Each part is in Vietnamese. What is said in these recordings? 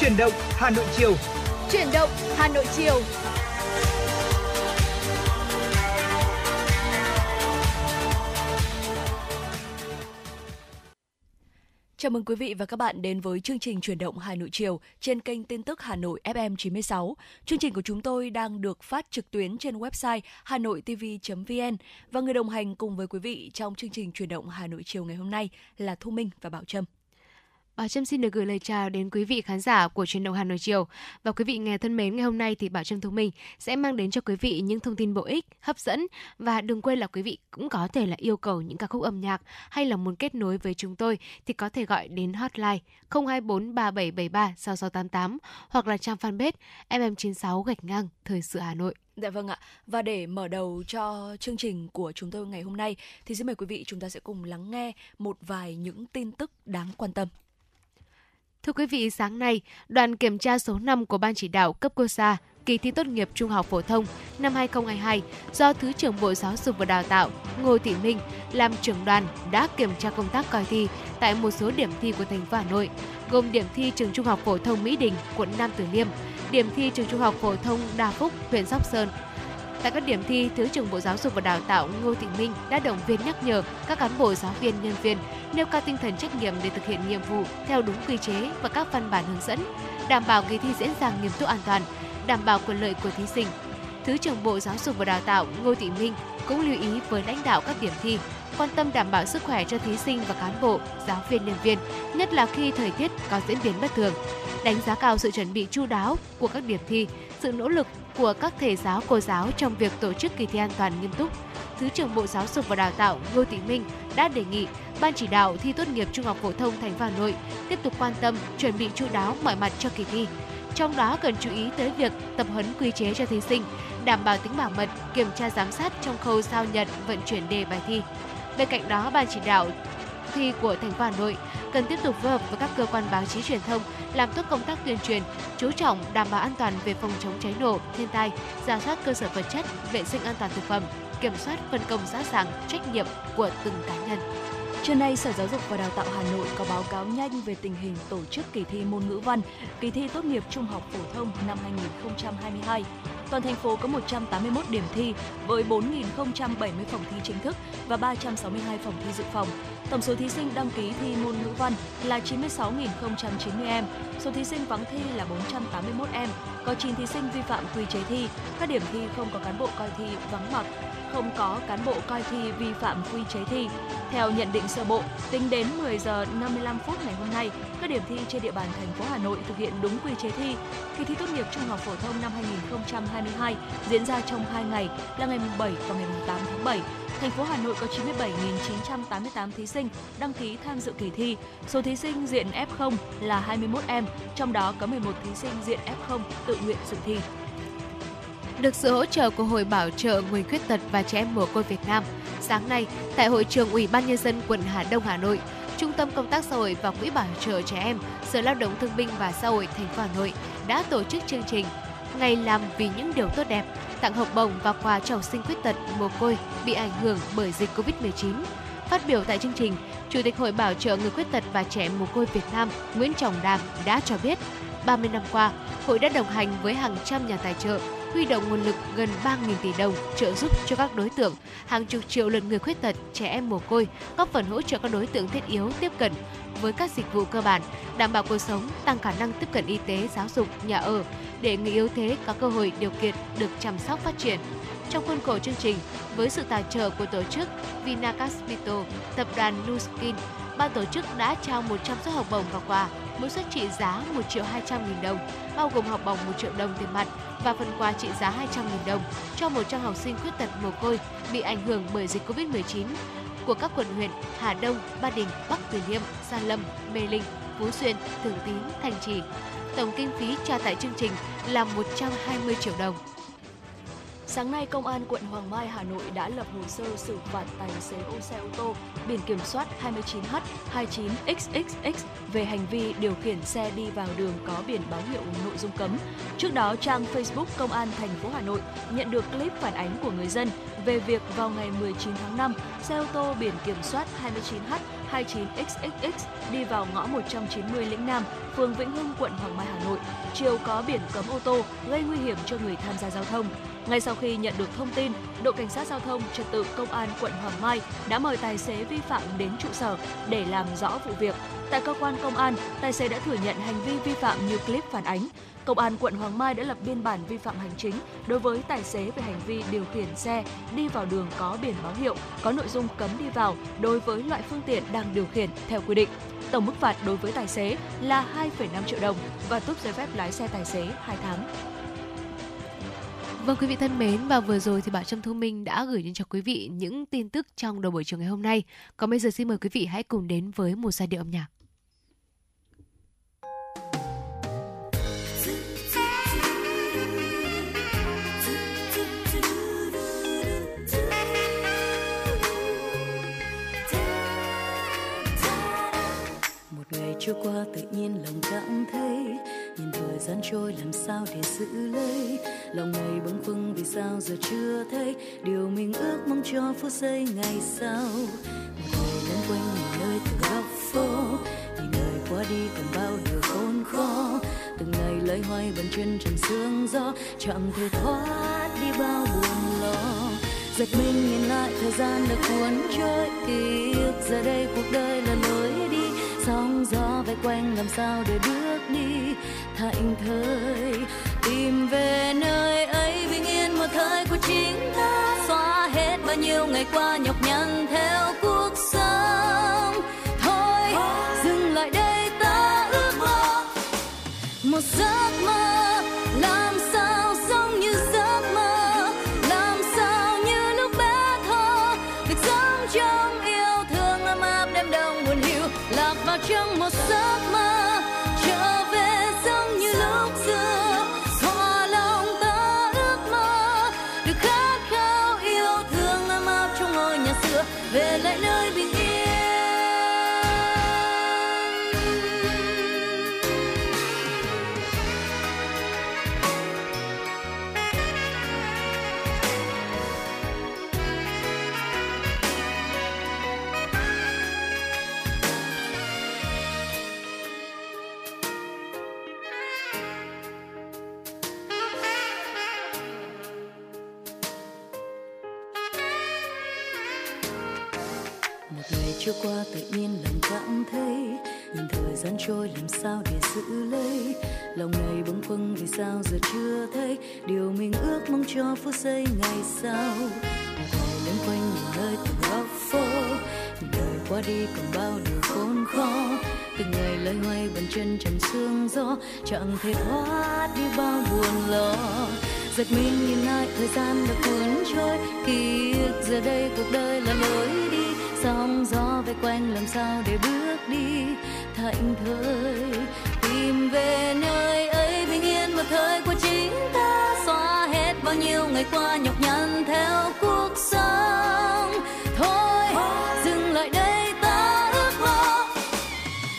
Chuyển động Hà Nội chiều. Chuyển động Hà Nội chiều. Chào mừng quý vị và các bạn đến với chương trình Chuyển động Hà Nội chiều trên kênh tin tức Hà Nội FM 96. Chương trình của chúng tôi đang được phát trực tuyến trên website hanoitv.vn và người đồng hành cùng với quý vị trong chương trình Chuyển động Hà Nội chiều ngày hôm nay là Thu Minh và Bảo Trâm. Bảo Trâm xin được gửi lời chào đến quý vị khán giả của truyền động Hà Nội chiều. Và quý vị nghe thân mến, ngày hôm nay thì Bảo Trâm Thông Minh sẽ mang đến cho quý vị những thông tin bổ ích, hấp dẫn và đừng quên là quý vị cũng có thể là yêu cầu những ca khúc âm nhạc hay là muốn kết nối với chúng tôi thì có thể gọi đến hotline 024 3773 6688 hoặc là trang fanpage FM96 gạch ngang Thời sự Hà Nội. Dạ vâng ạ. Và để mở đầu cho chương trình của chúng tôi ngày hôm nay thì xin mời quý vị chúng ta sẽ cùng lắng nghe một vài những tin tức đáng quan tâm. Thưa quý vị, sáng nay, đoàn kiểm tra số 5 của Ban chỉ đạo cấp quốc gia kỳ thi tốt nghiệp trung học phổ thông năm 2022 do Thứ trưởng Bộ Giáo dục và Đào tạo Ngô Thị Minh làm trưởng đoàn đã kiểm tra công tác coi thi tại một số điểm thi của thành phố Hà Nội, gồm điểm thi trường trung học phổ thông Mỹ Đình, quận Nam Từ Liêm, điểm thi trường trung học phổ thông Đa Phúc, huyện Sóc Sơn, Tại các điểm thi, Thứ trưởng Bộ Giáo dục và Đào tạo Ngô Thị Minh đã động viên nhắc nhở các cán bộ giáo viên nhân viên nêu cao tinh thần trách nhiệm để thực hiện nhiệm vụ theo đúng quy chế và các văn bản hướng dẫn, đảm bảo kỳ thi diễn ra nghiêm túc an toàn, đảm bảo quyền lợi của thí sinh. Thứ trưởng Bộ Giáo dục và Đào tạo Ngô Thị Minh cũng lưu ý với lãnh đạo các điểm thi quan tâm đảm bảo sức khỏe cho thí sinh và cán bộ, giáo viên nhân viên, nhất là khi thời tiết có diễn biến bất thường. Đánh giá cao sự chuẩn bị chu đáo của các điểm thi, sự nỗ lực của các thầy giáo cô giáo trong việc tổ chức kỳ thi an toàn nghiêm túc. Thứ trưởng Bộ Giáo dục và Đào tạo Ngô Thị Minh đã đề nghị Ban chỉ đạo thi tốt nghiệp trung học phổ thông thành phố Hà Nội tiếp tục quan tâm, chuẩn bị chu đáo mọi mặt cho kỳ thi. Trong đó cần chú ý tới việc tập huấn quy chế cho thí sinh, đảm bảo tính bảo mật, kiểm tra giám sát trong khâu giao nhận, vận chuyển đề bài thi. Bên cạnh đó, Ban chỉ đạo thi của thành phố Hà Nội cần tiếp tục phối hợp với các cơ quan báo chí truyền thông làm tốt công tác tuyên truyền, chú trọng đảm bảo an toàn về phòng chống cháy nổ, thiên tai, giả soát cơ sở vật chất, vệ sinh an toàn thực phẩm, kiểm soát phân công rõ ràng trách nhiệm của từng cá nhân. Trưa nay, Sở Giáo dục và Đào tạo Hà Nội có báo cáo nhanh về tình hình tổ chức kỳ thi môn ngữ văn, kỳ thi tốt nghiệp trung học phổ thông năm 2022. Toàn thành phố có 181 điểm thi với 4.070 phòng thi chính thức và 362 phòng thi dự phòng. Tổng số thí sinh đăng ký thi môn ngữ văn là 96.090 em, số thí sinh vắng thi là 481 em, có 9 thí sinh vi phạm quy chế thi, các điểm thi không có cán bộ coi thi vắng mặt, không có cán bộ coi thi vi phạm quy chế thi. Theo nhận định sơ bộ, tính đến 10 giờ 55 phút ngày hôm nay, các điểm thi trên địa bàn thành phố Hà Nội thực hiện đúng quy chế thi. Kỳ thi tốt nghiệp trung học phổ thông năm 2022 diễn ra trong 2 ngày là ngày 7 và ngày 8 tháng 7. Thành phố Hà Nội có 97.988 thí sinh đăng ký tham dự kỳ thi. Số thí sinh diện F0 là 21 em, trong đó có 11 thí sinh diện F0 tự nguyện dự thi. Được sự hỗ trợ của Hội Bảo trợ Người Khuyết tật và Trẻ Em Mồ Côi Việt Nam, sáng nay tại Hội trường Ủy ban Nhân dân quận Hà Đông, Hà Nội, Trung tâm Công tác Xã hội và Quỹ Bảo trợ Trẻ Em, Sở Lao động Thương binh và Xã hội thành phố Hà Nội đã tổ chức chương trình Ngày làm vì những điều tốt đẹp, tặng học bổng và quà cho học sinh khuyết tật mồ côi bị ảnh hưởng bởi dịch Covid-19. Phát biểu tại chương trình, Chủ tịch Hội Bảo trợ Người Khuyết tật và Trẻ Mồ Côi Việt Nam Nguyễn Trọng Đàm đã cho biết, 30 năm qua, hội đã đồng hành với hàng trăm nhà tài trợ, huy động nguồn lực gần 3.000 tỷ đồng trợ giúp cho các đối tượng, hàng chục triệu lượt người khuyết tật, trẻ em mồ côi, góp phần hỗ trợ các đối tượng thiết yếu tiếp cận với các dịch vụ cơ bản, đảm bảo cuộc sống, tăng khả năng tiếp cận y tế, giáo dục, nhà ở, để người yếu thế có cơ hội điều kiện được chăm sóc phát triển. Trong khuôn khổ chương trình, với sự tài trợ của tổ chức Vinacaspito, tập đoàn Nuskin, ban tổ chức đã trao 100 suất học bổng và quà, mỗi suất trị giá 1 triệu 200 nghìn đồng, bao gồm học bổng 1 triệu đồng tiền mặt và phần quà trị giá 200 nghìn đồng cho 100 học sinh khuyết tật mồ côi bị ảnh hưởng bởi dịch Covid-19 của các quận huyện Hà Đông, Ba Đình, Bắc Từ Liêm, Gia Lâm, Mê Linh, Phú Xuyên, Thường Tín, Thành Trì. Tổng kinh phí trao tại chương trình là 120 triệu đồng. Sáng nay, Công an quận Hoàng Mai, Hà Nội đã lập hồ sơ xử phạt tài xế ô xe ô tô biển kiểm soát 29H29XXX về hành vi điều khiển xe đi vào đường có biển báo hiệu nội dung cấm. Trước đó, trang Facebook Công an thành phố Hà Nội nhận được clip phản ánh của người dân về việc vào ngày 19 tháng 5, xe ô tô biển kiểm soát 29H 29XXX đi vào ngõ 190 Lĩnh Nam, phường Vĩnh Hưng, quận Hoàng Mai, Hà Nội. Chiều có biển cấm ô tô gây nguy hiểm cho người tham gia giao thông. Ngay sau khi nhận được thông tin, đội cảnh sát giao thông trật tự công an quận Hoàng Mai đã mời tài xế vi phạm đến trụ sở để làm rõ vụ việc. Tại cơ quan công an, tài xế đã thừa nhận hành vi vi phạm như clip phản ánh. Công an quận Hoàng Mai đã lập biên bản vi phạm hành chính đối với tài xế về hành vi điều khiển xe đi vào đường có biển báo hiệu có nội dung cấm đi vào đối với loại phương tiện đang điều khiển theo quy định. Tổng mức phạt đối với tài xế là 2,5 triệu đồng và tước giấy phép lái xe tài xế 2 tháng. Vâng quý vị thân mến, và vừa rồi thì Bảo Trâm Thu Minh đã gửi đến cho quý vị những tin tức trong đầu buổi chiều ngày hôm nay. Còn bây giờ xin mời quý vị hãy cùng đến với một giai điệu âm nhạc. Một ngày trôi qua tự nhiên lòng cảm thấy nhìn thời gian trôi, làm sao để giữ lấy? Lòng này bâng khuâng vì sao giờ chưa thấy? Điều mình ước mong cho phút giây ngày sau. Một ngày lăn quanh nhìn nơi từ góc phố. Nhìn đời qua đi còn bao điều khốn khó. Từng ngày lấy hoay bàn chân trần sương gió. Chẳng thể thoát đi bao buồn lo. Giật mình nhìn lại thời gian đã cuốn trôi. Tiếc giờ đây cuộc đời là lối đi sóng gió vây quanh làm sao để bước đi? Thảnh thơi tìm về nơi ấy bình yên một thời của chính ta. Xóa hết bao nhiêu ngày qua nhọc nhằn theo cuộc sống. Thôi, dừng lại đây, ta ước mơ. Một giấc trôi qua tự nhiên lòng cảm thấy. Nhìn thời gian trôi làm sao để giữ lấy? Lòng này bâng khuâng vì sao giờ chưa thấy? Điều mình ước mong cho phút giây ngày sau. Ngày lên quanh nhìn nơi từng góc phố. Nhìn đời qua đi còn bao điều khốn khó. Từng ngày loay hoay bàn chân trần sương gió. Chẳng thể thoát đi bao buồn lo. Giật mình nhìn lại thời gian đã cuốn trôi. Ký ức giờ đây cuộc đời là lối đi sóng gió vây quanh làm sao để bước đi? Thạnh thơi, tìm về nơi ấy bình yên một thời của chính ta. Xóa hết bao nhiêu ngày qua nhọc nhằn theo cuộc sống. Thôi, dừng lại đây, ta ước mơ.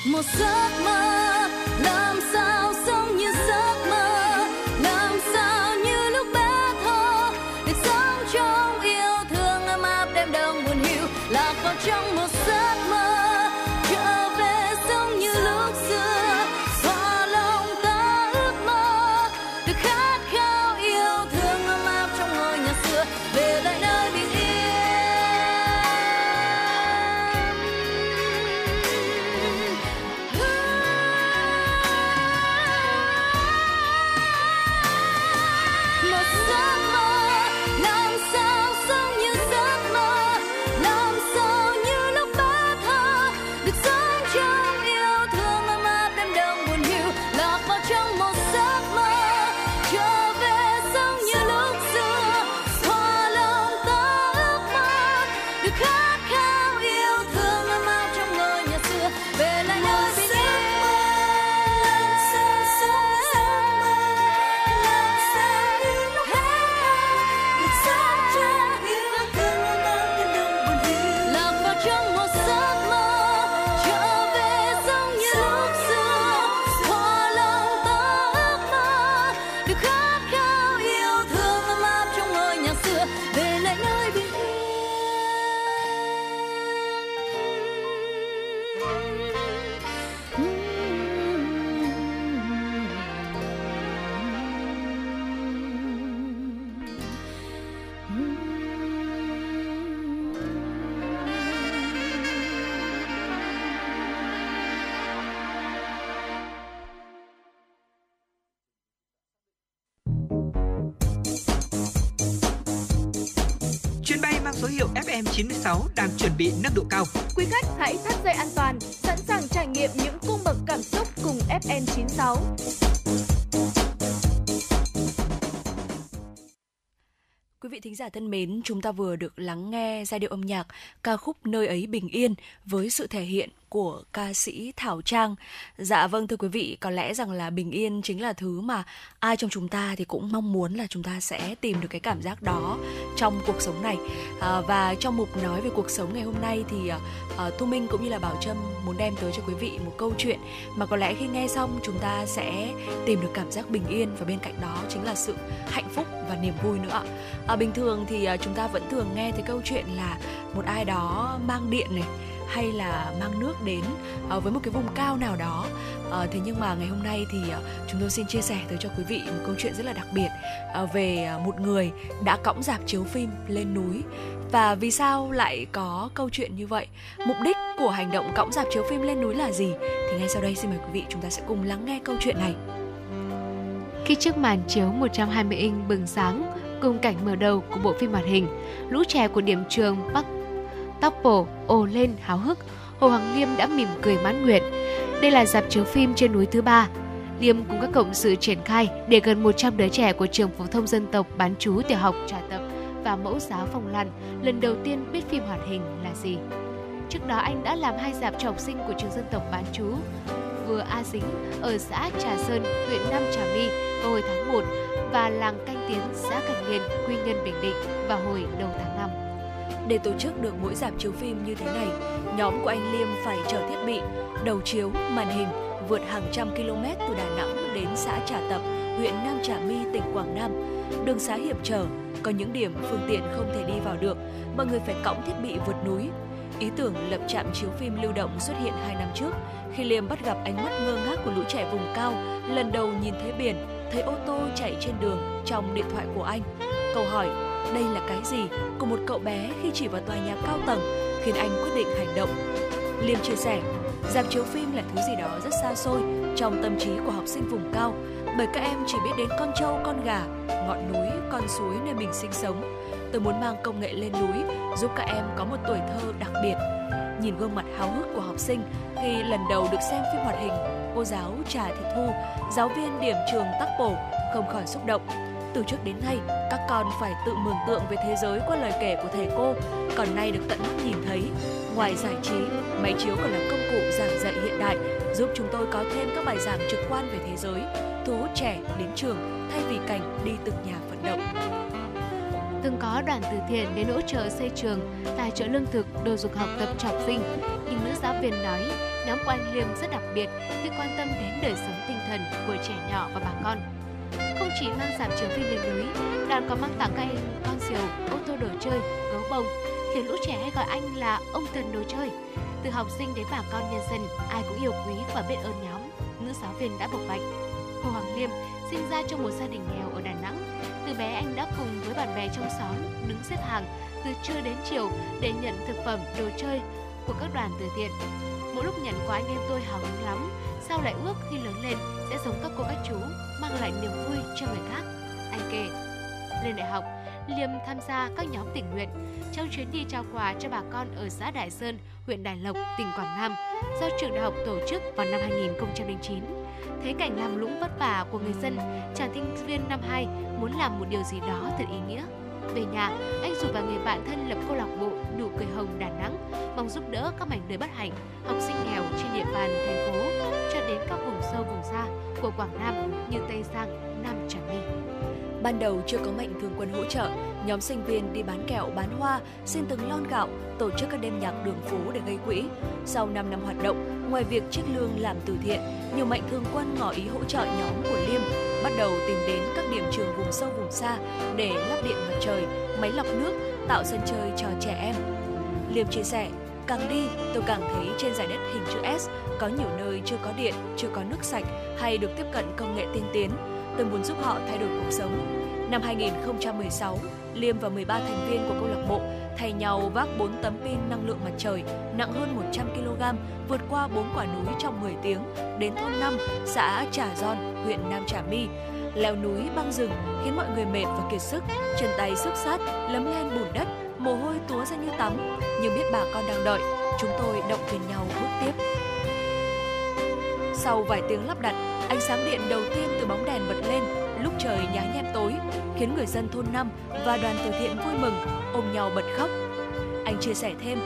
Một giấc mơ thính giả thân mến, chúng ta vừa được lắng nghe giai điệu âm nhạc ca khúc Nơi ấy bình yên với sự thể hiện của ca sĩ Thảo Trang. Dạ vâng thưa quý vị, có lẽ rằng là bình yên chính là thứ mà ai trong chúng ta thì cũng mong muốn là chúng ta sẽ tìm được cái cảm giác đó trong cuộc sống này. À, và trong mục nói về cuộc sống ngày hôm nay thì à, à Thu Minh cũng như là Bảo Trâm muốn đem tới cho quý vị một câu chuyện mà có lẽ khi nghe xong chúng ta sẽ tìm được cảm giác bình yên và bên cạnh đó chính là sự hạnh phúc và niềm vui nữa. À, bình thường thì à, chúng ta vẫn thường nghe thấy câu chuyện là một ai đó mang điện này hay là mang nước đến uh, với một cái vùng cao nào đó. Uh, thế nhưng mà ngày hôm nay thì uh, chúng tôi xin chia sẻ tới cho quý vị một câu chuyện rất là đặc biệt uh, về uh, một người đã cõng dạp chiếu phim lên núi. Và vì sao lại có câu chuyện như vậy? Mục đích của hành động cõng dạp chiếu phim lên núi là gì? Thì ngay sau đây xin mời quý vị chúng ta sẽ cùng lắng nghe câu chuyện này. Khi chiếc màn chiếu 120 inch bừng sáng cùng cảnh mở đầu của bộ phim hoạt hình, lũ trẻ của điểm trường Bắc tóc bổ, ồ lên háo hức, Hồ Hoàng Liêm đã mỉm cười mãn nguyện. Đây là dạp chiếu phim trên núi thứ ba. Liêm cùng các cộng sự triển khai để gần 100 đứa trẻ của trường phổ thông dân tộc bán chú tiểu học trả tập và mẫu giáo phòng lăn lần đầu tiên biết phim hoạt hình là gì. Trước đó anh đã làm hai dạp cho học sinh của trường dân tộc bán chú vừa A Dính ở xã Trà Sơn, huyện Nam Trà My vào hồi tháng 1 và làng Canh Tiến, xã Cảnh Liên, Quy Nhơn, Bình Định vào hồi đầu tháng 5. Để tổ chức được mỗi dạp chiếu phim như thế này, nhóm của anh Liêm phải chở thiết bị, đầu chiếu, màn hình vượt hàng trăm km từ Đà Nẵng đến xã Trà Tập, huyện Nam Trà My, tỉnh Quảng Nam. Đường xá hiểm trở, có những điểm phương tiện không thể đi vào được, mọi người phải cõng thiết bị vượt núi. Ý tưởng lập trạm chiếu phim lưu động xuất hiện 2 năm trước, khi Liêm bắt gặp ánh mắt ngơ ngác của lũ trẻ vùng cao, lần đầu nhìn thấy biển, thấy ô tô chạy trên đường trong điện thoại của anh. Câu hỏi đây là cái gì của một cậu bé khi chỉ vào tòa nhà cao tầng khiến anh quyết định hành động. Liêm chia sẻ, dạp chiếu phim là thứ gì đó rất xa xôi trong tâm trí của học sinh vùng cao bởi các em chỉ biết đến con trâu, con gà, ngọn núi, con suối nơi mình sinh sống. Tôi muốn mang công nghệ lên núi giúp các em có một tuổi thơ đặc biệt. Nhìn gương mặt háo hức của học sinh khi lần đầu được xem phim hoạt hình, cô giáo Trà Thị Thu, giáo viên điểm trường Tắc Bổ không khỏi xúc động từ trước đến nay, các con phải tự mường tượng về thế giới qua lời kể của thầy cô, còn nay được tận mắt nhìn thấy. Ngoài giải trí, máy chiếu còn là công cụ giảng dạy hiện đại, giúp chúng tôi có thêm các bài giảng trực quan về thế giới, thu hút trẻ đến trường thay vì cảnh đi từng nhà vận động. Từng có đoàn từ thiện đến hỗ trợ xây trường, tài trợ lương thực, đồ dùng học tập cho học sinh. Nhưng nữ giáo viên nói, nhóm của anh Liêm rất đặc biệt khi quan tâm đến đời sống tinh thần của trẻ nhỏ và bà con không chỉ mang giảm chiếu phim lên núi, đoàn còn mang tặng các em con diều, ô tô đồ chơi, gấu bông, khiến lũ trẻ hay gọi anh là ông thần đồ chơi. Từ học sinh đến bà con nhân dân, ai cũng yêu quý và biết ơn nhóm. Nữ giáo viên đã bộc bạch. Hồ Hoàng Liêm sinh ra trong một gia đình nghèo ở Đà Nẵng. Từ bé anh đã cùng với bạn bè trong xóm đứng xếp hàng từ trưa đến chiều để nhận thực phẩm, đồ chơi của các đoàn từ thiện. Mỗi lúc nhận quà anh em tôi hào hứng lắm, sao lại ước khi lớn lên sẽ giống các cô các chú, mang lại niềm vui cho người khác. Anh kể, lên đại học, Liêm tham gia các nhóm tình nguyện trong chuyến đi trao quà cho bà con ở xã Đại Sơn, huyện Đại Lộc, tỉnh Quảng Nam do trường đại học tổ chức vào năm 2009. Thấy cảnh làm lũng vất vả của người dân, chàng sinh viên năm 2 muốn làm một điều gì đó thật ý nghĩa. Về nhà, anh rủ và người bạn thân lập câu lạc bộ Nụ cười hồng Đà Nẵng, mong giúp đỡ các mảnh đời bất hạnh, học sinh nghèo trên địa bàn thành phố cho đến các vùng sâu vùng xa của Quảng Nam như Tây Giang, Nam Trà My. Ban đầu chưa có mạnh thường quân hỗ trợ, nhóm sinh viên đi bán kẹo, bán hoa, xin từng lon gạo, tổ chức các đêm nhạc đường phố để gây quỹ. Sau 5 năm hoạt động, ngoài việc trích lương làm từ thiện, nhiều mạnh thường quân ngỏ ý hỗ trợ nhóm của Liêm, bắt đầu tìm đến các điểm trường vùng sâu vùng xa để lắp điện mặt trời, máy lọc nước, tạo sân chơi cho trẻ em. Liêm chia sẻ, càng đi tôi càng thấy trên giải đất hình chữ S có nhiều nơi chưa có điện, chưa có nước sạch hay được tiếp cận công nghệ tiên tiến. Tôi muốn giúp họ thay đổi cuộc sống. Năm 2016, Liêm và 13 thành viên của câu lạc bộ thay nhau vác 4 tấm pin năng lượng mặt trời nặng hơn 100 kg vượt qua 4 quả núi trong 10 tiếng đến thôn 5, xã Trà Gion, huyện Nam Trà My. Leo núi băng rừng khiến mọi người mệt và kiệt sức, chân tay sức sát, lấm lên bùn đất, mồ hôi túa ra như tắm, nhưng biết bà con đang đợi, chúng tôi động viên nhau bước tiếp. Sau vài tiếng lắp đặt, ánh sáng điện đầu tiên từ bóng đèn bật lên lúc trời nhá nhem tối, khiến người dân thôn năm và đoàn từ thiện vui mừng, ôm nhau bật khóc. Anh chia sẻ thêm,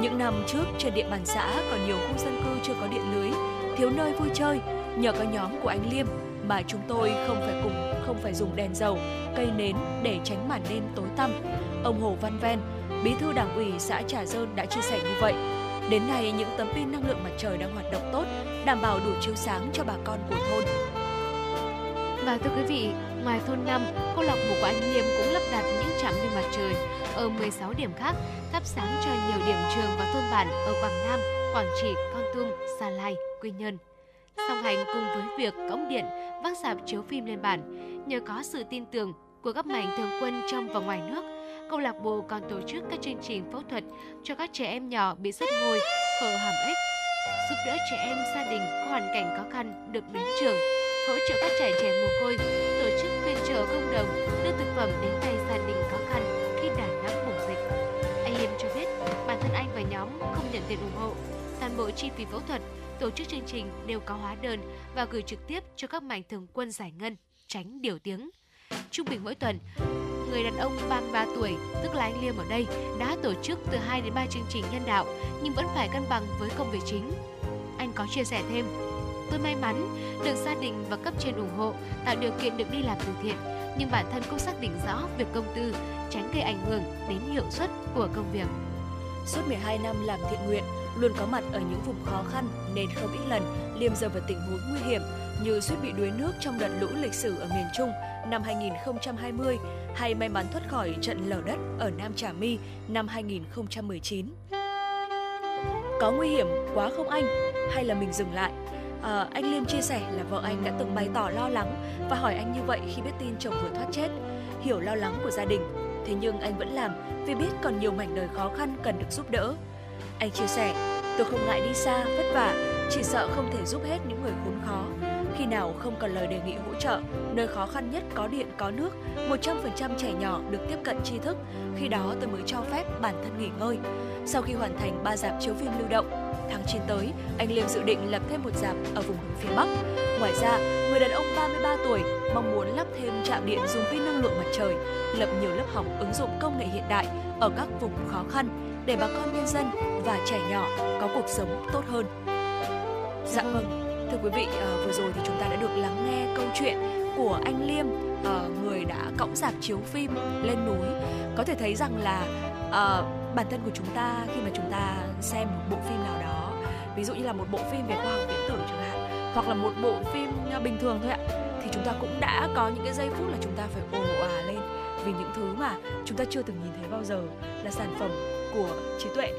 những năm trước trên địa bàn xã còn nhiều khu dân cư chưa có điện lưới, thiếu nơi vui chơi, nhờ có nhóm của anh Liêm mà chúng tôi không phải cùng không phải dùng đèn dầu, cây nến để tránh màn đêm tối tăm. Ông Hồ Văn Ven, bí thư đảng ủy xã Trà Sơn đã chia sẻ như vậy. Đến nay, những tấm pin năng lượng mặt trời đang hoạt động tốt, đảm bảo đủ chiếu sáng cho bà con của thôn. Và thưa quý vị, ngoài thôn 5, câu lạc bộ của anh Liêm cũng lắp đặt những trạm pin mặt trời ở 16 điểm khác, thắp sáng cho nhiều điểm trường và thôn bản ở Quảng Nam, Quảng Trị, Con Tum, Sa Lai, Quy Nhơn. Song hành cùng với việc cống điện, vác sạp chiếu phim lên bản, nhờ có sự tin tưởng của các mạnh thường quân trong và ngoài nước, câu lạc bộ còn tổ chức các chương trình phẫu thuật cho các trẻ em nhỏ bị sứt ngôi, hở hàm ếch, giúp đỡ trẻ em gia đình có hoàn cảnh khó khăn được đến trường, hỗ trợ các trẻ trẻ mồ côi, tổ chức phiên chợ công đồng, đưa thực phẩm đến tay gia đình khó khăn khi Đà Nẵng bùng dịch. Anh Hiêm cho biết bản thân anh và nhóm không nhận tiền ủng hộ, toàn bộ chi phí phẫu thuật, tổ chức chương trình đều có hóa đơn và gửi trực tiếp cho các mạnh thường quân giải ngân, tránh điều tiếng. Trung bình mỗi tuần, người đàn ông 33 tuổi, tức là anh Liêm ở đây, đã tổ chức từ 2 đến 3 chương trình nhân đạo nhưng vẫn phải cân bằng với công việc chính. Anh có chia sẻ thêm, tôi may mắn được gia đình và cấp trên ủng hộ, tạo điều kiện được đi làm từ thiện, nhưng bản thân cũng xác định rõ việc công tư, tránh gây ảnh hưởng đến hiệu suất của công việc. Suốt 12 năm làm thiện nguyện, luôn có mặt ở những vùng khó khăn nên không ít lần Liêm rơi vào tình huống nguy hiểm như suýt bị đuối nước trong đợt lũ lịch sử ở miền Trung năm 2020 hay may mắn thoát khỏi trận lở đất ở Nam Trà My năm 2019. Có nguy hiểm quá không anh? Hay là mình dừng lại? À, anh Liêm chia sẻ là vợ anh đã từng bày tỏ lo lắng và hỏi anh như vậy khi biết tin chồng vừa thoát chết. Hiểu lo lắng của gia đình, thế nhưng anh vẫn làm vì biết còn nhiều mảnh đời khó khăn cần được giúp đỡ. Anh chia sẻ, tôi không ngại đi xa, vất vả, chỉ sợ không thể giúp hết những người khốn khó. Khi nào không còn lời đề nghị hỗ trợ, nơi khó khăn nhất có điện có nước, 100% trẻ nhỏ được tiếp cận tri thức, khi đó tôi mới cho phép bản thân nghỉ ngơi. Sau khi hoàn thành ba dạp chiếu phim lưu động, tháng 9 tới, anh Liêm dự định lập thêm một dạp ở vùng núi phía Bắc. Ngoài ra, người đàn ông 33 tuổi mong muốn lắp thêm trạm điện dùng pin năng lượng mặt trời, lập nhiều lớp học ứng dụng công nghệ hiện đại ở các vùng khó khăn để bà con nhân dân và trẻ nhỏ có cuộc sống tốt hơn. Dạ vâng, thưa quý vị, uh, vừa rồi thì chúng ta đã được lắng nghe câu chuyện của anh Liêm, uh, người đã cõng dạp chiếu phim lên núi. Có thể thấy rằng là uh, bản thân của chúng ta khi mà chúng ta xem một bộ phim nào đó, ví dụ như là một bộ phim về khoa học viễn tưởng chẳng hạn, hoặc là một bộ phim à, bình thường thôi ạ, thì chúng ta cũng đã có những cái giây phút là chúng ta phải ồ à lên vì những thứ mà chúng ta chưa từng nhìn thấy bao giờ là sản phẩm của trí tuệ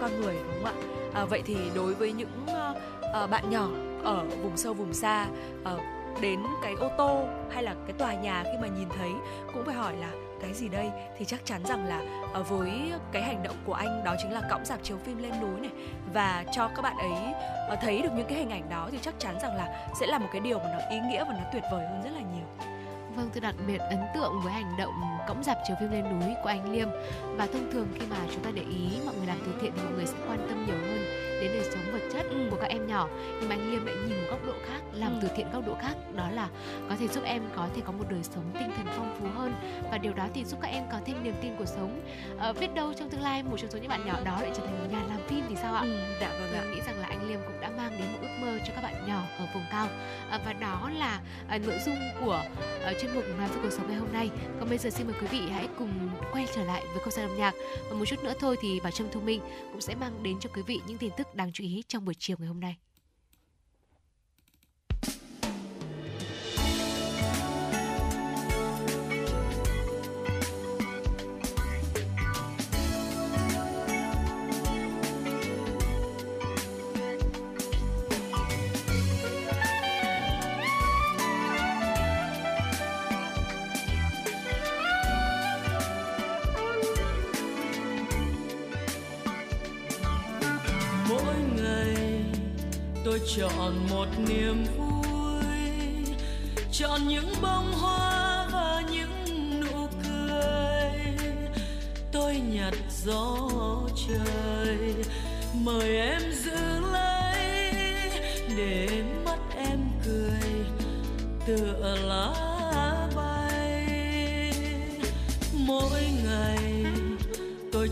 con người đúng không ạ? À, vậy thì đối với những uh, bạn nhỏ ở vùng sâu vùng xa uh, đến cái ô tô hay là cái tòa nhà khi mà nhìn thấy cũng phải hỏi là cái gì đây? Thì chắc chắn rằng là ờ, với cái hành động của anh, đó chính là cõng dạp chiếu phim lên núi này. Và cho các bạn ấy ờ, thấy được những cái hình ảnh đó thì chắc chắn rằng là sẽ là một cái điều mà nó ý nghĩa và nó tuyệt vời hơn rất là nhiều. Vâng, tôi đặc biệt ấn tượng với hành động cõng dạp chiếu phim lên núi của anh Liêm và thông thường khi mà chúng ta để ý mọi người làm từ thiện thì mọi người sẽ quan tâm nhiều hơn đến đời sống vật chất ừ. của các em nhỏ nhưng mà anh Liêm lại nhìn một góc độ khác làm ừ. từ thiện góc độ khác đó là có thể giúp em có thể có một đời sống tinh thần phong phú hơn và điều đó thì giúp các em có thêm niềm tin cuộc sống à, biết đâu trong tương lai một trong số những bạn nhỏ đó lại trở thành một nhà làm phim thì sao ạ? Ừ, dạ vâng ạ. nghĩ rằng là anh Liêm cũng đã mang đến một ước mơ cho các bạn nhỏ ở vùng cao à, và đó là à, nội dung của à, chuyên mục nói về cuộc sống ngày hôm nay. Còn bây giờ xin mời quý vị hãy cùng quay trở lại với không gian âm nhạc và một chút nữa thôi thì bà Trâm Thu Minh cũng sẽ mang đến cho quý vị những tin tức đáng chú ý trong buổi chiều ngày hôm nay.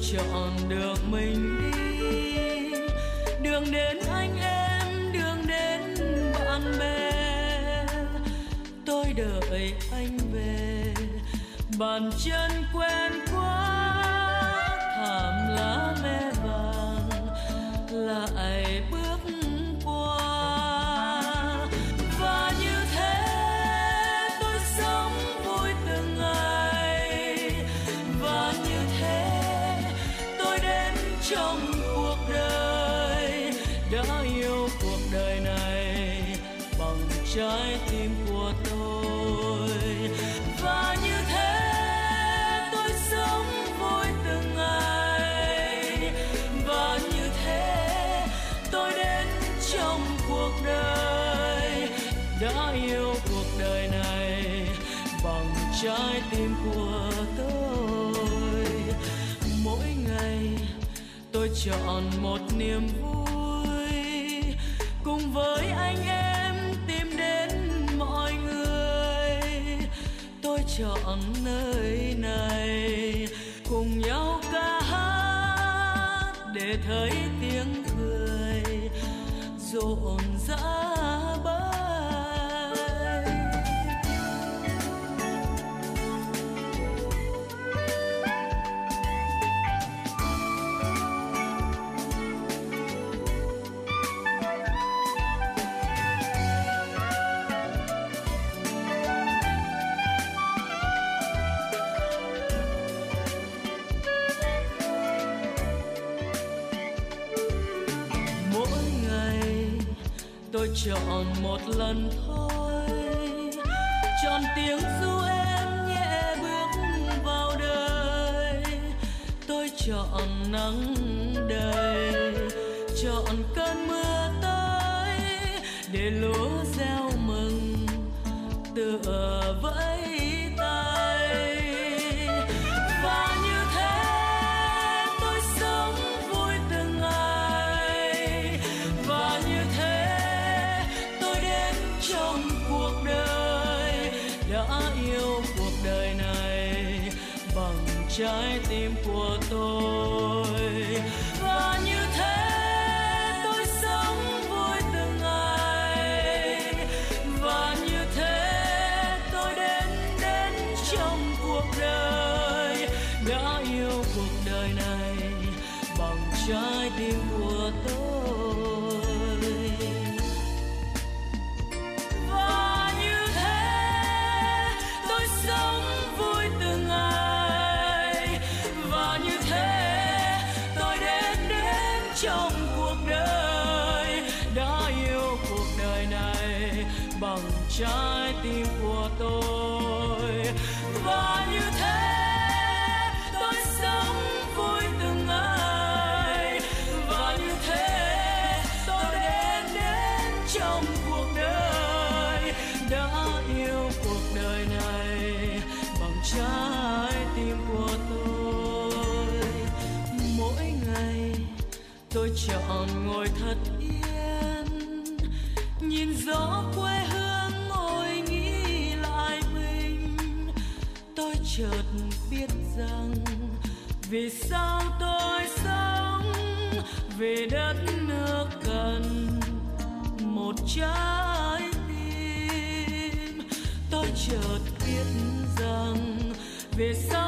Chọn được mình đi. Đường đến anh em, đường đến bạn bè. Tôi đợi anh về. Bàn chân quen quá, thảm lá me vàng. Lại bước chọn một niềm vui cùng với anh em tìm đến mọi người. Tôi chọn nơi này cùng nhau ca hát để thấy tiếng cười rộn chọn một lần thôi. Chọn tiếng ru em nhẹ bước vào đời. Tôi chọn nắng đầy. Chọn cơn mưa tới để lúa gieo mừng. Tựa vẫy bằng trái trái tim. Tôi chợt biết rằng về sau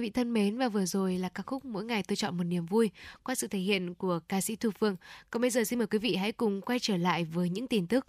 quý vị thân mến, và vừa rồi là ca khúc Mỗi ngày tôi chọn một niềm vui qua sự thể hiện của ca sĩ Thu Phương. Còn bây giờ xin mời quý vị hãy cùng quay trở lại với những tin tức.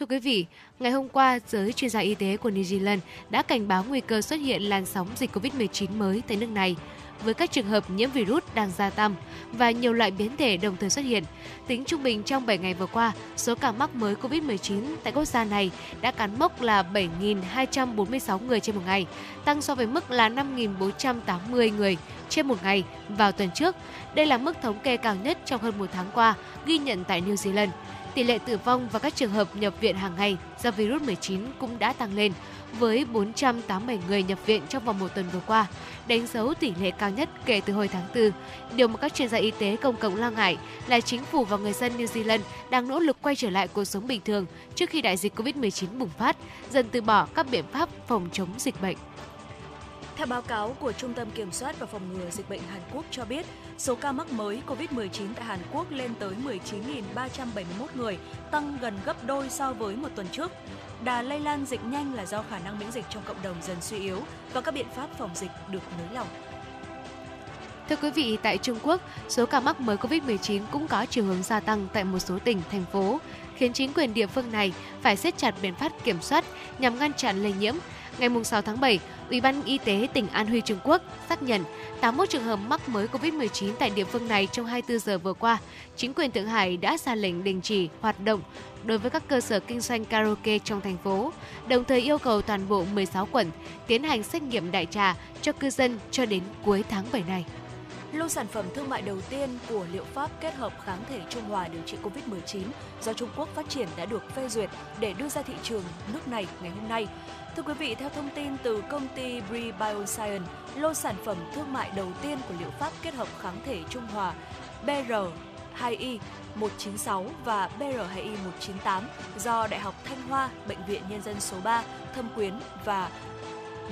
Thưa quý vị, ngày hôm qua, giới chuyên gia y tế của New Zealand đã cảnh báo nguy cơ xuất hiện làn sóng dịch COVID-19 mới tại nước này với các trường hợp nhiễm virus đang gia tăng và nhiều loại biến thể đồng thời xuất hiện. Tính trung bình trong 7 ngày vừa qua, số ca mắc mới COVID-19 tại quốc gia này đã cán mốc là 7.246 người trên một ngày, tăng so với mức là 5.480 người trên một ngày vào tuần trước. Đây là mức thống kê cao nhất trong hơn một tháng qua ghi nhận tại New Zealand. Tỷ lệ tử vong và các trường hợp nhập viện hàng ngày do virus 19 cũng đã tăng lên, với 487 người nhập viện trong vòng một tuần vừa qua, đánh dấu tỷ lệ cao nhất kể từ hồi tháng 4. Điều mà các chuyên gia y tế công cộng lo ngại là chính phủ và người dân New Zealand đang nỗ lực quay trở lại cuộc sống bình thường trước khi đại dịch COVID-19 bùng phát, dần từ bỏ các biện pháp phòng chống dịch bệnh. Theo báo cáo của Trung tâm Kiểm soát và Phòng ngừa Dịch bệnh Hàn Quốc cho biết, số ca mắc mới COVID-19 tại Hàn Quốc lên tới 19.371 người, tăng gần gấp đôi so với một tuần trước. Đà lây lan dịch nhanh là do khả năng miễn dịch trong cộng đồng dần suy yếu và các biện pháp phòng dịch được nới lỏng. Thưa quý vị, tại Trung Quốc, số ca mắc mới COVID-19 cũng có chiều hướng gia tăng tại một số tỉnh, thành phố, khiến chính quyền địa phương này phải siết chặt biện pháp kiểm soát nhằm ngăn chặn lây nhiễm. Ngày 6 tháng 7, Ủy ban Y tế tỉnh An Huy Trung Quốc xác nhận 81 trường hợp mắc mới COVID-19 tại địa phương này trong 24 giờ vừa qua. Chính quyền Thượng Hải đã ra lệnh đình chỉ hoạt động đối với các cơ sở kinh doanh karaoke trong thành phố, đồng thời yêu cầu toàn bộ 16 quận tiến hành xét nghiệm đại trà cho cư dân cho đến cuối tháng 7 này. Lô sản phẩm thương mại đầu tiên của liệu pháp kết hợp kháng thể Trung Hòa điều trị COVID-19 do Trung Quốc phát triển đã được phê duyệt để đưa ra thị trường nước này ngày hôm nay. Thưa quý vị, theo thông tin từ công ty Bri Bioscience, lô sản phẩm thương mại đầu tiên của liệu pháp kết hợp kháng thể Trung Hòa BR 2i 196 và BR2i 198 do Đại học Thanh Hoa, Bệnh viện Nhân dân số 3, Thâm Quyến và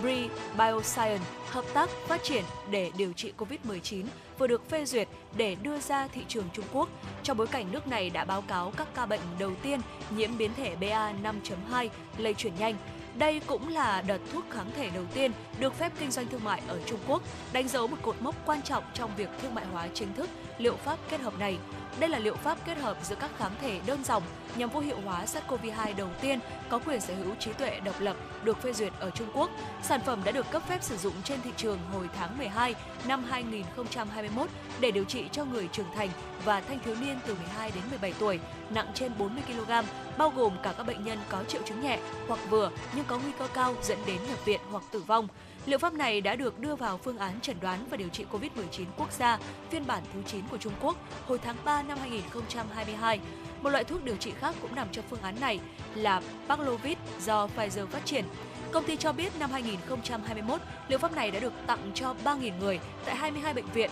Bri Bioscience hợp tác phát triển để điều trị COVID-19 vừa được phê duyệt để đưa ra thị trường Trung Quốc trong bối cảnh nước này đã báo cáo các ca bệnh đầu tiên nhiễm biến thể BA5.2 lây truyền nhanh. Đây cũng là đợt thuốc kháng thể đầu tiên được phép kinh doanh thương mại ở Trung Quốc, đánh dấu một cột mốc quan trọng trong việc thương mại hóa chính thức liệu pháp kết hợp này. Đây là liệu pháp kết hợp giữa các kháng thể đơn dòng nhằm vô hiệu hóa SARS-CoV-2 đầu tiên có quyền sở hữu trí tuệ độc lập được phê duyệt ở Trung Quốc. Sản phẩm đã được cấp phép sử dụng trên thị trường hồi tháng 12 năm 2021 để điều trị cho người trưởng thành và thanh thiếu niên từ 12 đến 17 tuổi, nặng trên 40 kg, bao gồm cả các bệnh nhân có triệu chứng nhẹ hoặc vừa nhưng có nguy cơ cao dẫn đến nhập viện hoặc tử vong. Liệu pháp này đã được đưa vào phương án chẩn đoán và điều trị COVID-19 quốc gia phiên bản thứ 9 của Trung Quốc hồi tháng 3 năm 2022. Một loại thuốc điều trị khác cũng nằm trong phương án này là Paxlovid do Pfizer phát triển. Công ty cho biết năm 2021, liệu pháp này đã được tặng cho 3.000 người tại 22 bệnh viện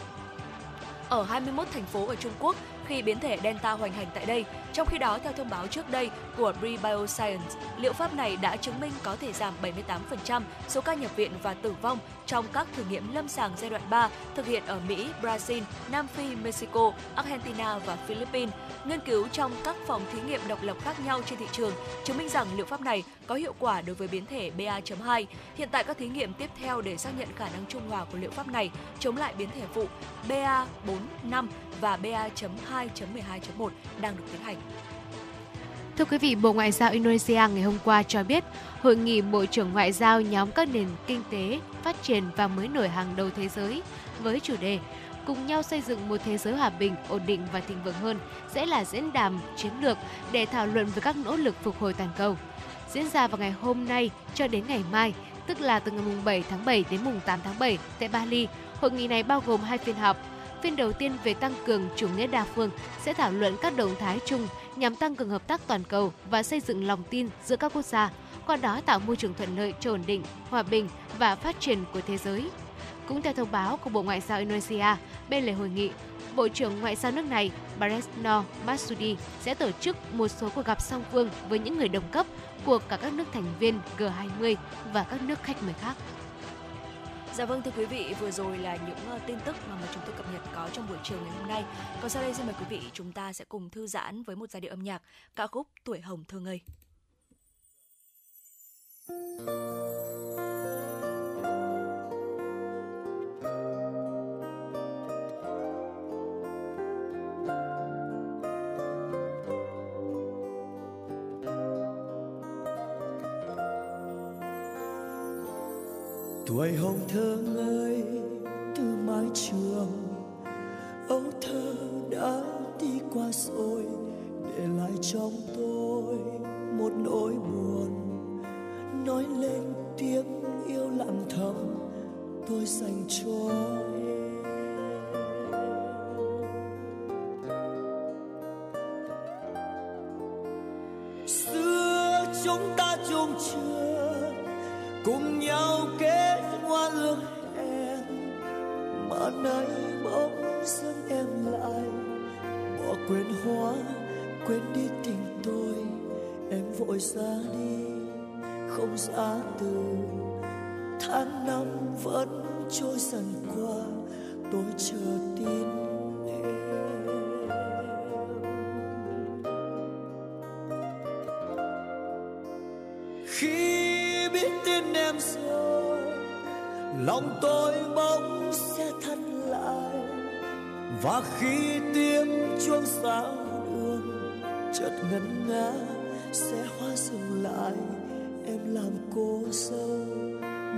ở 21 thành phố ở Trung Quốc khi biến thể Delta hoành hành tại đây. Trong khi đó, theo thông báo trước đây của Bri Bioscience, liệu pháp này đã chứng minh có thể giảm 78% số ca nhập viện và tử vong trong các thử nghiệm lâm sàng giai đoạn 3 thực hiện ở Mỹ, Brazil, Nam Phi, Mexico, Argentina và Philippines. Nghiên cứu trong các phòng thí nghiệm độc lập khác nhau trên thị trường chứng minh rằng liệu pháp này có hiệu quả đối với biến thể BA.2. Hiện tại các thí nghiệm tiếp theo để xác nhận khả năng trung hòa của liệu pháp này chống lại biến thể phụ BA.4.5 và BA.2.12.1 đang được tiến hành. Thưa quý vị, Bộ Ngoại giao Indonesia ngày hôm qua cho biết, hội nghị Bộ trưởng Ngoại giao nhóm các nền kinh tế phát triển và mới nổi hàng đầu thế giới với chủ đề cùng nhau xây dựng một thế giới hòa bình, ổn định và thịnh vượng hơn sẽ là diễn đàn chiến lược để thảo luận về các nỗ lực phục hồi toàn cầu. Diễn ra vào ngày hôm nay cho đến ngày mai, tức là từ ngày 7 tháng 7 đến mùng 8 tháng 7 tại Bali. Hội nghị này bao gồm hai phiên họp. Phiên đầu tiên về tăng cường chủ nghĩa đa phương sẽ thảo luận các động thái chung nhằm tăng cường hợp tác toàn cầu và xây dựng lòng tin giữa các quốc gia, qua đó tạo môi trường thuận lợi cho ổn định, hòa bình và phát triển của thế giới. Cũng theo thông báo của Bộ Ngoại giao Indonesia, bên lề hội nghị, Bộ trưởng Ngoại giao nước này Baresno Masudi sẽ tổ chức một số cuộc gặp song phương với những người đồng cấp của cả các nước thành viên G20 và các nước khách mời khác. Dạ vâng thưa quý vị, vừa rồi là những ờ, tin tức mà, mà chúng tôi cập nhật có trong buổi chiều ngày hôm nay. Còn sau đây xin mời quý vị chúng ta sẽ cùng thư giãn với một giai điệu âm nhạc ca khúc Tuổi hồng thơ ngây. Tuổi hồng thơ ngây từ mái trường. Ấu thơ đã đi qua rồi, để lại trong tôi một nỗi buồn. Nói lên tiếng yêu lặng thầm, tôi dành cho em. Xưa chúng ta chung chưa cùng nhau kết quên đi tình tôi, em vội ra đi không giá từ, tháng năm vẫn trôi dần qua, tôi chờ tin em khi biết tin em rồi, lòng tôi bỗng sẽ thắt lại và khi tiếng chuông sáng chợt ngân nga, sẽ hoa dừng lại. Em làm cô dâu,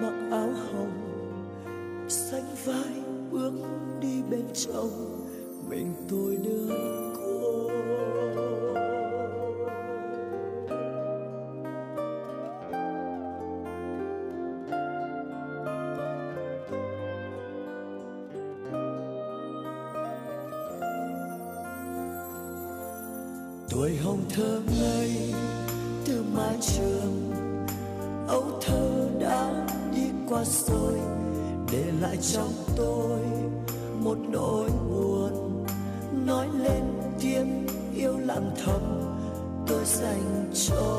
mặc áo hồng xanh vai bước đi bên chồng. Mình tôi đơn tuổi hồng thơ ngây, từ mái trường, ấu thơ đã đi qua rồi. Để lại trong tôi một nỗi buồn, nói lên tiếng yêu lặng thầm. Tôi dành cho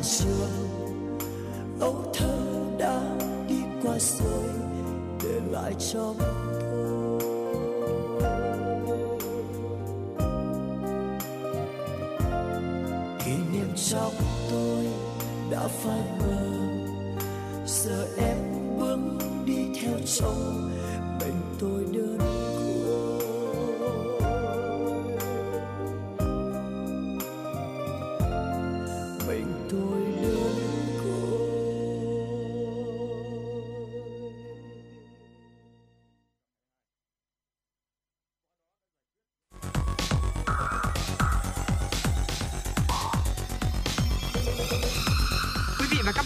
từ mái trường ấu thơ đã đi qua rồi, để lại trong tôi. Kỷ niệm trong tôi đã phai mờ. Giờ em bước đi theo trong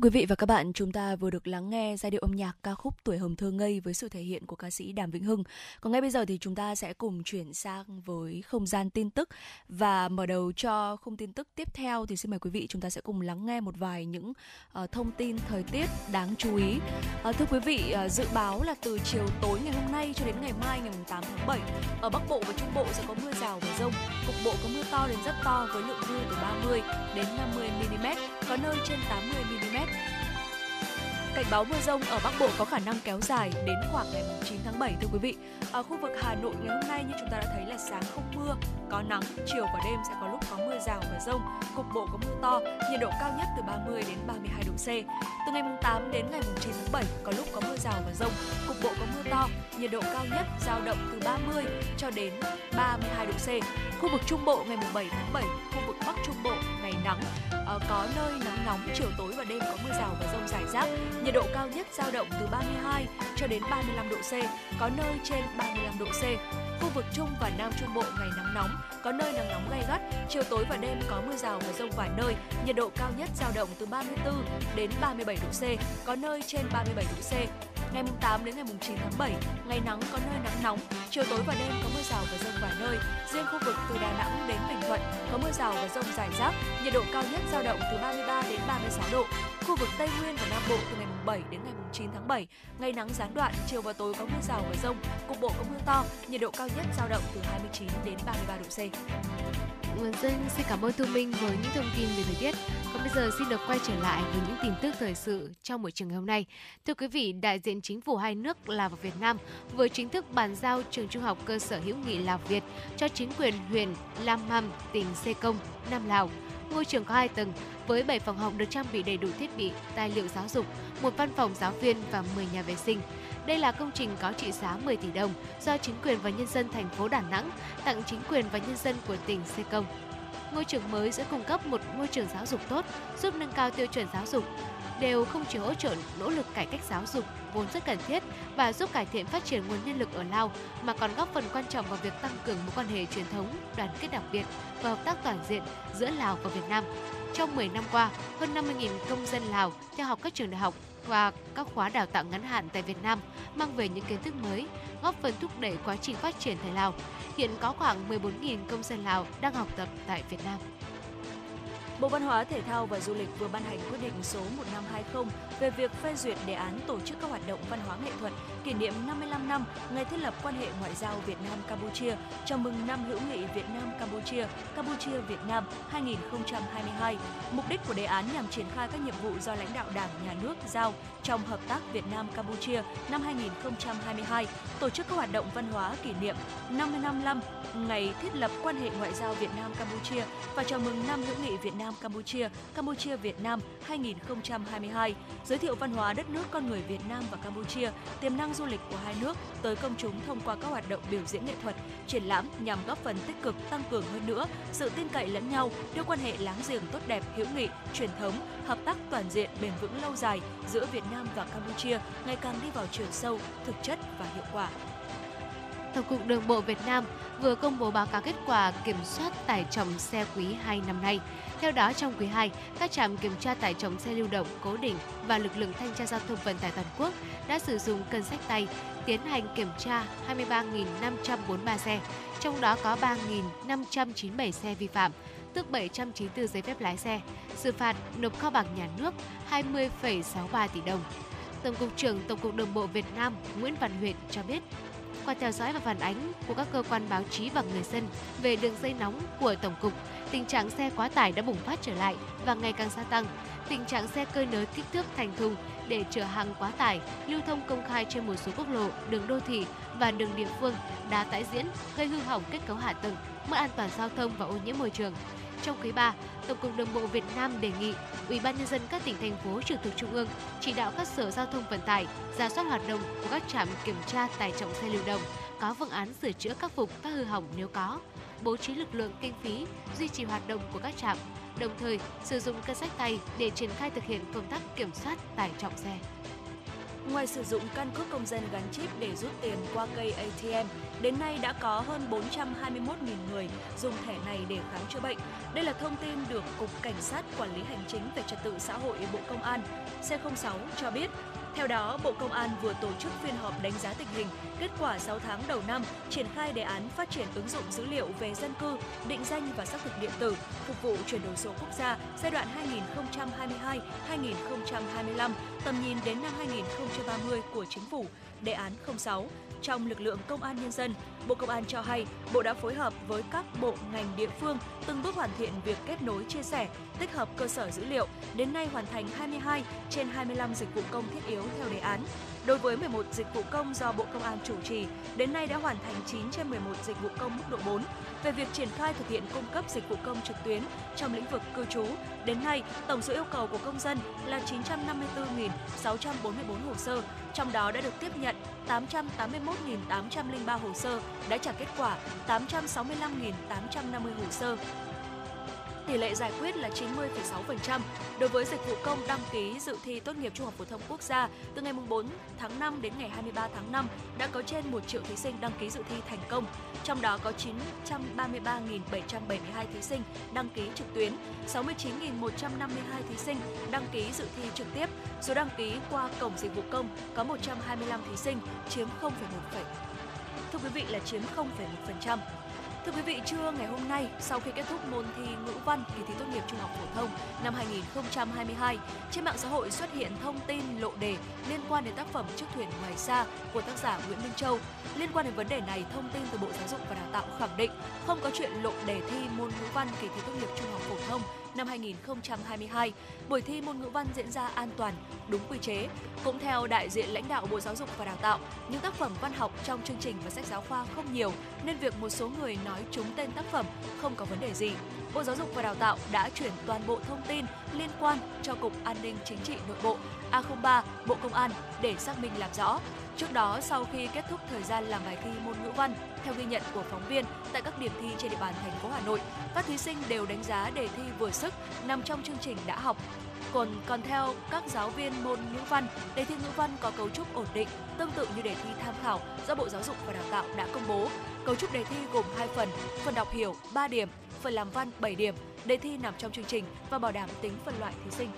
Thưa quý vị và các bạn, chúng ta vừa được lắng nghe giai điệu âm nhạc ca khúc Tuổi Hồng Thơ Ngây với sự thể hiện của ca sĩ Đàm Vĩnh Hưng. Còn ngay bây giờ thì chúng ta sẽ cùng chuyển sang với không gian tin tức và mở đầu cho khung tin tức tiếp theo thì xin mời quý vị chúng ta sẽ cùng lắng nghe một vài những uh, thông tin thời tiết đáng chú ý. Uh, thưa quý vị, uh, dự báo là từ chiều tối ngày hôm nay cho đến ngày mai ngày 8 tháng 7 ở Bắc Bộ và Trung Bộ sẽ có mưa rào và rông, cục bộ có mưa to đến rất to với lượng mưa từ 30 đến 50 mm, có nơi trên 80 mm 헬멧 Cảnh báo mưa rông ở Bắc Bộ có khả năng kéo dài đến khoảng ngày 9 tháng 7 thưa quý vị. Ở khu vực Hà Nội ngày hôm nay như chúng ta đã thấy là sáng không mưa, có nắng, chiều và đêm sẽ có lúc có mưa rào và rông, cục bộ có mưa to, nhiệt độ cao nhất từ 30 đến 32 độ C. Từ ngày 8 đến ngày 9 tháng 7 có lúc có mưa rào và rông, cục bộ có mưa to, nhiệt độ cao nhất giao động từ 30 cho đến 32 độ C. Khu vực Trung Bộ ngày 7 tháng 7, khu vực Bắc Trung Bộ ngày nắng, ờ, có nơi nắng nóng chiều tối và đêm có mưa rào và rông rải rác nhiệt độ cao nhất giao động từ 32 cho đến 35 độ C có nơi trên 35 độ C khu vực Trung và Nam Trung Bộ ngày nắng nóng, có nơi nắng nóng gay gắt, chiều tối và đêm có mưa rào và rông vài nơi, nhiệt độ cao nhất giao động từ 34 đến 37 độ C, có nơi trên 37 độ C. Ngày 8 đến ngày 9 tháng 7, ngày nắng có nơi nắng nóng, chiều tối và đêm có mưa rào và rông vài nơi. Riêng khu vực từ Đà Nẵng đến Bình Thuận có mưa rào và rông rải rác, nhiệt độ cao nhất giao động từ 33 đến 36 độ. Khu vực Tây Nguyên và Nam Bộ từ ngày 7 đến ngày 9 tháng 7, ngày nắng gián đoạn, chiều và tối có mưa rào và rông, cục bộ có mưa to, nhiệt độ cao nhất dao động từ 29 đến 33 độ C. Dân xin cảm ơn Thu Minh với những thông tin về thời tiết. Còn bây giờ xin được quay trở lại với những tin tức thời sự trong buổi trường ngày hôm nay. Thưa quý vị, đại diện chính phủ hai nước Lào và Việt Nam vừa chính thức bàn giao trường trung học cơ sở hữu nghị Lào Việt cho chính quyền huyện Lam Mam, tỉnh Sê Công, Nam Lào. Ngôi trường có hai tầng với 7 phòng học được trang bị đầy đủ thiết bị, tài liệu giáo dục, một văn phòng giáo viên và 10 nhà vệ sinh. Đây là công trình có trị giá 10 tỷ đồng do chính quyền và nhân dân thành phố Đà Nẵng tặng chính quyền và nhân dân của tỉnh Sê Công. Ngôi trường mới sẽ cung cấp một môi trường giáo dục tốt, giúp nâng cao tiêu chuẩn giáo dục, đều không chỉ hỗ trợ nỗ lực cải cách giáo dục vốn rất cần thiết và giúp cải thiện phát triển nguồn nhân lực ở Lào mà còn góp phần quan trọng vào việc tăng cường mối quan hệ truyền thống, đoàn kết đặc biệt và hợp tác toàn diện giữa Lào và Việt Nam. Trong 10 năm qua, hơn 50.000 công dân Lào theo học các trường đại học và các khóa đào tạo ngắn hạn tại Việt Nam mang về những kiến thức mới, góp phần thúc đẩy quá trình phát triển tại Lào. Hiện có khoảng 14.000 công dân Lào đang học tập tại Việt Nam. Bộ Văn hóa, Thể thao và Du lịch vừa ban hành quyết định số 1520 về việc phê duyệt đề án tổ chức các hoạt động văn hóa nghệ thuật kỷ niệm 55 năm ngày thiết lập quan hệ ngoại giao Việt Nam Campuchia, chào mừng năm hữu nghị Việt Nam Campuchia, Campuchia Việt Nam 2022. Mục đích của đề án nhằm triển khai các nhiệm vụ do lãnh đạo Đảng, Nhà nước giao trong hợp tác Việt Nam Campuchia năm 2022, tổ chức các hoạt động văn hóa kỷ niệm 55 năm ngày thiết lập quan hệ ngoại giao Việt Nam Campuchia và chào mừng năm hữu nghị Việt Nam. Nam Campuchia, Campuchia Việt Nam 2022, giới thiệu văn hóa đất nước con người Việt Nam và Campuchia, tiềm năng du lịch của hai nước tới công chúng thông qua các hoạt động biểu diễn nghệ thuật, triển lãm nhằm góp phần tích cực tăng cường hơn nữa sự tin cậy lẫn nhau, đưa quan hệ láng giềng tốt đẹp, hữu nghị, truyền thống, hợp tác toàn diện bền vững lâu dài giữa Việt Nam và Campuchia ngày càng đi vào chiều sâu, thực chất và hiệu quả. Tổng cục Đường bộ Việt Nam vừa công bố báo cáo kết quả kiểm soát tải trọng xe quý 2 năm nay. Theo đó, trong quý 2, các trạm kiểm tra tải trọng xe lưu động cố định và lực lượng thanh tra giao thông vận tải toàn quốc đã sử dụng cân sách tay tiến hành kiểm tra 23.543 xe, trong đó có 3.597 xe vi phạm, tước 794 giấy phép lái xe, xử phạt nộp kho bạc nhà nước 20,63 tỷ đồng. Tổng cục trưởng Tổng cục Đường bộ Việt Nam Nguyễn Văn Huyện cho biết, qua theo dõi và phản ánh của các cơ quan báo chí và người dân về đường dây nóng của Tổng cục, tình trạng xe quá tải đã bùng phát trở lại và ngày càng gia tăng. Tình trạng xe cơi nới kích thước thành thùng để chở hàng quá tải lưu thông công khai trên một số quốc lộ, đường đô thị và đường địa phương đã tái diễn, gây hư hỏng kết cấu hạ tầng, mất an toàn giao thông và ô nhiễm môi trường. Trong quý 3, Tổng cục Đường bộ Việt Nam đề nghị Ủy ban nhân dân các tỉnh thành phố trực thuộc trung ương chỉ đạo các sở giao thông vận tải ra soát hoạt động của các trạm kiểm tra tải trọng xe lưu động, có phương án sửa chữa khắc phục các hư hỏng nếu có, bố trí lực lượng kinh phí duy trì hoạt động của các trạm, đồng thời sử dụng cân sách tay để triển khai thực hiện công tác kiểm soát tải trọng xe. Ngoài sử dụng căn cước công dân gắn chip để rút tiền qua cây ATM, đến nay đã có hơn 421.000 người dùng thẻ này để khám chữa bệnh. Đây là thông tin được Cục Cảnh sát Quản lý Hành chính về Trật tự xã hội Bộ Công an C06 cho biết theo đó, Bộ Công an vừa tổ chức phiên họp đánh giá tình hình, kết quả 6 tháng đầu năm, triển khai đề án phát triển ứng dụng dữ liệu về dân cư, định danh và xác thực điện tử, phục vụ chuyển đổi số quốc gia giai đoạn 2022-2025, tầm nhìn đến năm 2030 của Chính phủ, đề án 06 trong lực lượng công an nhân dân, Bộ Công an cho hay Bộ đã phối hợp với các bộ ngành địa phương từng bước hoàn thiện việc kết nối chia sẻ, tích hợp cơ sở dữ liệu, đến nay hoàn thành 22 trên 25 dịch vụ công thiết yếu theo đề án. Đối với 11 dịch vụ công do Bộ Công an chủ trì, đến nay đã hoàn thành 9 trên 11 dịch vụ công mức độ 4. Về việc triển khai thực hiện cung cấp dịch vụ công trực tuyến trong lĩnh vực cư trú, đến nay tổng số yêu cầu của công dân là 954.644 hồ sơ, trong đó đã được tiếp nhận 881.803 hồ sơ, đã trả kết quả 865.850 hồ sơ, tỷ lệ giải quyết là 90,6%. Đối với dịch vụ công đăng ký dự thi tốt nghiệp trung học phổ thông quốc gia, từ ngày 4 tháng 5 đến ngày 23 tháng 5 đã có trên 1 triệu thí sinh đăng ký dự thi thành công. Trong đó có 933.772 thí sinh đăng ký trực tuyến, 69.152 thí sinh đăng ký dự thi trực tiếp. Số đăng ký qua cổng dịch vụ công có 125 thí sinh, chiếm 0,1%. Thưa quý vị là chiếm 0,1%. Thưa quý vị, trưa ngày hôm nay, sau khi kết thúc môn thi ngữ văn kỳ thi tốt nghiệp trung học phổ thông năm 2022, trên mạng xã hội xuất hiện thông tin lộ đề liên quan đến tác phẩm Chiếc thuyền ngoài xa của tác giả Nguyễn Minh Châu. Liên quan đến vấn đề này, thông tin từ Bộ Giáo dục và Đào tạo khẳng định không có chuyện lộ đề thi môn ngữ văn kỳ thi tốt nghiệp trung học phổ thông năm 2022. Buổi thi môn ngữ văn diễn ra an toàn, đúng quy chế. Cũng theo đại diện lãnh đạo Bộ Giáo dục và Đào tạo, những tác phẩm văn học trong chương trình và sách giáo khoa không nhiều nên việc một số người nói trúng tên tác phẩm không có vấn đề gì. Bộ Giáo dục và Đào tạo đã chuyển toàn bộ thông tin liên quan cho Cục An ninh Chính trị Nội bộ A03 Bộ Công an để xác minh làm rõ. Trước đó, sau khi kết thúc thời gian làm bài thi môn ngữ văn, theo ghi nhận của phóng viên tại các điểm thi trên địa bàn thành phố Hà Nội, các thí sinh đều đánh giá đề thi vừa sức nằm trong chương trình đã học. Còn còn theo các giáo viên môn ngữ văn, đề thi ngữ văn có cấu trúc ổn định, tương tự như đề thi tham khảo do Bộ Giáo dục và Đào tạo đã công bố. Cấu trúc đề thi gồm hai phần, phần đọc hiểu 3 điểm, phần làm văn 7 điểm. Đề thi nằm trong chương trình và bảo đảm tính phân loại thí sinh.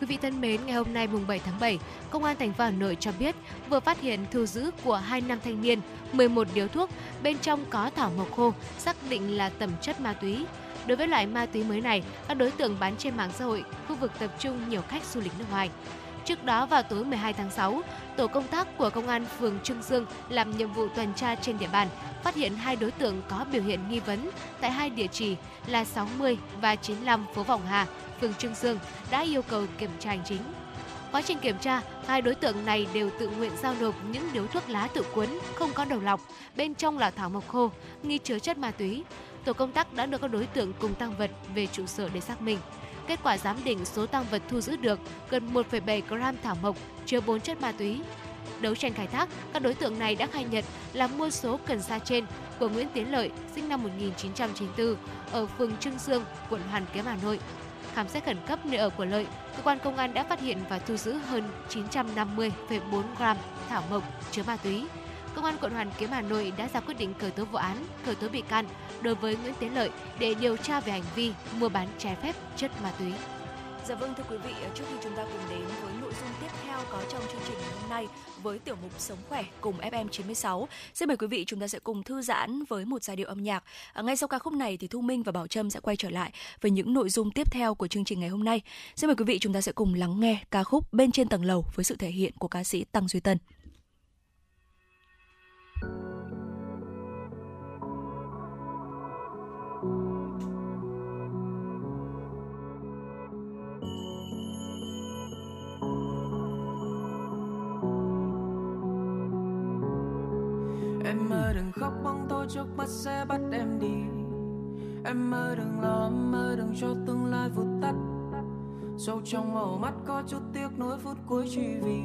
Quý vị thân mến, ngày hôm nay mùng 7 tháng 7, Công an thành phố Hà Nội cho biết vừa phát hiện thu giữ của hai nam thanh niên 11 điếu thuốc, bên trong có thảo mộc khô, xác định là tẩm chất ma túy. Đối với loại ma túy mới này, các đối tượng bán trên mạng xã hội, khu vực tập trung nhiều khách du lịch nước ngoài. Trước đó vào tối 12 tháng 6, tổ công tác của công an phường Trương Dương làm nhiệm vụ tuần tra trên địa bàn, phát hiện hai đối tượng có biểu hiện nghi vấn tại hai địa chỉ là 60 và 95 phố Vọng Hà, phường Trương Dương đã yêu cầu kiểm tra hành chính. Quá trình kiểm tra, hai đối tượng này đều tự nguyện giao nộp những điếu thuốc lá tự cuốn không có đầu lọc, bên trong là thảo mộc khô, nghi chứa chất ma túy. Tổ công tác đã đưa các đối tượng cùng tăng vật về trụ sở để xác minh. Kết quả giám định số tăng vật thu giữ được gần 1,7 gram thảo mộc chứa 4 chất ma túy. Đấu tranh khai thác, các đối tượng này đã khai nhận là mua số cần sa trên của Nguyễn Tiến Lợi, sinh năm 1994, ở phường Trương Dương, quận Hoàn Kiếm, Hà Nội. Khám xét khẩn cấp nơi ở của Lợi, cơ quan công an đã phát hiện và thu giữ hơn 950,4 gram thảo mộc chứa ma túy. Công an quận Hoàn Kiếm Hà Nội đã ra quyết định khởi tố vụ án, khởi tố bị can đối với Nguyễn Tiến Lợi để điều tra về hành vi mua bán trái phép chất ma túy. Dạ vâng thưa quý vị, trước khi chúng ta cùng đến với nội dung tiếp theo có trong chương trình ngày hôm nay với tiểu mục Sống khỏe cùng FM96, xin mời quý vị chúng ta sẽ cùng thư giãn với một giai điệu âm nhạc. À, ngay sau ca khúc này thì Thu Minh và Bảo Trâm sẽ quay trở lại với những nội dung tiếp theo của chương trình ngày hôm nay. Xin mời quý vị chúng ta sẽ cùng lắng nghe ca khúc Bên trên tầng lầu với sự thể hiện của ca sĩ Tăng Duy Tân. Em mơ đừng khóc bóng tối trước mắt sẽ bắt em đi. Em mơ đừng lo, em mơ đừng cho tương lai vụt tắt. Sâu trong màu mắt có chút tiếc nuối phút cuối chỉ vì.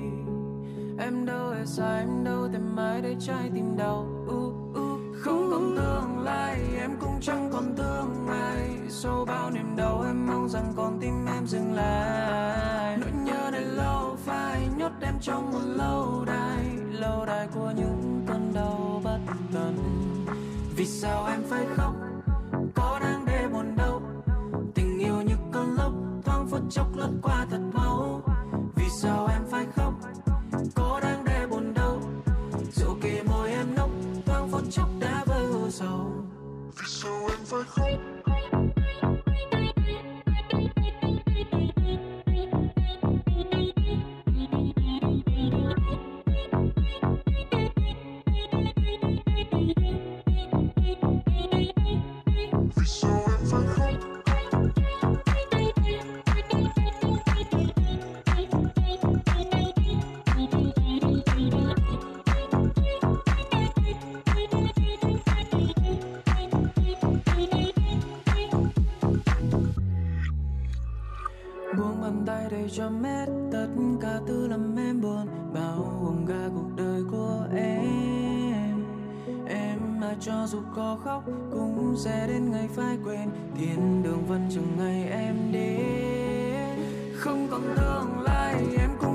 Em đâu hề sai, em đâu thể mãi để trái tim đau. Uh, uh. Không còn tương lai, em cũng chẳng còn thương ai Sau bao niềm đau em mong rằng con tim em dừng lại. Nỗi nhớ này lâu phai nhốt em trong một lâu đài. Lâu đài của những đau bất tận. Vì sao em phải khóc? Có đang để buồn đâu. Tình yêu như cơn lốc, thoáng phút chốc lướt qua thật mau vì sao em phải khóc? Có đang để buồn đâu. Dù kỳ môi em nốc, thoáng phút chốc đã vỡ sầu. Vì sao em phải khóc? Có khóc cũng sẽ đến ngày phải quên. Thiên đường vẫn chừng ngày em đến. Không còn tương lai, em cũng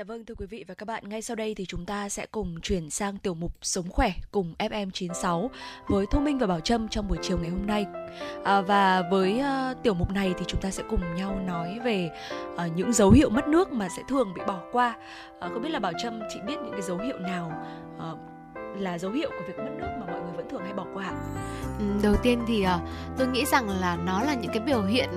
Dạ vâng thưa quý vị và các bạn, ngay sau đây thì chúng ta sẽ cùng chuyển sang tiểu mục Sống khỏe cùng FM96 với Thu Minh và Bảo Trâm trong buổi chiều ngày hôm nay. À, và với uh, tiểu mục này thì chúng ta sẽ cùng nhau nói về uh, những dấu hiệu mất nước mà sẽ thường bị bỏ qua. À, không biết là Bảo Trâm chị biết những cái dấu hiệu nào uh, là dấu hiệu của việc mất nước mà mọi người vẫn thường hay bỏ qua? Ừ, đầu tiên thì ờ, tôi nghĩ rằng là nó là những cái biểu hiện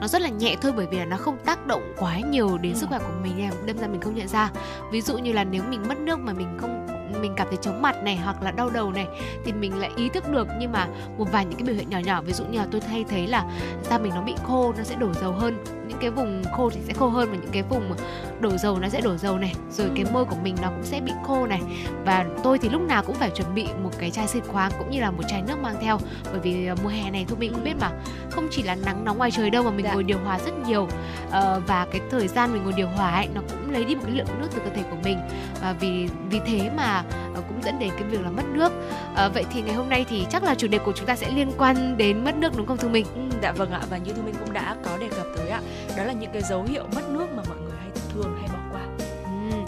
nó rất là nhẹ thôi bởi vì là nó không tác động quá nhiều đến Ừ. sức khỏe của mình em đâm ra mình không nhận ra ví dụ như là nếu mình mất nước mà mình không mình cảm thấy chóng mặt này hoặc là đau đầu này thì mình lại ý thức được. Nhưng mà một vài những cái biểu hiện nhỏ nhỏ ví dụ như là tôi hay thấy là da mình nó bị khô nó sẽ đổ dầu hơn. Những cái vùng khô thì sẽ khô hơn và những cái vùng đổ dầu nó sẽ đổ dầu này. Rồi cái môi của mình nó cũng sẽ bị khô này. Và tôi thì lúc nào cũng phải chuẩn bị một cái chai xịt khoáng cũng như là một chai nước mang theo. Bởi vì ờ, mùa hè này thôi mình cũng biết mà không chỉ là nắng nóng ngoài trời đâu mà mình Dạ. ngồi điều hòa rất nhiều. Ờ, và cái thời gian mình ngồi điều hòa ấy nó cũng lấy đi một cái lượng nước từ cơ thể của mình. Và vì vì thế mà cũng dẫn đến cái việc là mất nước Ờ, vậy thì ngày hôm nay thì chắc là chủ đề của chúng ta sẽ liên quan đến mất nước đúng không Thu Minh? Ừ, dạ vâng ạ và như Thu Minh cũng đã có đề cập tới ạ đó là những cái dấu hiệu mất nước mà mọi người hay thường hay bỏ qua Ừm,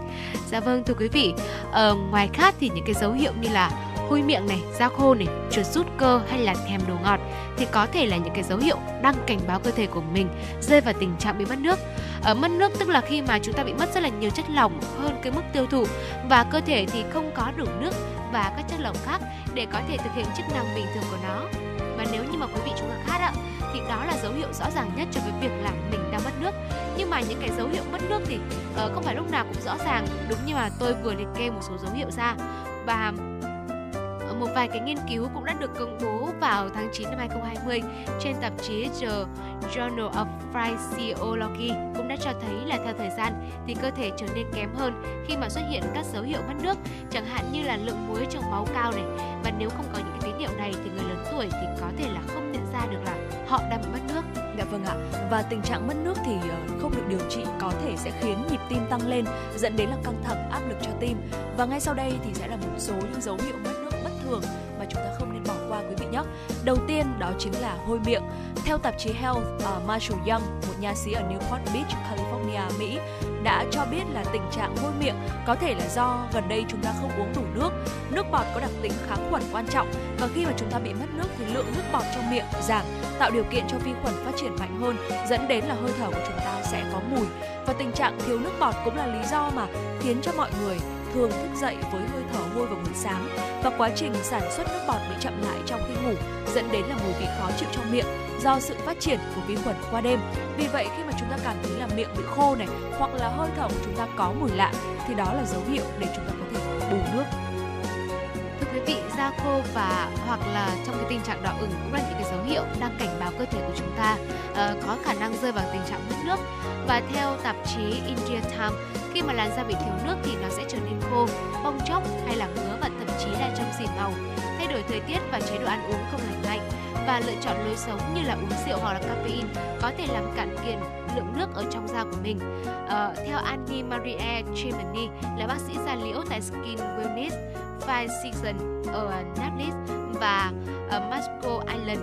Dạ vâng thưa quý vị ờ, Ngoài khát thì những cái dấu hiệu như là hôi miệng này, da khô này, chuột rút cơ hay là thèm đồ ngọt thì có thể là những cái dấu hiệu đang cảnh báo cơ thể của mình rơi vào tình trạng bị mất nước. Ở mất nước tức là khi mà chúng ta bị mất rất là nhiều chất lỏng hơn cái mức tiêu thụ và cơ thể thì không có đủ nước và các chất lỏng khác để có thể thực hiện chức năng bình thường của nó. Và nếu như mà quý vị chúng ta khát ạ thì đó là dấu hiệu rõ ràng nhất cho cái việc là mình đang mất nước. Nhưng mà những cái dấu hiệu mất nước thì uh, không phải lúc nào cũng rõ ràng đúng như mà tôi vừa liệt kê một số dấu hiệu ra và một vài cái nghiên cứu cũng đã được công bố vào tháng 9 năm 2020 trên tạp chí The Journal of Physiology cũng đã cho thấy là theo thời gian thì cơ thể trở nên kém hơn khi mà xuất hiện các dấu hiệu mất nước, chẳng hạn như là lượng muối trong máu cao này. Và nếu không có những cái tín hiệu này thì người lớn tuổi thì có thể là không nhận ra được là họ đang bị mất nước. Dạ vâng ạ. Và tình trạng mất nước thì ờ, không được điều trị có thể sẽ khiến nhịp tim tăng lên, dẫn đến là căng thẳng, áp lực cho tim. Và ngay sau đây thì sẽ là một số những dấu hiệu mất nước thường mà chúng ta không nên bỏ qua quý vị nhé. Đầu tiên đó chính là hôi miệng. Theo tạp chí Health, uh, Marshall Young, một nha sĩ ở Newport Beach, California, Mỹ, đã cho biết là tình trạng hôi miệng có thể là do gần đây chúng ta không uống đủ nước. Nước bọt có đặc tính kháng khuẩn quan trọng và khi mà chúng ta bị mất nước thì lượng nước bọt trong miệng giảm, tạo điều kiện cho vi khuẩn phát triển mạnh hơn, dẫn đến là hơi thở của chúng ta sẽ có mùi. Và tình trạng thiếu nước bọt cũng là lý do mà khiến cho mọi người thường thức dậy với hơi thở hôi vào buổi sáng và quá trình sản xuất nước bọt bị chậm lại trong khi ngủ, dẫn đến là mùi vị khó chịu trong miệng do sự phát triển của vi khuẩn qua đêm. Vì vậy, khi mà chúng ta cảm thấy là miệng bị khô này hoặc là hơi thở của chúng ta có mùi lạ, thì đó là dấu hiệu để chúng ta có thể bù nước. Da khô và hoặc là trong cái tình trạng đỏ ửng cũng là những cái dấu hiệu đang cảnh báo cơ thể của chúng ta uh, có khả năng rơi vào tình trạng mất nước. Và theo tạp chí India Times, khi mà làn da bị thiếu nước thì nó sẽ trở nên khô, bong chóc hay là ngứa và thậm chí là trong xỉn màu. Thay đổi thời tiết và chế độ ăn uống không lành mạnh và lựa chọn lối sống như là uống rượu hoặc là caffeine có thể làm cạn kiệt lượng nước ở trong da của mình. À, theo Annie Marie Chimney là bác sĩ da liễu tại Skin Wellness Five Season ở Naples và ờ, ở Masco Island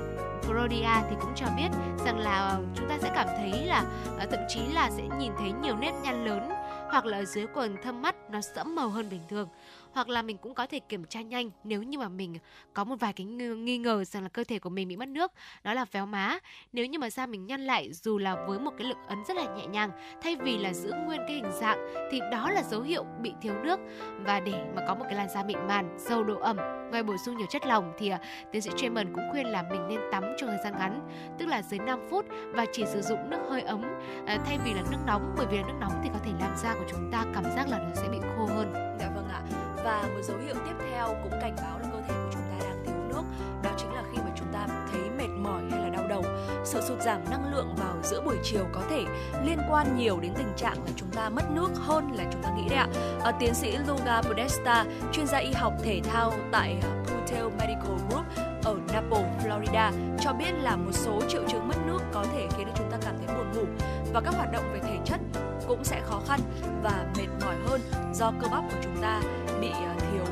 Florida thì cũng cho biết rằng là chúng ta sẽ cảm thấy là ờ, thậm chí là sẽ nhìn thấy nhiều nếp nhăn lớn hoặc là ở dưới quần thâm mắt nó sẫm màu hơn bình thường hoặc là mình cũng có thể kiểm tra nhanh nếu như mà mình có một vài cái nghi ngờ rằng là cơ thể của mình bị mất nước, đó là véo má nếu như mà da mình nhăn lại dù là với một cái lực ấn rất là nhẹ nhàng, thay vì là giữ nguyên cái hình dạng, thì đó là dấu hiệu bị thiếu nước và để mà có một cái làn da mịn màn giàu độ ẩm, ngoài bổ sung nhiều chất lỏng thì à, tiến sĩ Treman cũng khuyên là mình nên tắm trong thời gian ngắn, tức là dưới 5 phút và chỉ sử dụng nước hơi ấm à, thay vì là nước nóng, bởi vì là nước nóng thì có thể làm da của chúng ta cảm giác là nó sẽ bị khô hơn. Dạ vâng ạ. Và một dấu hiệu tiếp theo cũng cảnh báo là cơ thể của chúng ta đang thiếu nước, đó chính là khi mà chúng ta thấy mệt mỏi hay là đau đầu. Sự sụt giảm năng lượng vào giữa buổi chiều có thể liên quan nhiều đến tình trạng là chúng ta mất nước hơn là chúng ta nghĩ đấy ạ. À, tiến sĩ Luca Podesta, chuyên gia y học thể thao tại ờ, Hotel Medical Group ở Naples, Florida cho biết là một số triệu chứng mất nước có thể khiến chúng ta cảm thấy buồn ngủ và các hoạt động về thể chất cũng sẽ khó khăn và mệt mỏi hơn do cơ bắp của chúng ta bị ờ, thiếu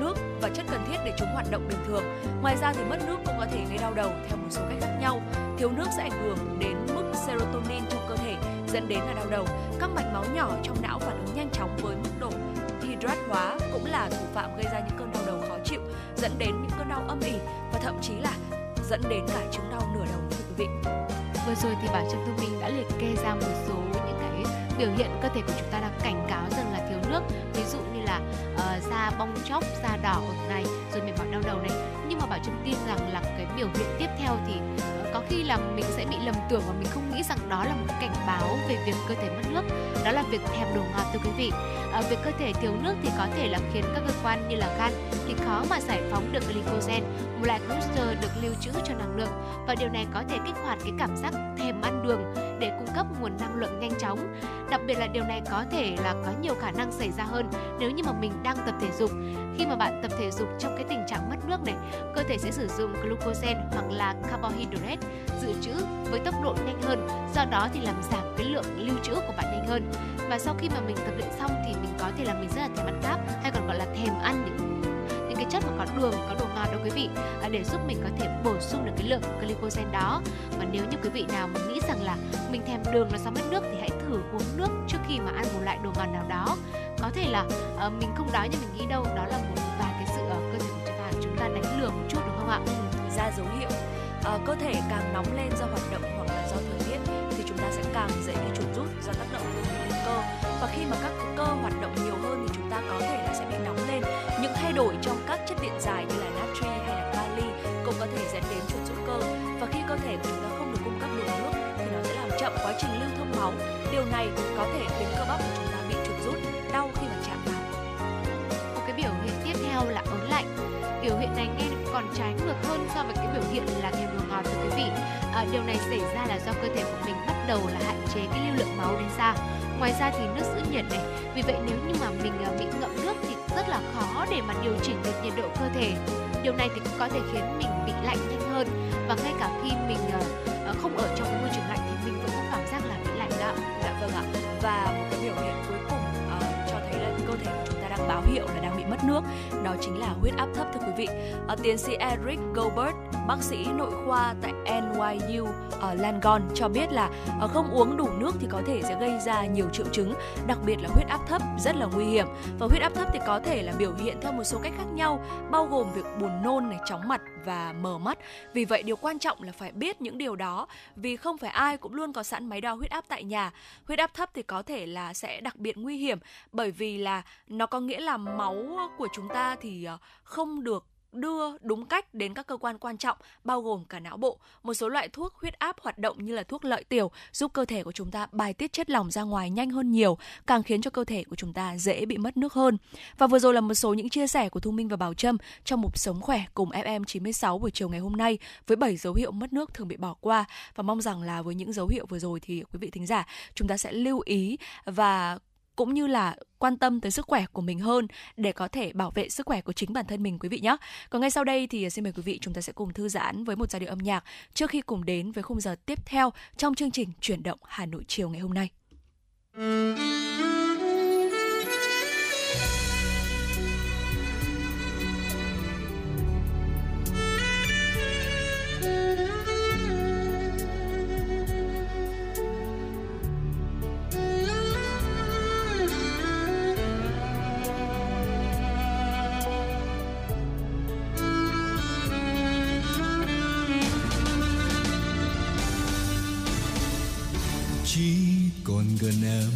nước và chất cần thiết để chúng hoạt động bình thường. Ngoài ra thì mất nước cũng có thể gây đau đầu theo một số cách khác nhau. Thiếu nước sẽ ảnh hưởng đến mức serotonin trong cơ thể dẫn đến là đau đầu. Các mạch máu nhỏ trong não phản ứng nhanh chóng với mức độ hydrat hóa cũng là thủ phạm gây ra những cơn đau đầu khó chịu, dẫn đến những cơn đau âm ỉ và thậm chí là dẫn đến cả chứng đau nửa đầu thưa quý vị. Vừa rồi thì bản Trâm Thu Minh đã liệt kê ra một số biểu hiện cơ thể của chúng ta đang cảnh cáo rằng là thiếu nước. Ví dụ như là uh, da bong chóc da đỏ ở này rồi mệt mỏi đau đầu này. Nhưng mà bảo trâm tin rằng là cái biểu hiện tiếp theo thì uh, có khi là mình sẽ bị lầm tưởng và mình không nghĩ rằng đó là một cảnh báo về việc cơ thể mất nước. Đó là việc thèm đồ ngọt thưa quý vị. À, việc cơ thể thiếu nước thì có thể là khiến các cơ quan như là gan thì khó mà giải phóng được glycogen một loại glucose được lưu trữ cho năng lượng. Và điều này có thể kích hoạt cái cảm giác thèm ăn đường để cung cấp nguồn năng lượng nhanh chóng. Đặc biệt là điều này có thể là có nhiều khả năng xảy ra hơn nếu như mà mình đang tập thể dục. Khi mà bạn tập thể dục trong cái tình trạng mất nước này, cơ thể sẽ sử dụng glucogen hoặc là carbohydrate dự trữ với tốc độ nhanh hơn, do đó thì làm giảm cái lượng lưu trữ của bạn nhanh hơn. Và sau khi mà mình tập luyện xong thì mình có thể là mình rất là thèm ăn cáp hay còn gọi là thèm ăn những những cái chất mà có đường có đồ ngọt đó quý vị à, để giúp mình có thể bổ sung được cái lượng glycogen đó. Và nếu như quý vị nào mà nghĩ rằng là mình thèm đường là sao mất nước thì hãy thử uống nước trước khi mà ăn một loại đồ ngọt nào đó. Có thể là à, mình không đói nhưng mình nghĩ đâu đó là một vài cái sự uh, cơ thể của chúng ta chúng ta đánh lừa một chút đúng không ạ? Ừ, ra dấu hiệu. À, cơ thể càng nóng lên do hoạt động hoặc là do thời tiết thì chúng ta sẽ càng dễ bị chuột rút do tác động của cơ. Và khi mà các cơ hoạt động nhiều hơn thì chúng ta có thể là sẽ bị nóng lên đổi trong các chất điện giải như là natri hay là kali cũng có thể dẫn đến chuột rút cơ. Và khi cơ thể của chúng ta không được cung cấp đủ nước thì nó sẽ làm chậm quá trình lưu thông máu. Điều này có thể khiến cơ bắp của chúng ta bị chuột rút đau khi mà chạm vào. Một cái biểu hiện tiếp theo là ớn lạnh. Biểu hiện này nghe còn trái ngược hơn so với cái biểu hiện là thèm đồ ngọt thưa quý vị. À, điều này xảy ra là do cơ thể của mình bắt đầu là hạn chế cái lưu lượng máu đến da. Ngoài ra thì nước giữ nhiệt này. Vì vậy nếu như mà mình à, bị ngậm nước thì rất là khó để mà điều chỉnh được nhiệt độ cơ thể điều này thì cũng có thể khiến mình bị lạnh nhanh hơn và ngay cả khi mình uh, không ở trong cái môi trường lạnh thì mình vẫn có cảm giác là bị lạnh đó Dạ vâng ạ. Và một cái biểu hiện cuối cùng uh, cho thấy là cơ thể của chúng ta đang báo hiệu là đang bị nước, đó chính là huyết áp thấp thưa quý vị. Ờ, tiến sĩ Eric Gilbert, bác sĩ nội khoa tại NYU ở ờ, Langon cho biết là ờ, không uống đủ nước thì có thể sẽ gây ra nhiều triệu chứng, đặc biệt là huyết áp thấp rất là nguy hiểm. Và huyết áp thấp thì có thể là biểu hiện theo một số cách khác nhau, bao gồm việc buồn nôn này, chóng mặt và mờ mắt. Vì vậy, điều quan trọng là phải biết những điều đó, vì không phải ai cũng luôn có sẵn máy đo huyết áp tại nhà. Huyết áp thấp thì có thể là sẽ đặc biệt nguy hiểm, bởi vì là nó có nghĩa là máu của chúng ta thì ờ, không được đưa đúng cách đến các cơ quan quan trọng bao gồm cả não bộ. Một số loại thuốc huyết áp hoạt động như là thuốc lợi tiểu giúp cơ thể của chúng ta bài tiết chất lỏng ra ngoài nhanh hơn nhiều, càng khiến cho cơ thể của chúng ta dễ bị mất nước hơn. Và vừa rồi là một số những chia sẻ của Thu Minh và Bảo Trâm trong mục Sống khỏe cùng FM 96 buổi chiều ngày hôm nay với 7 dấu hiệu mất nước thường bị bỏ qua và mong rằng là với những dấu hiệu vừa rồi thì quý vị thính giả chúng ta sẽ lưu ý và cũng như là quan tâm tới sức khỏe của mình hơn để có thể bảo vệ sức khỏe của chính bản thân mình, quý vị nhé. Còn ngay sau đây thì xin mời quý vị chúng ta sẽ cùng thư giãn với một giai điệu âm nhạc trước khi cùng đến với khung giờ tiếp theo trong chương trình chuyển động Hà Nội chiều ngày hôm nay. Em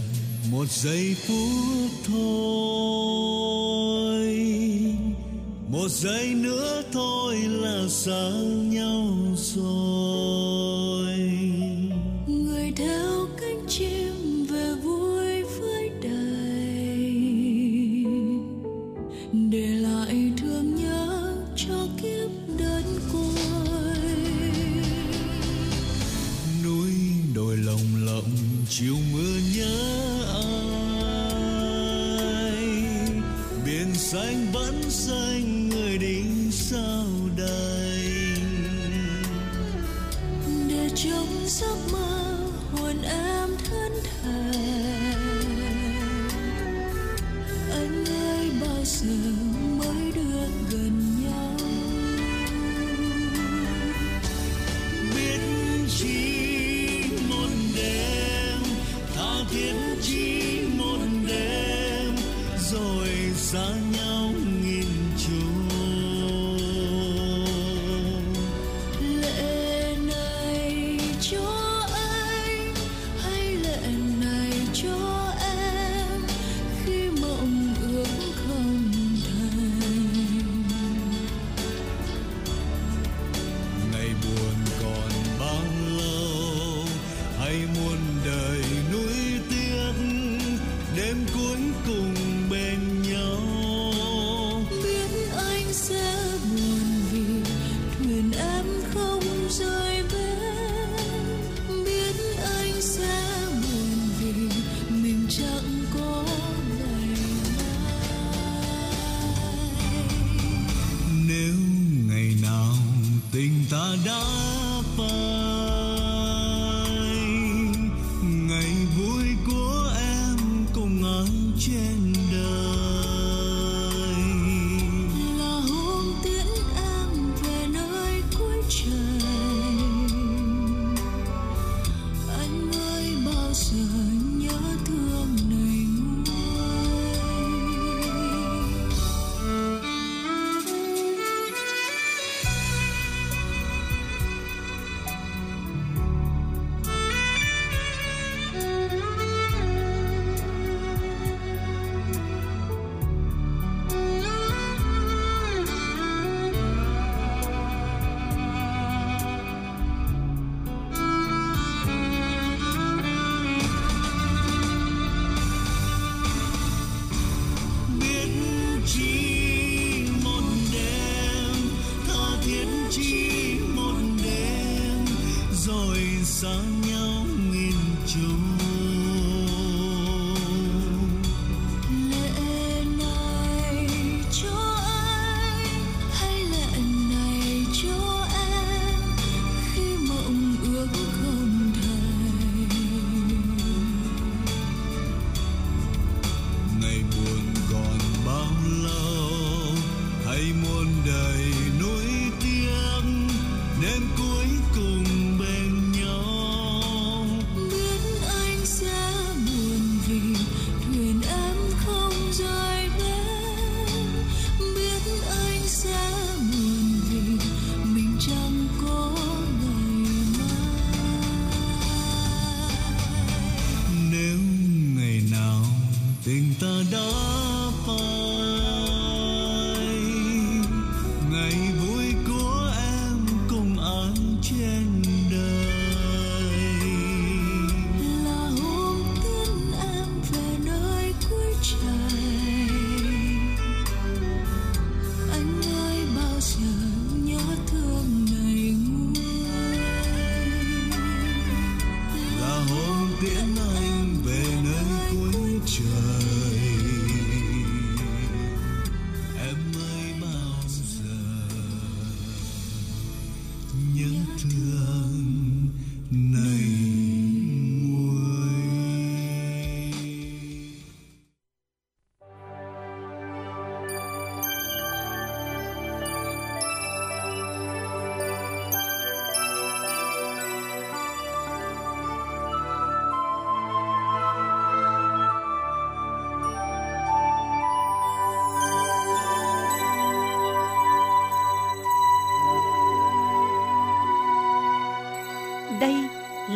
một giây phút thôi. Một giây nữa thôi là xa nhau rồi.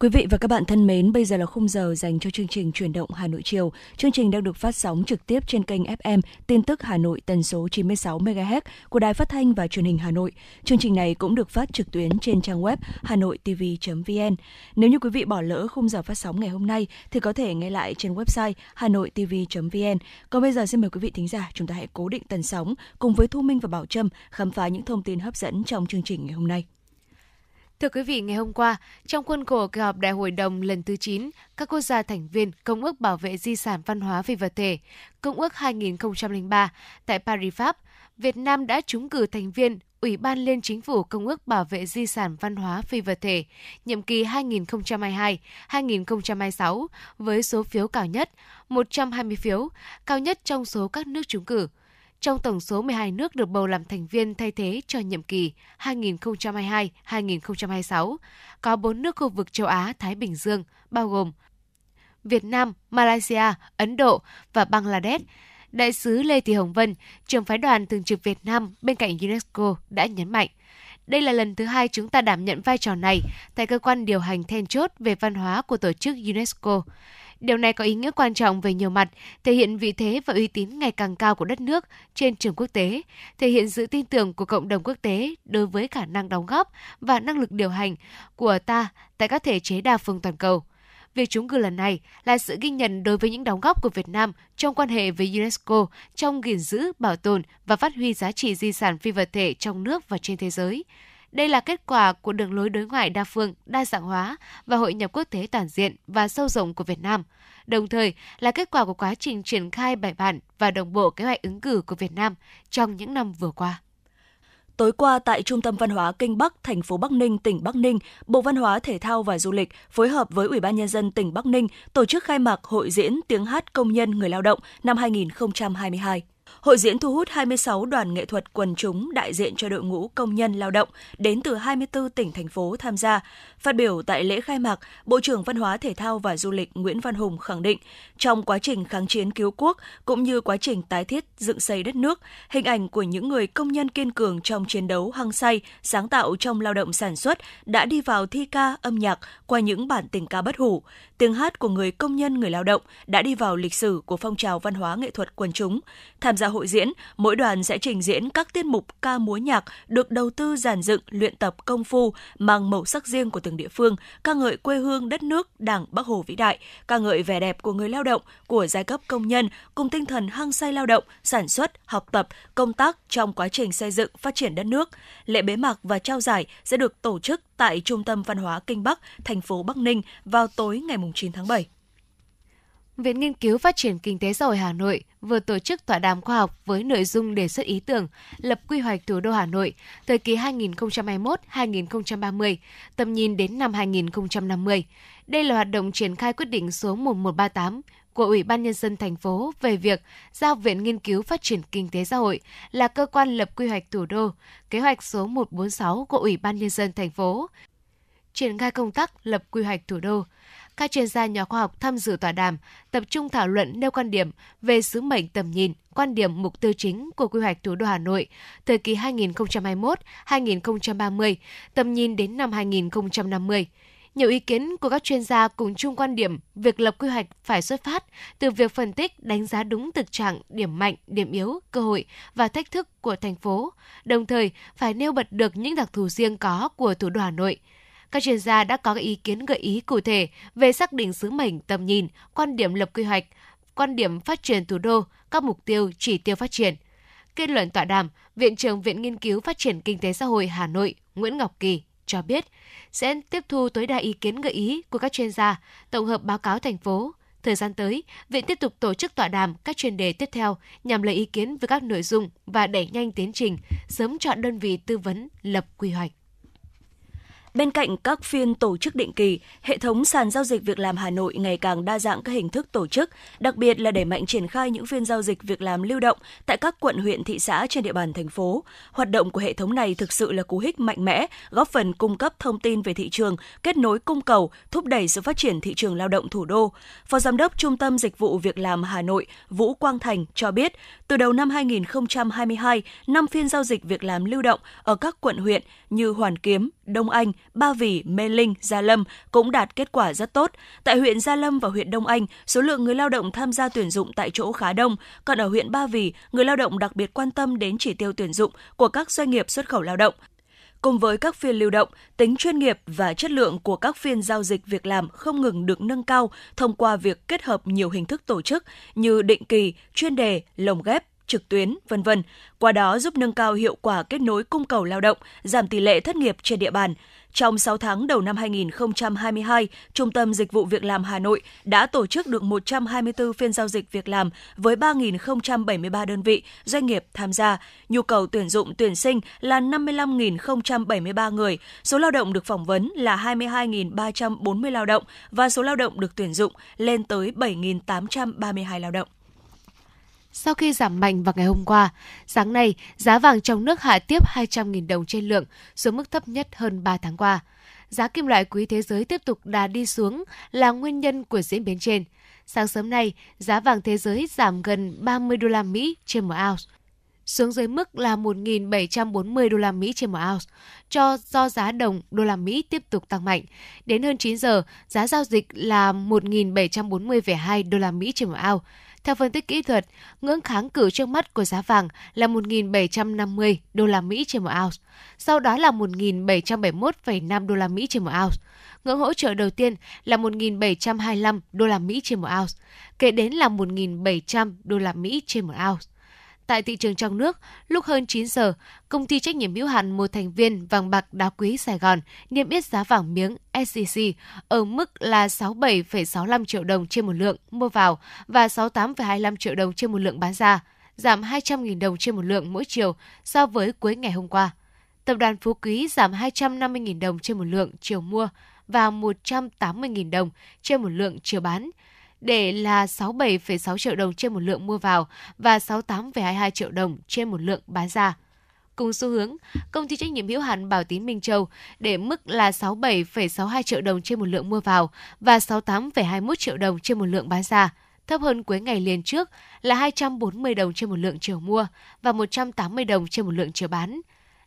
Quý vị và các bạn thân mến, bây giờ là khung giờ dành cho chương trình chuyển động Hà Nội chiều. Chương trình đang được phát sóng trực tiếp trên kênh FM tin tức Hà Nội tần số 96 MHz của Đài Phát thanh và Truyền hình Hà Nội. Chương trình này cũng được phát trực tuyến trên trang web hanoitv.vn. Nếu như quý vị bỏ lỡ khung giờ phát sóng ngày hôm nay thì có thể nghe lại trên website hanoitv.vn. Còn bây giờ xin mời quý vị thính giả chúng ta hãy cố định tần sóng cùng với Thu Minh và Bảo Trâm khám phá những thông tin hấp dẫn trong chương trình ngày hôm nay. Thưa quý vị, ngày hôm qua, trong khuôn khổ kỳ họp Đại hội đồng lần thứ 9, các quốc gia thành viên Công ước Bảo vệ Di sản Văn hóa Phi vật thể, Công ước 2003 tại Paris, Pháp, Việt Nam đã trúng cử thành viên Ủy ban Liên Chính phủ Công ước Bảo vệ Di sản Văn hóa Phi vật thể, nhiệm kỳ 2022-2026 với số phiếu cao nhất, 120 phiếu, cao nhất trong số các nước trúng cử. Trong tổng số 12 nước được bầu làm thành viên thay thế cho nhiệm kỳ 2022-2026, có 4 nước khu vực châu Á-Thái Bình Dương, bao gồm Việt Nam, Malaysia, Ấn Độ và Bangladesh. Đại sứ Lê Thị Hồng Vân, trưởng phái đoàn thường trực Việt Nam bên cạnh UNESCO đã nhấn mạnh, đây là lần thứ hai chúng ta đảm nhận vai trò này tại cơ quan điều hành then chốt về văn hóa của tổ chức UNESCO. Điều này có ý nghĩa quan trọng về nhiều mặt, thể hiện vị thế và uy tín ngày càng cao của đất nước trên trường quốc tế, thể hiện sự tin tưởng của cộng đồng quốc tế đối với khả năng đóng góp và năng lực điều hành của ta tại các thể chế đa phương toàn cầu. Việc trúng cử lần này là sự ghi nhận đối với những đóng góp của Việt Nam trong quan hệ với UNESCO trong gìn giữ, bảo tồn và phát huy giá trị di sản phi vật thể trong nước và trên thế giới. Đây là kết quả của đường lối đối ngoại đa phương, đa dạng hóa và hội nhập quốc tế toàn diện và sâu rộng của Việt Nam, đồng thời là kết quả của quá trình triển khai bài bản và đồng bộ kế hoạch ứng cử của Việt Nam trong những năm vừa qua. Tối qua tại Trung tâm Văn hóa Kinh Bắc, thành phố Bắc Ninh, tỉnh Bắc Ninh, Bộ Văn hóa Thể thao và Du lịch phối hợp với Ủy ban Nhân dân tỉnh Bắc Ninh tổ chức khai mạc hội diễn tiếng hát công nhân người lao động năm 2022. Hội diễn thu hút 26 đoàn nghệ thuật quần chúng đại diện cho đội ngũ công nhân lao động đến từ 24 tỉnh thành phố tham gia. Phát biểu tại lễ khai mạc, Bộ trưởng Văn hóa Thể thao và Du lịch Nguyễn Văn Hùng khẳng định, trong quá trình kháng chiến cứu quốc cũng như quá trình tái thiết dựng xây đất nước, hình ảnh của những người công nhân kiên cường trong chiến đấu hăng say, sáng tạo trong lao động sản xuất đã đi vào thi ca âm nhạc qua những bản tình ca bất hủ. Tiếng hát của người công nhân người lao động đã đi vào lịch sử của phong trào văn hóa nghệ thuật quần chúng. Tham gia hội diễn, mỗi đoàn sẽ trình diễn các tiết mục ca múa nhạc được đầu tư giàn dựng, luyện tập công phu mang màu sắc riêng của từng địa phương, ca ngợi quê hương đất nước, Đảng Bắc Hồ vĩ đại, ca ngợi vẻ đẹp của người lao động, của giai cấp công nhân cùng tinh thần hăng say lao động, sản xuất, học tập, công tác trong quá trình xây dựng phát triển đất nước. Lễ bế mạc và trao giải sẽ được tổ chức tại Trung tâm Văn hóa Kinh Bắc, thành phố Bắc Ninh vào tối ngày 9 tháng 7. Viện Nghiên cứu Phát triển Kinh tế xã hội Hà Nội vừa tổ chức tọa đàm khoa học với nội dung đề xuất ý tưởng lập quy hoạch thủ đô Hà Nội thời kỳ 2021-2030, tầm nhìn đến năm 2050. Đây là hoạt động triển khai quyết định số 1138 của Ủy ban Nhân dân thành phố về việc giao Viện Nghiên cứu Phát triển Kinh tế xã hội là cơ quan lập quy hoạch thủ đô, kế hoạch số 146 của Ủy ban Nhân dân thành phố, triển khai công tác lập quy hoạch thủ đô. Các chuyên gia nhà khoa học tham dự tọa đàm tập trung thảo luận nêu quan điểm về sứ mệnh tầm nhìn, quan điểm mục tiêu chính của quy hoạch thủ đô Hà Nội thời kỳ 2021-2030, tầm nhìn đến năm 2050. Nhiều ý kiến của các chuyên gia cùng chung quan điểm việc lập quy hoạch phải xuất phát từ việc phân tích đánh giá đúng thực trạng, điểm mạnh, điểm yếu, cơ hội và thách thức của thành phố, đồng thời phải nêu bật được những đặc thù riêng có của thủ đô Hà Nội – các chuyên gia đã có ý kiến gợi ý cụ thể về xác định sứ mệnh, tầm nhìn, quan điểm lập quy hoạch, quan điểm phát triển thủ đô, các mục tiêu, chỉ tiêu phát triển. Kết luận tọa đàm, Viện trưởng Viện Nghiên cứu Phát triển Kinh tế Xã hội Hà Nội Nguyễn Ngọc Kỳ cho biết sẽ tiếp thu tối đa ý kiến gợi ý của các chuyên gia, tổng hợp báo cáo thành phố. Thời gian tới, Viện tiếp tục tổ chức tọa đàm các chuyên đề tiếp theo nhằm lấy ý kiến về các nội dung và đẩy nhanh tiến trình, sớm chọn đơn vị tư vấn lập quy hoạch. Bên cạnh các phiên tổ chức định kỳ, hệ thống sàn giao dịch việc làm Hà Nội ngày càng đa dạng các hình thức tổ chức, đặc biệt là đẩy mạnh triển khai những phiên giao dịch việc làm lưu động tại các quận huyện thị xã trên địa bàn thành phố. Hoạt động của hệ thống này thực sự là cú hích mạnh mẽ, góp phần cung cấp thông tin về thị trường, kết nối cung cầu, thúc đẩy sự phát triển thị trường lao động thủ đô. Phó Giám đốc Trung tâm Dịch vụ Việc làm Hà Nội Vũ Quang Thành cho biết, từ đầu năm 2022, năm phiên giao dịch việc làm lưu động ở các quận huyện như Hoàn Kiếm, Đông Anh, Ba Vì, Mê Linh, Gia Lâm cũng đạt kết quả rất tốt. Tại huyện Gia Lâm và huyện Đông Anh, số lượng người lao động tham gia tuyển dụng tại chỗ khá đông, còn ở huyện Ba Vì, người lao động đặc biệt quan tâm đến chỉ tiêu tuyển dụng của các doanh nghiệp xuất khẩu lao động. Cùng với các phiên lưu động, tính chuyên nghiệp và chất lượng của các phiên giao dịch việc làm không ngừng được nâng cao thông qua việc kết hợp nhiều hình thức tổ chức như định kỳ, chuyên đề, lồng ghép, trực tuyến, vân vân. Qua đó giúp nâng cao hiệu quả kết nối cung cầu lao động, giảm tỷ lệ thất nghiệp trên địa bàn. Trong 6 tháng đầu năm 2022, Trung tâm Dịch vụ Việc làm Hà Nội đã tổ chức được 124 phiên giao dịch việc làm với 3.073 đơn vị, doanh nghiệp tham gia. Nhu cầu tuyển dụng tuyển sinh là 55.073 người, số lao động được phỏng vấn là 22.340 lao động và số lao động được tuyển dụng lên tới 7.832 lao động. Sau khi giảm mạnh vào ngày hôm qua, sáng nay giá vàng trong nước hạ tiếp 200.000 đồng trên lượng, xuống mức thấp nhất hơn 3 tháng qua. Giá kim loại quý thế giới tiếp tục đà đi xuống là nguyên nhân của diễn biến trên. Sáng sớm nay, giá vàng thế giới giảm gần 30 đô la Mỹ trên một ounce, xuống dưới mức là 1.740 đô la Mỹ trên một ounce, cho do giá đồng đô la Mỹ tiếp tục tăng mạnh. Đến hơn 9 giờ, giá giao dịch là 1.740,2 đô la Mỹ trên một ounce theo phân tích kỹ thuật, ngưỡng kháng cự trước mắt của giá vàng là 1.750 đô la Mỹ trên một ounce, sau đó là 1.771,5 đô la Mỹ trên một ounce. Ngưỡng hỗ trợ đầu tiên là 1.725 đô la Mỹ trên một ounce, kế đến là 1.700 đô la Mỹ trên một ounce. Tại thị trường trong nước, lúc hơn 9 giờ, công ty trách nhiệm hữu hạn một thành viên vàng bạc đá quý Sài Gòn niêm yết giá vàng miếng SJC ở mức là 67,65 triệu đồng trên một lượng mua vào và 68,25 triệu đồng trên một lượng bán ra, giảm 200.000 đồng trên một lượng mỗi chiều so với cuối ngày hôm qua. Tập đoàn Phú Quý giảm 250.000 đồng trên một lượng chiều mua và 180.000 đồng trên một lượng chiều bán – để là 67,6 triệu đồng trên một lượng mua vào và 68,22 triệu đồng trên một lượng bán ra. Cùng xu hướng, công ty trách nhiệm hữu hạn Bảo Tín Minh Châu để mức là 67,62 triệu đồng trên một lượng mua vào và 68,21 triệu đồng trên một lượng bán ra, thấp hơn cuối ngày liền trước là 240 đồng trên một lượng chiều mua và 180 đồng trên một lượng chiều bán.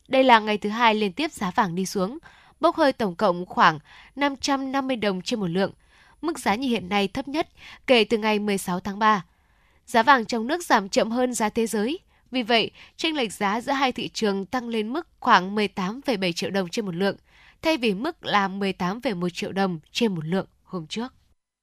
Đây là ngày thứ hai liên tiếp giá vàng đi xuống, bốc hơi tổng cộng khoảng 550 đồng trên một lượng, mức giá như hiện nay thấp nhất kể từ ngày 16 tháng 3. giá vàng trong nước giảm chậm hơn giá thế giới. Vì vậy, chênh lệch giá giữa hai thị trường tăng lên mức khoảng 18,7 triệu đồng trên một lượng, thay vì mức là 18,1 triệu đồng trên một lượng hôm trước.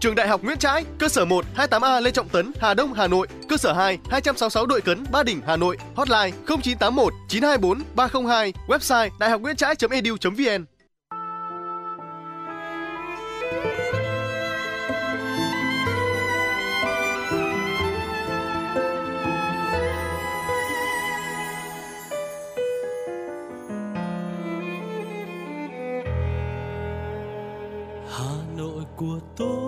Trường Đại học Nguyễn Trãi, cơ sở 1 28A Lê Trọng Tấn, Hà Đông, Hà Nội, cơ sở 2 266 Đội Cấn, Ba Đình, Hà Nội, hotline 0981 924 302, website daihocnguyentrai.edu.vn. Của tôi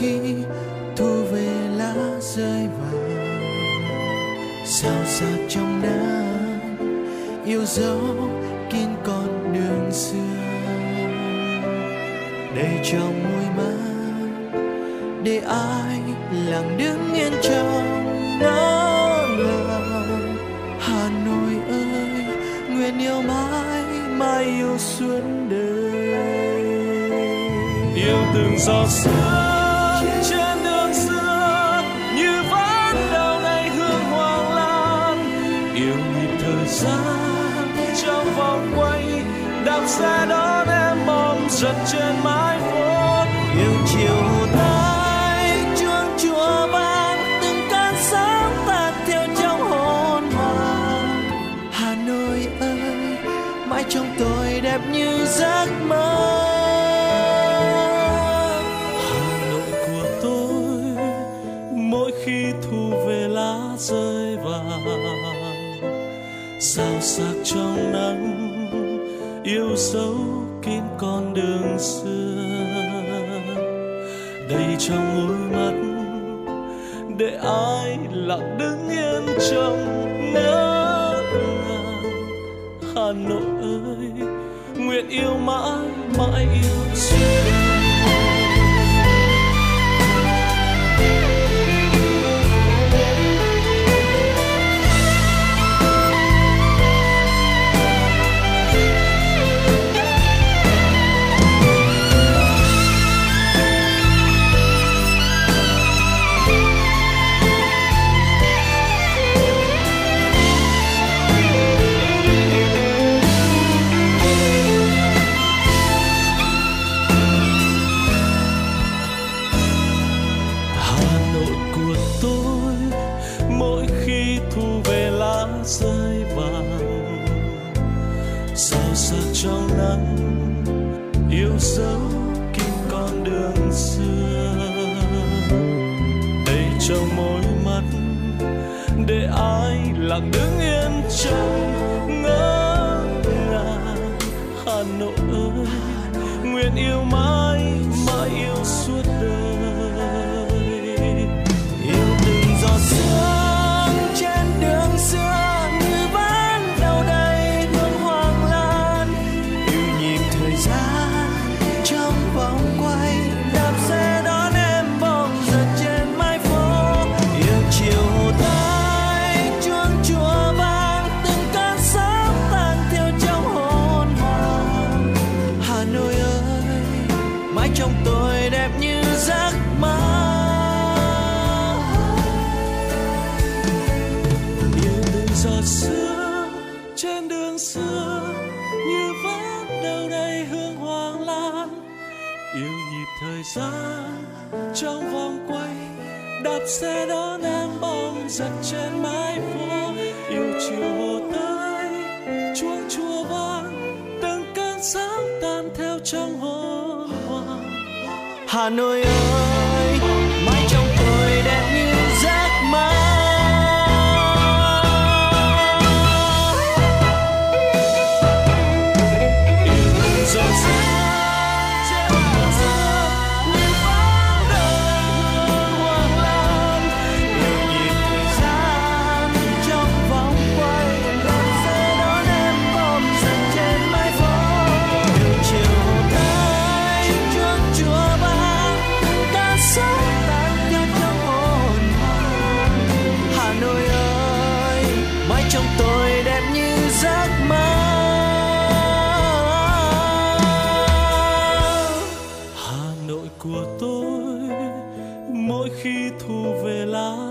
khi thu về lá rơi vàng sao xa trong nắng yêu dấu kín con đường xưa. Đầy trong môi mắt để ai lặng đứng yên trong nắng lòng. Hà Nội ơi, nguyện yêu mãi mãi yêu suốt đời. Yêu từng giọt sương sẽ xe đón em mong giật trên mái phố yêu chiều nay chuông chùa vang từng cơn sáng tan theo trong hồn hoàng Hà Nội ơi, mãi trong tôi đẹp như giấc mơ. Hà Nội của tôi, mỗi khi thu về lá rơi vàng sao sắc trong nắng dấu kín con đường xưa. Đầy trong môi mắt, để ai lặng đứng yên trong ngỡ ngàng Hà Nội ơi, nguyện yêu mãi mãi yêu Hà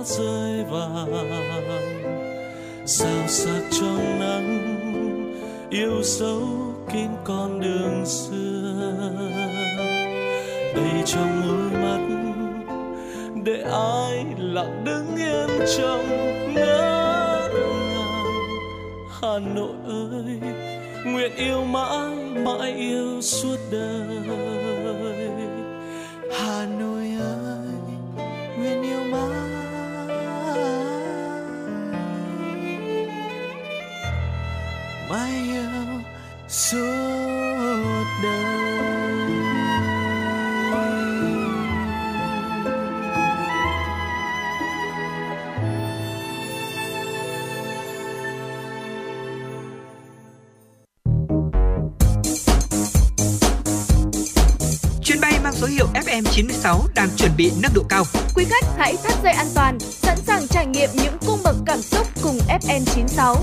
rơi vàng. Sao sắc trong nắng, yêu dấu kín con đường xưa. Đây trong đôi mắt, để ai lặng đứng yên trong ngỡ ngàng Hà Nội ơi, nguyện yêu mãi mãi yêu suốt đời. FM96 đang chuẩn bị nâng độ cao. Quý khách hãy thắt dây an toàn, sẵn sàng trải nghiệm những cung bậc cảm xúc cùng FN96.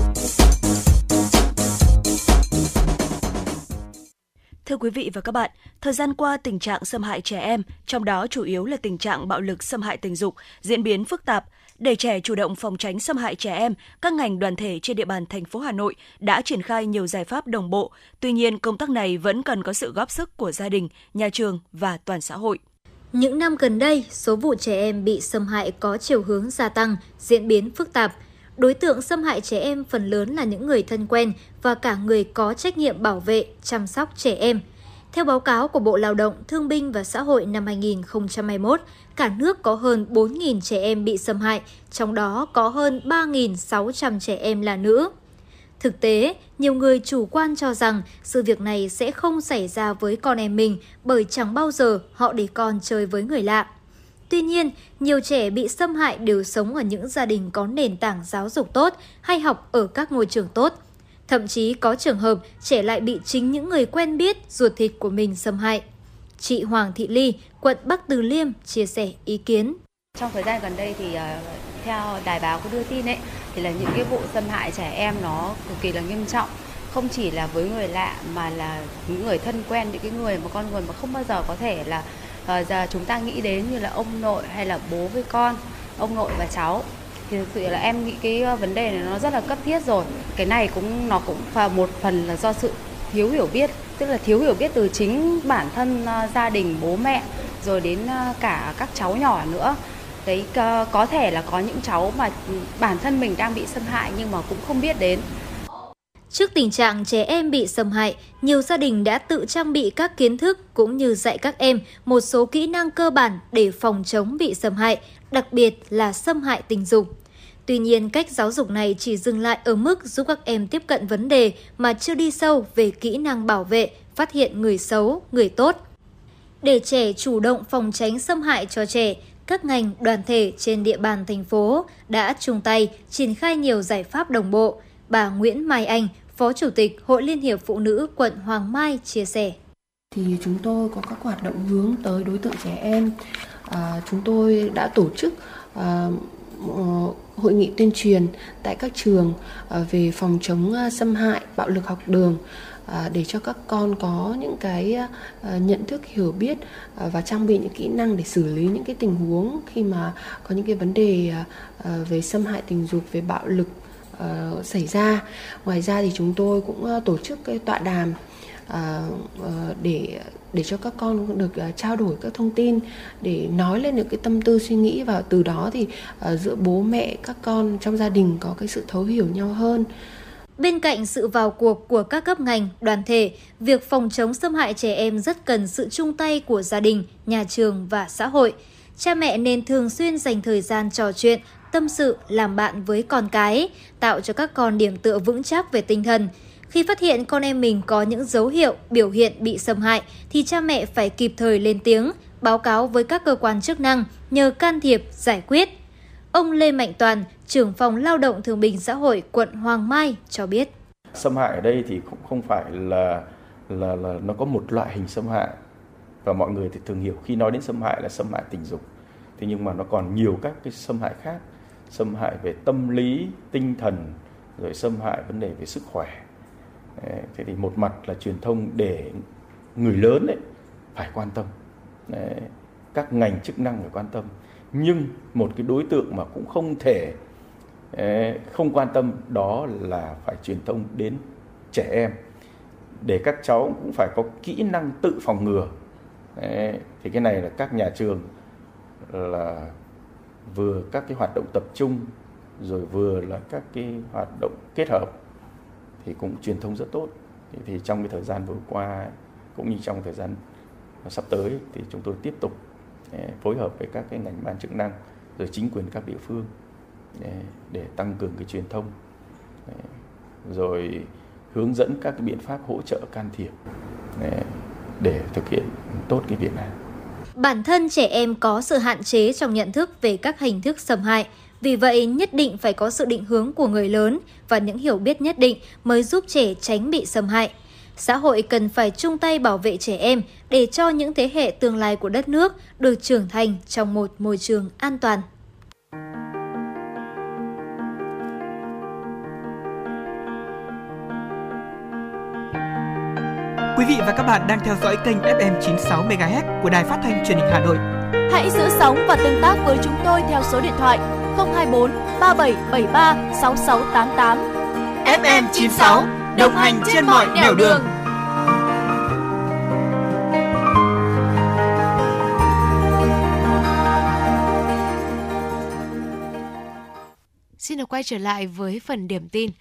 Thưa quý vị và các bạn, thời gian qua tình trạng xâm hại trẻ em, trong đó chủ yếu là tình trạng bạo lực xâm hại tình dục, diễn biến phức tạp. Để trẻ chủ động phòng tránh xâm hại trẻ em, các ngành đoàn thể trên địa bàn thành phố Hà Nội đã triển khai nhiều giải pháp đồng bộ. Tuy nhiên, công tác này vẫn cần có sự góp sức của gia đình, nhà trường và toàn xã hội. Những năm gần đây, số vụ trẻ em bị xâm hại có chiều hướng gia tăng, diễn biến phức tạp. Đối tượng xâm hại trẻ em phần lớn là những người thân quen và cả người có trách nhiệm bảo vệ, chăm sóc trẻ em. Theo báo cáo của Bộ Lao động, Thương binh và Xã hội năm 2021, cả nước có hơn 4.000 trẻ em bị xâm hại, trong đó có hơn 3.600 trẻ em là nữ. Thực tế, nhiều người chủ quan cho rằng sự việc này sẽ không xảy ra với con em mình bởi chẳng bao giờ họ để con chơi với người lạ. Tuy nhiên, nhiều trẻ bị xâm hại đều sống ở những gia đình có nền tảng giáo dục tốt hay học ở các ngôi trường tốt. Thậm chí có trường hợp trẻ lại bị chính những người quen biết ruột thịt của mình xâm hại. Chị Hoàng Thị Ly, quận Bắc Từ Liêm chia sẻ ý kiến. Trong thời gian gần đây thì uh, theo đài báo có đưa tin ấy thì là những cái vụ xâm hại trẻ em nó cực kỳ là nghiêm trọng không chỉ là với người lạ mà là những người thân quen những cái người mà con người mà không bao giờ có thể là uh, giờ chúng ta nghĩ đến như là ông nội hay là bố với con ông nội và cháu thì thực sự là em nghĩ cái ờ, vấn đề này nó rất là cấp thiết rồi. Cái này cũng nó cũng và một phần là do sự thiếu hiểu biết tức là thiếu hiểu biết từ chính bản thân ờ, gia đình bố mẹ rồi đến ờ, cả các cháu nhỏ nữa. Đấy có thể là có những cháu mà ừ, bản thân mình đang bị xâm hại nhưng mà cũng không biết đến. Trước tình trạng trẻ em bị xâm hại, nhiều gia đình đã tự trang bị các kiến thức cũng như dạy các em một số kỹ năng cơ bản để phòng chống bị xâm hại, đặc biệt là xâm hại tình dục. Tuy nhiên, cách giáo dục này chỉ dừng lại ở mức giúp các em tiếp cận vấn đề mà chưa đi sâu về kỹ năng bảo vệ, phát hiện người xấu, người tốt. Để trẻ chủ động phòng tránh xâm hại cho trẻ, các ngành, đoàn thể trên địa bàn thành phố đã chung tay triển khai nhiều giải pháp đồng bộ. Bà Nguyễn Mai Anh, Phó Chủ tịch Hội Liên hiệp Phụ nữ quận Hoàng Mai chia sẻ. Thì chúng tôi có các hoạt động hướng tới đối tượng trẻ em. À, chúng tôi đã tổ chức à, hội nghị tuyên truyền tại các trường à, về phòng chống à, xâm hại, bạo lực học đường à, để cho các con có những cái à, à, nhận thức hiểu biết à, và trang bị những kỹ năng để xử lý những cái tình huống khi mà có những cái vấn đề à, à về xâm hại tình dục, về bạo lực xảy ra. Ngoài ra thì chúng tôi cũng tổ chức cái tọa đàm à, ờ, để để cho các con được uh, trao đổi các thông tin để nói lên những cái tâm tư suy nghĩ và từ đó thì uh, giữa bố mẹ các con trong gia đình có cái sự thấu hiểu nhau hơn Bên cạnh sự vào cuộc của các cấp ngành, đoàn thể, việc phòng chống xâm hại trẻ em rất cần sự chung tay của gia đình, nhà trường và xã hội. Cha mẹ nên thường xuyên dành thời gian trò chuyện, tâm sự, làm bạn với con cái, tạo cho các con điểm tựa vững chắc về tinh thần. Khi phát hiện con em mình có những dấu hiệu, biểu hiện bị xâm hại thì cha mẹ phải kịp thời lên tiếng, báo cáo với các cơ quan chức năng nhờ can thiệp, giải quyết. Ông Lê Mạnh Toàn, trưởng phòng lao động thương bình xã hội quận Hoàng Mai cho biết. Xâm hại ở đây thì cũng không phải là là là nó có một loại hình xâm hại và mọi người thì thường hiểu khi nói đến xâm hại là xâm hại tình dục. Thế nhưng mà nó còn nhiều các cái xâm hại khác, xâm hại về tâm lý, tinh thần, rồi xâm hại vấn đề về sức khỏe. Thế thì một mặt là truyền thông để người lớn ấy phải quan tâm, các ngành chức năng phải quan tâm. Nhưng một cái đối tượng mà cũng không thể không quan tâm đó là phải truyền thông đến trẻ em. Để các cháu cũng phải có kỹ năng tự phòng ngừa. Thì cái này là các nhà trường là vừa các cái hoạt động tập trung rồi vừa là các cái hoạt động kết hợp thì cũng truyền thông rất tốt thì, thì trong cái thời gian vừa qua cũng như trong thời gian sắp tới thì chúng tôi tiếp tục ờ, phối hợp với các cái ngành ban chức năng rồi chính quyền các địa phương để, để tăng cường cái truyền thông ờ, rồi hướng dẫn các cái biện pháp hỗ trợ can thiệp để, để thực hiện tốt cái việc này. Bản thân trẻ em có sự hạn chế trong nhận thức về các hình thức xâm hại, vì vậy nhất định phải có sự định hướng của người lớn và những hiểu biết nhất định mới giúp trẻ tránh bị xâm hại xã hội cần phải chung tay bảo vệ trẻ em để cho những thế hệ tương lai của đất nước được trưởng thành trong một môi trường an toàn. Quý vị và các bạn đang theo dõi kênh FM 96 MHz của đài phát thanh truyền hình Hà Nội. Hãy giữ sóng và tương tác với chúng tôi theo số điện thoại 024 3773 6688. FM 96 đồng hành trên mọi nẻo đường. Xin được quay trở lại với phần điểm tin.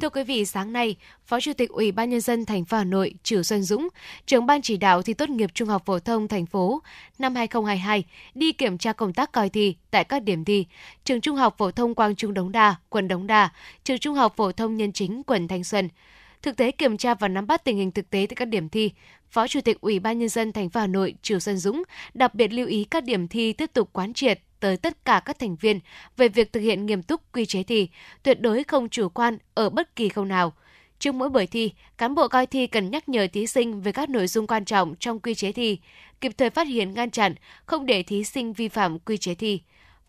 Thưa quý vị, sáng nay, Phó Chủ tịch Ủy ban nhân dân thành phố Hà Nội Trử Xuân Dũng, trưởng ban chỉ đạo thi tốt nghiệp trung học phổ thông thành phố năm 2022 đi kiểm tra công tác coi thi tại các điểm thi: trường Trung học phổ thông Quang Trung Đống Đa, quận Đống Đa, trường Trung học phổ thông Nhân Chính, quận Thanh Xuân. Thực tế kiểm tra và nắm bắt tình hình thực tế tại các điểm thi, Phó Chủ tịch Ủy ban nhân dân thành phố Hà Nội Trử Xuân Dũng đặc biệt lưu ý các điểm thi tiếp tục quán triệt tới tất cả các thành viên về việc thực hiện nghiêm túc quy chế thi, tuyệt đối không chủ quan ở bất kỳ khâu nào. Trước mỗi buổi thi, cán bộ coi thi cần nhắc nhở thí sinh về các nội dung quan trọng trong quy chế thi, kịp thời phát hiện ngăn chặn, không để thí sinh vi phạm quy chế thi.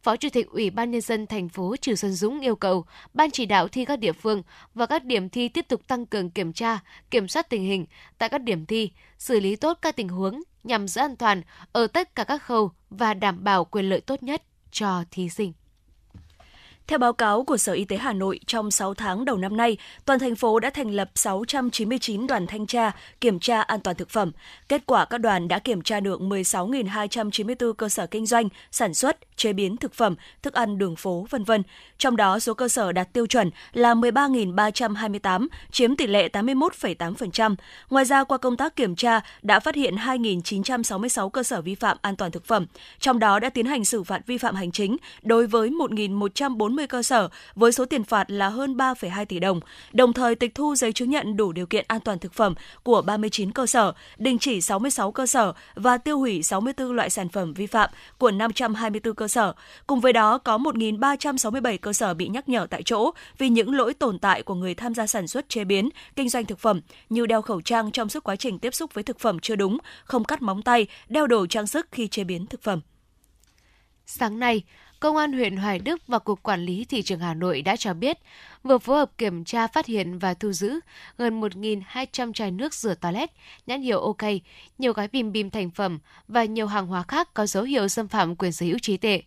Phó Chủ tịch Ủy ban nhân dân thành phố Trừ Xuân Dũng yêu cầu ban chỉ đạo thi các địa phương và các điểm thi tiếp tục tăng cường kiểm tra, kiểm soát tình hình tại các điểm thi, xử lý tốt các tình huống nhằm giữ an toàn ở tất cả các khâu và đảm bảo quyền lợi tốt nhất cho thí sinh. Theo báo cáo của Sở Y tế Hà Nội, trong 6 tháng đầu năm nay, toàn thành phố đã thành lập 699 đoàn thanh tra, kiểm tra an toàn thực phẩm. Kết quả các đoàn đã kiểm tra được 16.294 cơ sở kinh doanh, sản xuất, chế biến thực phẩm, thức ăn đường phố, vân vân. Trong đó, số cơ sở đạt tiêu chuẩn là 13.328, chiếm tỷ lệ 81,8%. Ngoài ra, qua công tác kiểm tra, đã phát hiện 2.966 cơ sở vi phạm an toàn thực phẩm. Trong đó đã tiến hành xử phạt vi phạm hành chính đối với 1.140 40 cơ sở với số tiền phạt là hơn 3,2 tỷ đồng, đồng thời tịch thu giấy chứng nhận đủ điều kiện an toàn thực phẩm của 39 cơ sở, đình chỉ 66 cơ sở và tiêu hủy 64 loại sản phẩm vi phạm của 524 cơ sở. Cùng với đó có 1.367 cơ sở bị nhắc nhở tại chỗ vì những lỗi tồn tại của người tham gia sản xuất chế biến, kinh doanh thực phẩm như đeo khẩu trang trong suốt quá trình tiếp xúc với thực phẩm chưa đúng, không cắt móng tay, đeo đồ trang sức khi chế biến thực phẩm. Sáng nay, Công an huyện Hoài Đức và Cục Quản lý Thị trường Hà Nội đã cho biết vừa phối hợp kiểm tra phát hiện và thu giữ gần 1.200 chai nước rửa toilet, nhãn hiệu OK, nhiều gói bìm bìm thành phẩm và nhiều hàng hóa khác có dấu hiệu xâm phạm quyền sở hữu trí tuệ.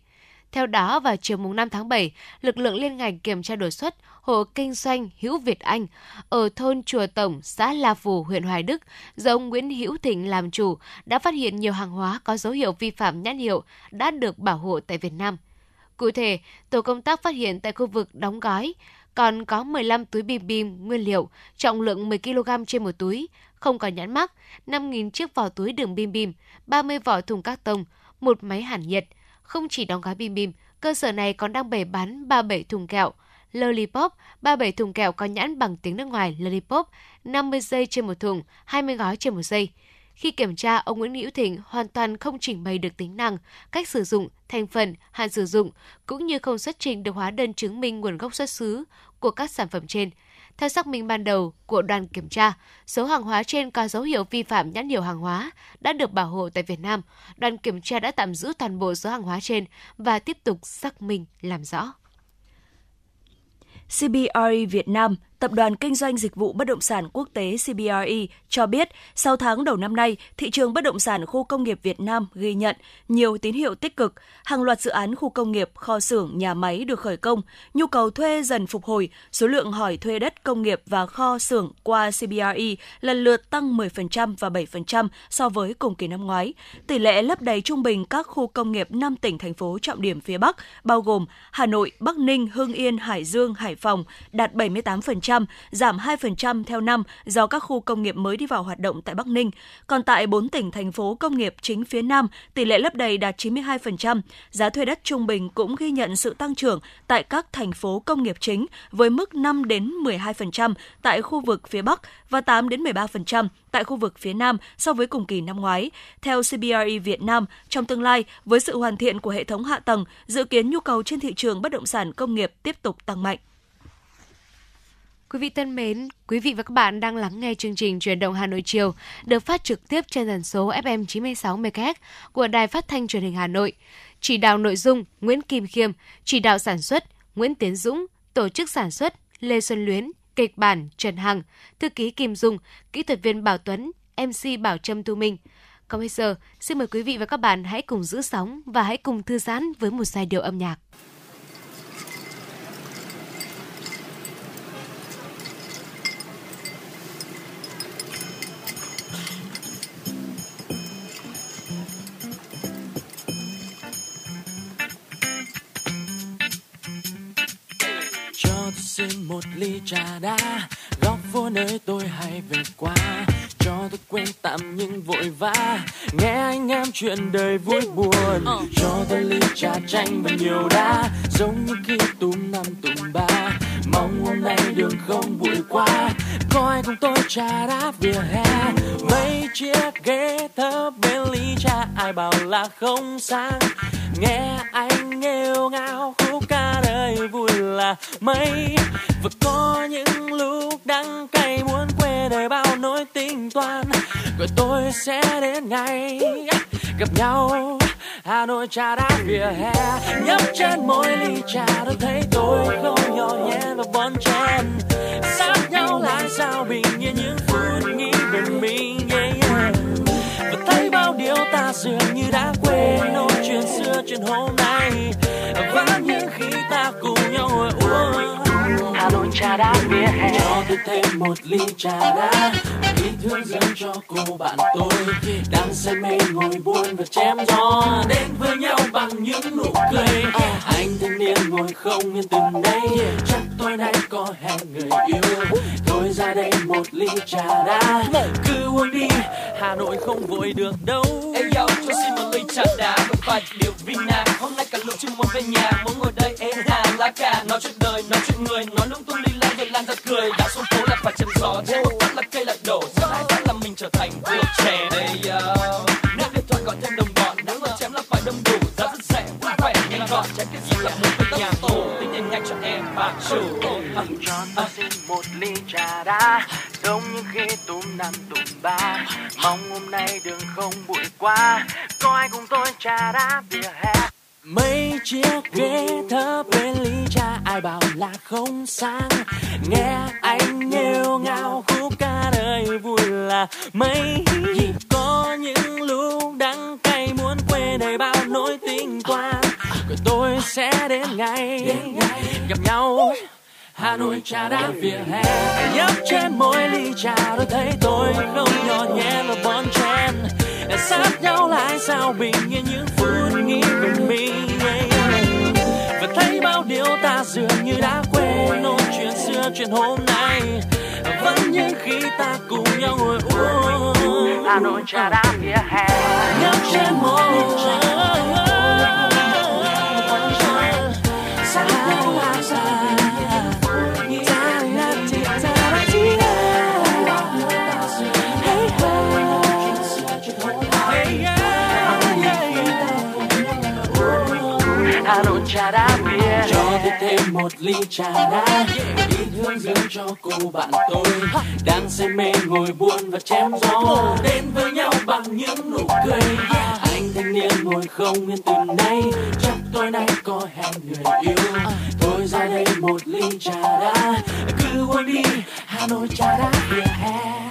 Theo đó, vào chiều mùng 5 tháng 7, lực lượng liên ngành kiểm tra đột xuất hộ kinh doanh Hữu Việt Anh ở thôn Chùa Tổng, xã La Phù, huyện Hoài Đức do ông Nguyễn Hữu Thịnh làm chủ đã phát hiện nhiều hàng hóa có dấu hiệu vi phạm nhãn hiệu đã được bảo hộ tại Việt Nam. Cụ thể, tổ công tác phát hiện tại khu vực đóng gói còn có 15 túi bim bim nguyên liệu, trọng lượng 10 kg trên một túi, không có nhãn mắc, 5.000 chiếc vỏ túi đường bim bim, 30 vỏ thùng các tông, một máy hàn nhiệt. Không chỉ đóng gói bim bim, cơ sở này còn đang bày bán 37 thùng kẹo, Lollipop, 37 thùng kẹo có nhãn bằng tiếng nước ngoài Lollipop, 50 giây trên một thùng, 20 gói trên một giây. Khi kiểm tra, ông Nguyễn Hữu Thịnh hoàn toàn không trình bày được tính năng, cách sử dụng, thành phần, hạn sử dụng, cũng như không xuất trình được hóa đơn chứng minh nguồn gốc xuất xứ của các sản phẩm trên. Theo xác minh ban đầu của đoàn kiểm tra, số hàng hóa trên có dấu hiệu vi phạm nhãn hiệu hàng hóa đã được bảo hộ tại Việt Nam. Đoàn kiểm tra đã tạm giữ toàn bộ số hàng hóa trên và tiếp tục xác minh làm rõ. CBRE Việt Nam Tập đoàn Kinh doanh Dịch vụ Bất động sản Quốc tế CBRE cho biết, sau tháng đầu năm nay, thị trường bất động sản khu công nghiệp Việt Nam ghi nhận nhiều tín hiệu tích cực. Hàng loạt dự án khu công nghiệp, kho xưởng, nhà máy được khởi công, nhu cầu thuê dần phục hồi, số lượng hỏi thuê đất công nghiệp và kho xưởng qua CBRE lần lượt tăng 10% và 7% so với cùng kỳ năm ngoái. Tỷ lệ lấp đầy trung bình các khu công nghiệp 5 tỉnh thành phố trọng điểm phía Bắc, bao gồm Hà Nội, Bắc Ninh, Hưng Yên, Hải Dương, Hải Phòng, đạt 78%, giảm 2% theo năm do các khu công nghiệp mới đi vào hoạt động tại Bắc Ninh. Còn tại 4 tỉnh thành phố công nghiệp chính phía Nam, tỷ lệ lấp đầy đạt 92%. Giá thuê đất trung bình cũng ghi nhận sự tăng trưởng tại các thành phố công nghiệp chính với mức 5 đến 12% tại khu vực phía Bắc và 8 đến 13% tại khu vực phía Nam so với cùng kỳ năm ngoái. Theo CBRE Việt Nam, trong tương lai, với sự hoàn thiện của hệ thống hạ tầng, dự kiến nhu cầu trên thị trường bất động sản công nghiệp tiếp tục tăng mạnh. Quý vị thân mến, quý vị và các bạn đang lắng nghe chương trình Truyền động Hà Nội chiều được phát trực tiếp trên tần số FM 96 MHz của Đài Phát thanh Truyền hình Hà Nội. Chỉ đạo nội dung Nguyễn Kim Khiêm, chỉ đạo sản xuất Nguyễn Tiến Dũng, tổ chức sản xuất Lê Xuân Luyến, kịch bản Trần Hằng, thư ký Kim Dung, kỹ thuật viên Bảo Tuấn, MC Bảo Trâm Tu Minh. Còn bây giờ, xin mời quý vị và các bạn hãy cùng giữ sóng và hãy cùng thư giãn với một giai điệu âm nhạc. Trà đá góc phố nơi tôi hay về qua cho tôi quên tạm những vội vã. Nghe anh em chuyện đời vui buồn cho tôi ly trà chanh và nhiều đá. Giống như khi túm năm túm ba mong hôm nay đường không bụi quá. Có ai cùng tôi trà đá vỉa hè? Mấy chiếc ghế thấp bên ly trà ai bảo là không sang nghe anh nghêu ngao khúc ca đời vui là mấy. Và có những lúc đắng cay muốn quê đời bao nỗi tính toán. Rồi tôi sẽ đến ngày gặp nhau Hà Nội trà đá vỉa hè. Nhấp trên mỗi ly trà tôi thấy tôi không nhỏ nhẹ và bon chen sát nhau lại sao bình yên những phút nghĩ về mình yeah, yeah. và thấy bao điều ta dường như đã chuyện xưa chuyện hôm nay trà đá vỉa hè. Cho tôi thêm một ly trà đá. Ý thương dâng cho cô bạn tôi. Đang say mê ngồi buồn và chém gió. Đến với nhau bằng những nụ cười. Anh thanh niên ngồi không yên từng đây. Chắc tối nay có hẹn người yêu. Thôi ra đây một ly trà đá. Cứ uống đi Hà Nội không vội được đâu. Ê yo, cho xin một ly trà đá và vài điều vinh nam Hôm nay cả lũ chưa muốn về nhà, muốn ngồi đây êm hàng lá cà. Nói chuyện đời, nói chuyện người, nói lung tung đi lan rồi lan ra cười Đã xuống phố là phải chém gió, thêm một phát là cây là đổ Giờ hai phát là mình trở thành vua trẻ đây yo. Nếu điện thoại gọi thêm đồng bọn, nếu mà chém là phải đông đủ. Giá rất rẻ, vui vẻ, nhanh gọn, chém cái gì là muốn về nhà tổ. Tính tiền nhanh cho em bà chủ. Hình tròn ta xin một ly trà đá giống như khi túm năm túm ba. Mong hôm nay đường không bụi quá có ai cùng tôi trà đá vỉa hè? Mấy chiếc ghế thấp bên ly trà ai bảo là không sang nghe anh nghêu ngao, khúc ca đời vui là mấy. Có những lúc đắng cay, muốn quên đầy bao nỗi tình qua. rồi tôi sẽ đến ngày gặp nhau. Hà Nội trà đá vỉa hè. Nhấp trên mỗi ly trà tôi thấy tôi không nhỏ nhẹ và bon chen sát nhau lại sao? Bình yên những phút nghĩ về mình và thấy bao điều ta dường như đã quên. Ôn chuyện xưa chuyện hôm nay vẫn như khi ta cùng nhau ngồi uống. Hà Nội trà đá vỉa hè. Nhấp trên trà sát nhau lại sao một ly trà đá đi hướng dẫn cho cô bạn tôi. Đang say mê ngồi buồn và chém gió, đến với nhau bằng những nụ cười. Anh thanh niên ngồi không yên từ nay, chắc tối nay có hẹn người yêu. Thôi ra đây một ly trà đá cứ uống đi, Hà Nội trà đá vỉa hè.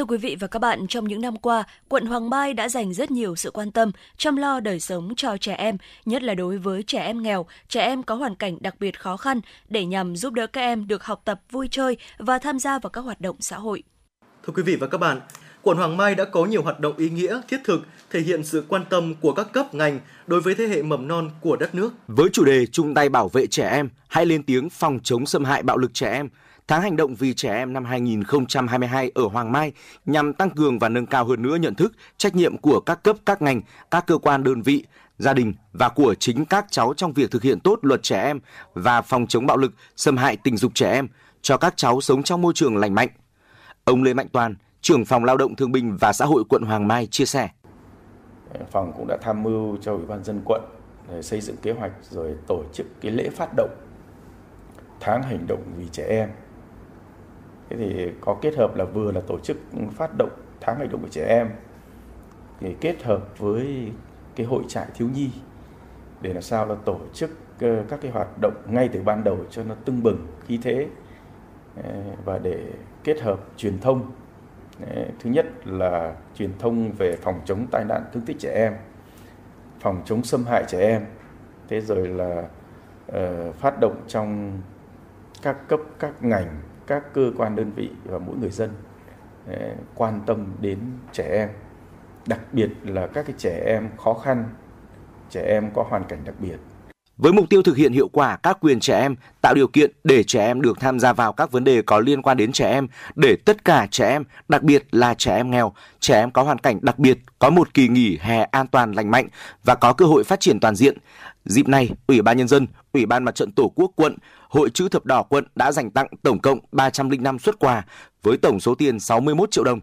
Thưa quý vị và các bạn, trong những năm qua, quận Hoàng Mai đã dành rất nhiều sự quan tâm, chăm lo đời sống cho trẻ em, nhất là đối với trẻ em nghèo, trẻ em có hoàn cảnh đặc biệt khó khăn, để nhằm giúp đỡ các em được học tập vui chơi và tham gia vào các hoạt động xã hội. Thưa quý vị và các bạn, quận Hoàng Mai đã có nhiều hoạt động ý nghĩa, thiết thực, thể hiện sự quan tâm của các cấp ngành đối với thế hệ mầm non của đất nước. Với chủ đề chung tay bảo vệ trẻ em, hãy lên tiếng phòng chống xâm hại bạo lực trẻ em, Tháng hành động vì trẻ em năm 2022 ở Hoàng Mai nhằm tăng cường và nâng cao hơn nữa nhận thức, trách nhiệm của các cấp, các ngành, các cơ quan đơn vị, gia đình và của chính các cháu trong việc thực hiện tốt luật trẻ em và phòng chống bạo lực, xâm hại tình dục trẻ em cho các cháu sống trong môi trường lành mạnh. Ông Lê Mạnh Toàn, trưởng phòng Lao động Thương binh và Xã hội quận Hoàng Mai chia sẻ. Phòng cũng đã tham mưu cho Ủy ban dân quận để xây dựng kế hoạch rồi tổ chức cái lễ phát động tháng hành động vì trẻ em thế thì có kết hợp là vừa là tổ chức phát động tháng hành động của trẻ em thì kết hợp với cái hội trại thiếu nhi để làm sao là tổ chức ờ, các cái hoạt động ngay từ ban đầu cho nó tưng bừng khí thế ờ, và để kết hợp truyền thông. Ờ, thứ nhất là truyền thông về phòng chống tai nạn thương tích trẻ em phòng chống xâm hại trẻ em. Thế rồi là uh, phát động trong các cấp các ngành các cơ quan đơn vị và mỗi người dân ờ, quan tâm đến trẻ em đặc biệt là các cái trẻ em khó khăn trẻ em có hoàn cảnh đặc biệt với mục tiêu thực hiện hiệu quả các quyền trẻ em, tạo điều kiện để trẻ em được tham gia vào các vấn đề có liên quan đến trẻ em, để tất cả trẻ em, đặc biệt là trẻ em nghèo, trẻ em có hoàn cảnh đặc biệt, có một kỳ nghỉ hè an toàn lành mạnh và có cơ hội phát triển toàn diện. Dịp này, Ủy ban Nhân dân, Ủy ban Mặt trận Tổ quốc quận, Hội chữ thập đỏ quận đã dành tặng tổng cộng 305 xuất quà với tổng số tiền 61 triệu đồng.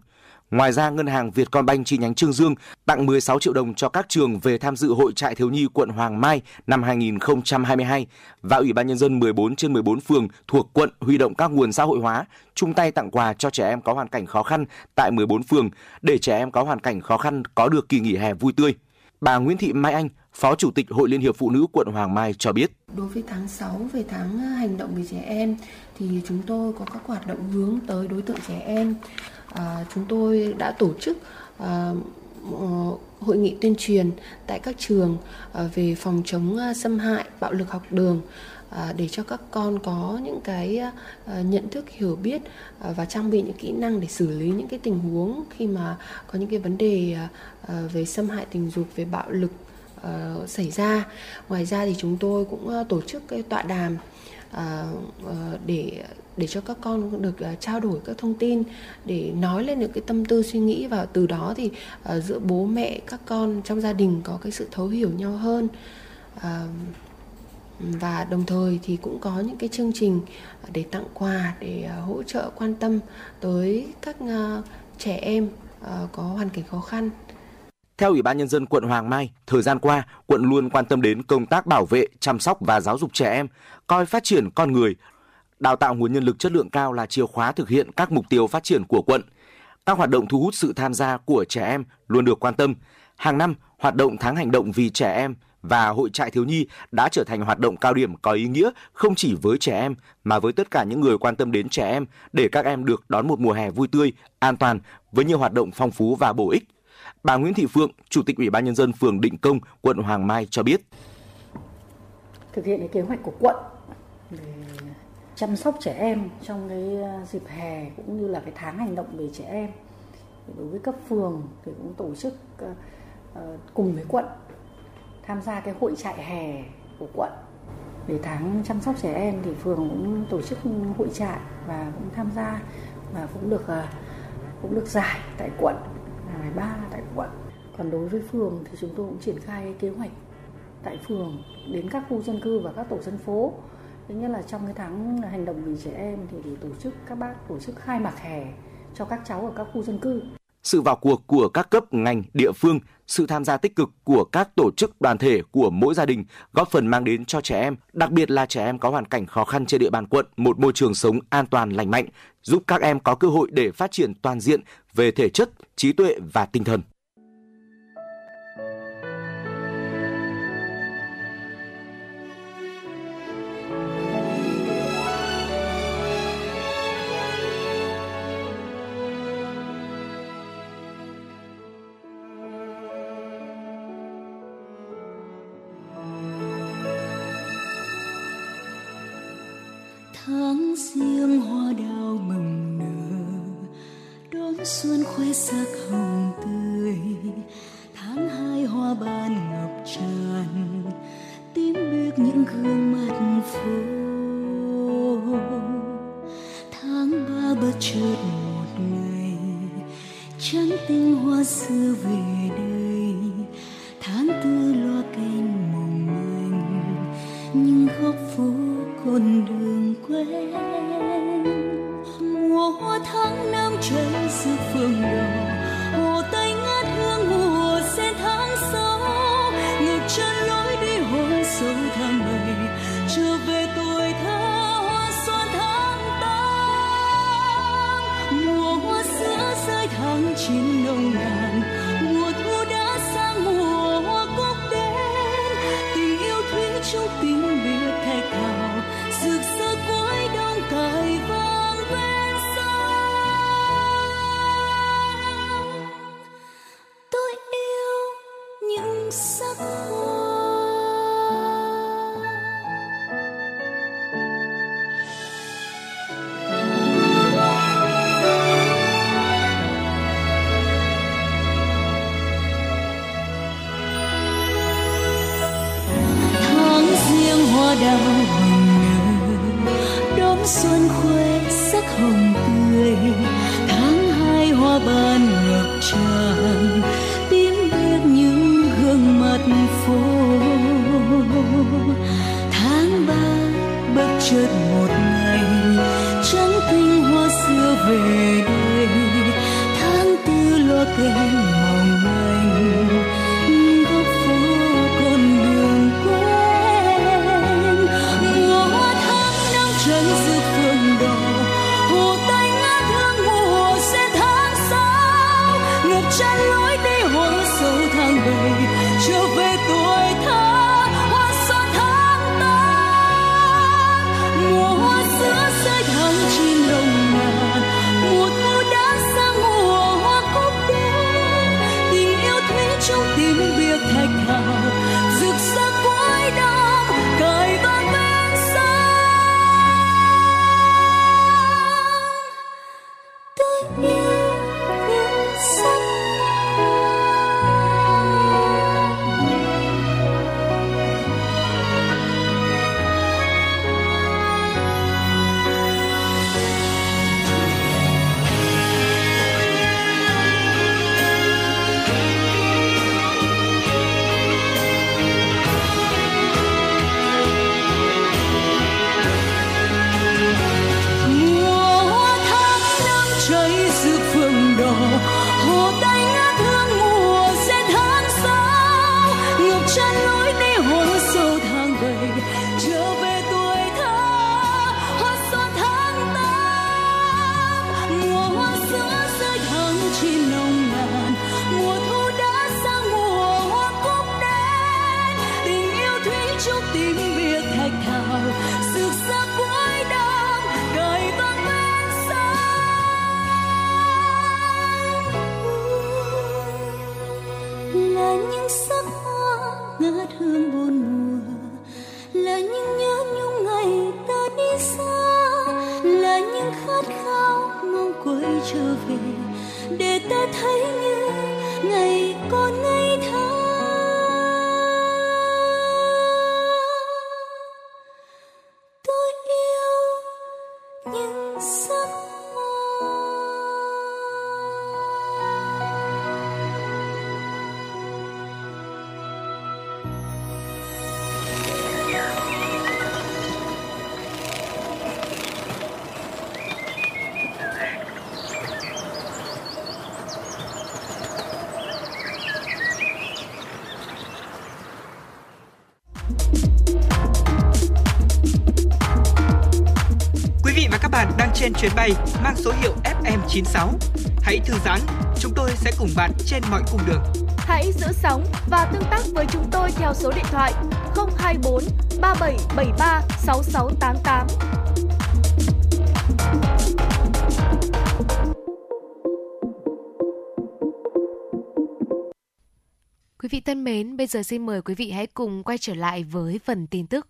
Ngoài ra, Ngân hàng Vietcombank chi nhánh Trương Dương tặng 16 triệu đồng cho các trường về tham dự hội trại thiếu nhi quận Hoàng Mai năm 2022 và Ủy ban Nhân dân 14 trên 14 phường thuộc quận huy động các nguồn xã hội hóa, chung tay tặng quà cho trẻ em có hoàn cảnh khó khăn tại 14 phường để trẻ em có hoàn cảnh khó khăn có được kỳ nghỉ hè vui tươi. Bà Nguyễn Thị Mai Anh, Phó Chủ tịch Hội Liên hiệp Phụ nữ quận Hoàng Mai cho biết. Đối với tháng 6 về tháng à, hành động về trẻ em thì chúng tôi có các hoạt động hướng tới đối tượng trẻ em. À, chúng tôi đã tổ chức à, ờ, hội nghị tuyên truyền tại các trường à, về phòng chống à, xâm hại bạo lực học đường À, để cho các con có những cái à, à, nhận thức hiểu biết à, và trang bị những kỹ năng để xử lý những cái tình huống khi mà có những cái vấn đề về xâm hại tình dục về bạo lực Ờ, xảy ra. Ngoài ra thì chúng tôi cũng ờ, tổ chức cái tọa đàm ờ, để để cho các con được trao đổi các thông tin, để nói lên những cái tâm tư suy nghĩ và từ đó thì giữa bố mẹ, các con trong gia đình có cái sự thấu hiểu nhau hơn. Và đồng thời thì cũng có những cái chương trình để tặng quà, để hỗ trợ quan tâm tới các trẻ em có hoàn cảnh khó khăn. Theo Ủy ban Nhân dân quận Hoàng Mai, thời gian qua, quận luôn quan tâm đến công tác bảo vệ, chăm sóc và giáo dục trẻ em, coi phát triển con người, đào tạo nguồn nhân lực chất lượng cao là chìa khóa thực hiện các mục tiêu phát triển của quận. Các hoạt động thu hút sự tham gia của trẻ em luôn được quan tâm. Hàng năm, hoạt động tháng hành động vì trẻ em và hội trại thiếu nhi đã trở thành hoạt động cao điểm có ý nghĩa không chỉ với trẻ em mà với tất cả những người quan tâm đến trẻ em để các em được đón một mùa hè vui tươi, an toàn với nhiều hoạt động phong phú và bổ ích. Bà Nguyễn Thị Phượng, Chủ tịch Ủy ban nhân dân phường Định Công, quận Hoàng Mai cho biết. Thực hiện cái kế hoạch của quận về chăm sóc trẻ em trong cái ờ, dịp hè cũng như là cái tháng hành động về trẻ em. Đối với cấp phường thì cũng tổ chức ờ, ờ, cùng với quận tham gia cái hội trại hè của quận để tháng chăm sóc trẻ em thì phường cũng tổ chức hội trại và cũng tham gia và cũng được cũng được giải tại quận giải ba tại quận. Còn đối với phường thì chúng tôi cũng triển khai kế hoạch tại phường đến các khu dân cư và các tổ dân phố. Thứ nhất là trong cái tháng hành động vì trẻ em thì thì tổ chức các bác tổ chức khai mạc hè cho các cháu ở các khu dân cư. Sự vào cuộc của các cấp ngành địa phương, sự tham gia tích cực của các tổ chức đoàn thể của mỗi gia đình góp phần mang đến cho trẻ em, đặc biệt là trẻ em có hoàn cảnh khó khăn trên địa bàn quận một môi trường sống an toàn lành mạnh, giúp các em có cơ hội để phát triển toàn diện về thể chất, trí tuệ và tinh thần. Chuyến bay mang số hiệu FM96. Hãy thư giãn, chúng tôi sẽ cùng bạn trên mọi cung đường. Hãy giữ sóng và tương tác với chúng tôi theo số điện thoại 024 3773 6688. Quý vị thân mến, bây giờ xin mời quý vị hãy cùng quay trở lại với phần tin tức.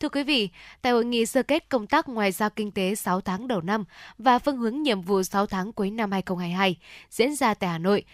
Thưa quý vị, tại hội nghị sơ kết công tác ngoại giao kinh tế 6 tháng đầu năm và phương hướng nhiệm vụ 6 tháng cuối năm 2022 diễn ra tại Hà Nội,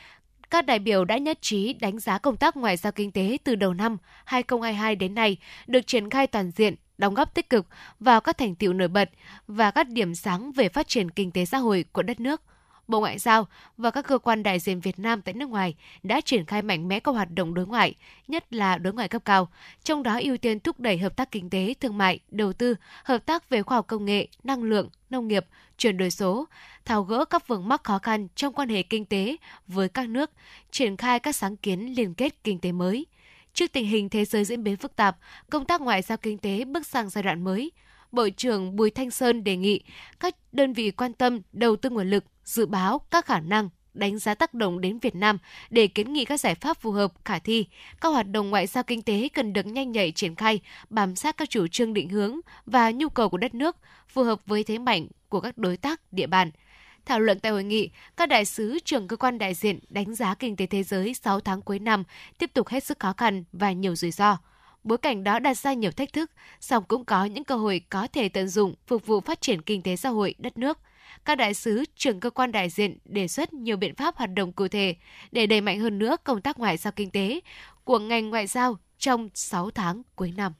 các đại biểu đã nhất trí đánh giá công tác ngoại giao kinh tế từ đầu năm 2022 đến nay được triển khai toàn diện, đóng góp tích cực vào các thành tiệu nổi bật và các điểm sáng về phát triển kinh tế xã hội của đất nước. Bộ Ngoại giao và các cơ quan đại diện Việt Nam tại nước ngoài đã triển khai mạnh mẽ các hoạt động đối ngoại, nhất là đối ngoại cấp cao, trong đó ưu tiên thúc đẩy hợp tác kinh tế, thương mại, đầu tư, hợp tác về khoa học công nghệ, năng lượng, nông nghiệp, chuyển đổi số, tháo gỡ các vướng mắc khó khăn trong quan hệ kinh tế với các nước, triển khai các sáng kiến liên kết kinh tế mới. Trước tình hình thế giới diễn biến phức tạp, công tác ngoại giao kinh tế bước sang giai đoạn mới. Bộ trưởng Bùi Thanh Sơn đề nghị các đơn vị quan tâm đầu tư nguồn lực, dự báo các khả năng, đánh giá tác động đến Việt Nam để kiến nghị các giải pháp phù hợp, khả thi. Các hoạt động ngoại giao kinh tế cần được nhanh nhạy triển khai, bám sát các chủ trương định hướng và nhu cầu của đất nước, phù hợp với thế mạnh của các đối tác địa bàn. Thảo luận tại hội nghị, các đại sứ trưởng cơ quan đại diện đánh giá kinh tế thế giới 6 tháng cuối năm tiếp tục hết sức khó khăn và nhiều rủi ro. Bối cảnh đó đặt ra nhiều thách thức, song cũng có những cơ hội có thể tận dụng phục vụ phát triển kinh tế xã hội đất nước. Các đại sứ, trưởng cơ quan đại diện đề xuất nhiều biện pháp hoạt động cụ thể để đẩy mạnh hơn nữa công tác ngoại giao kinh tế của ngành ngoại giao trong 6 tháng cuối năm.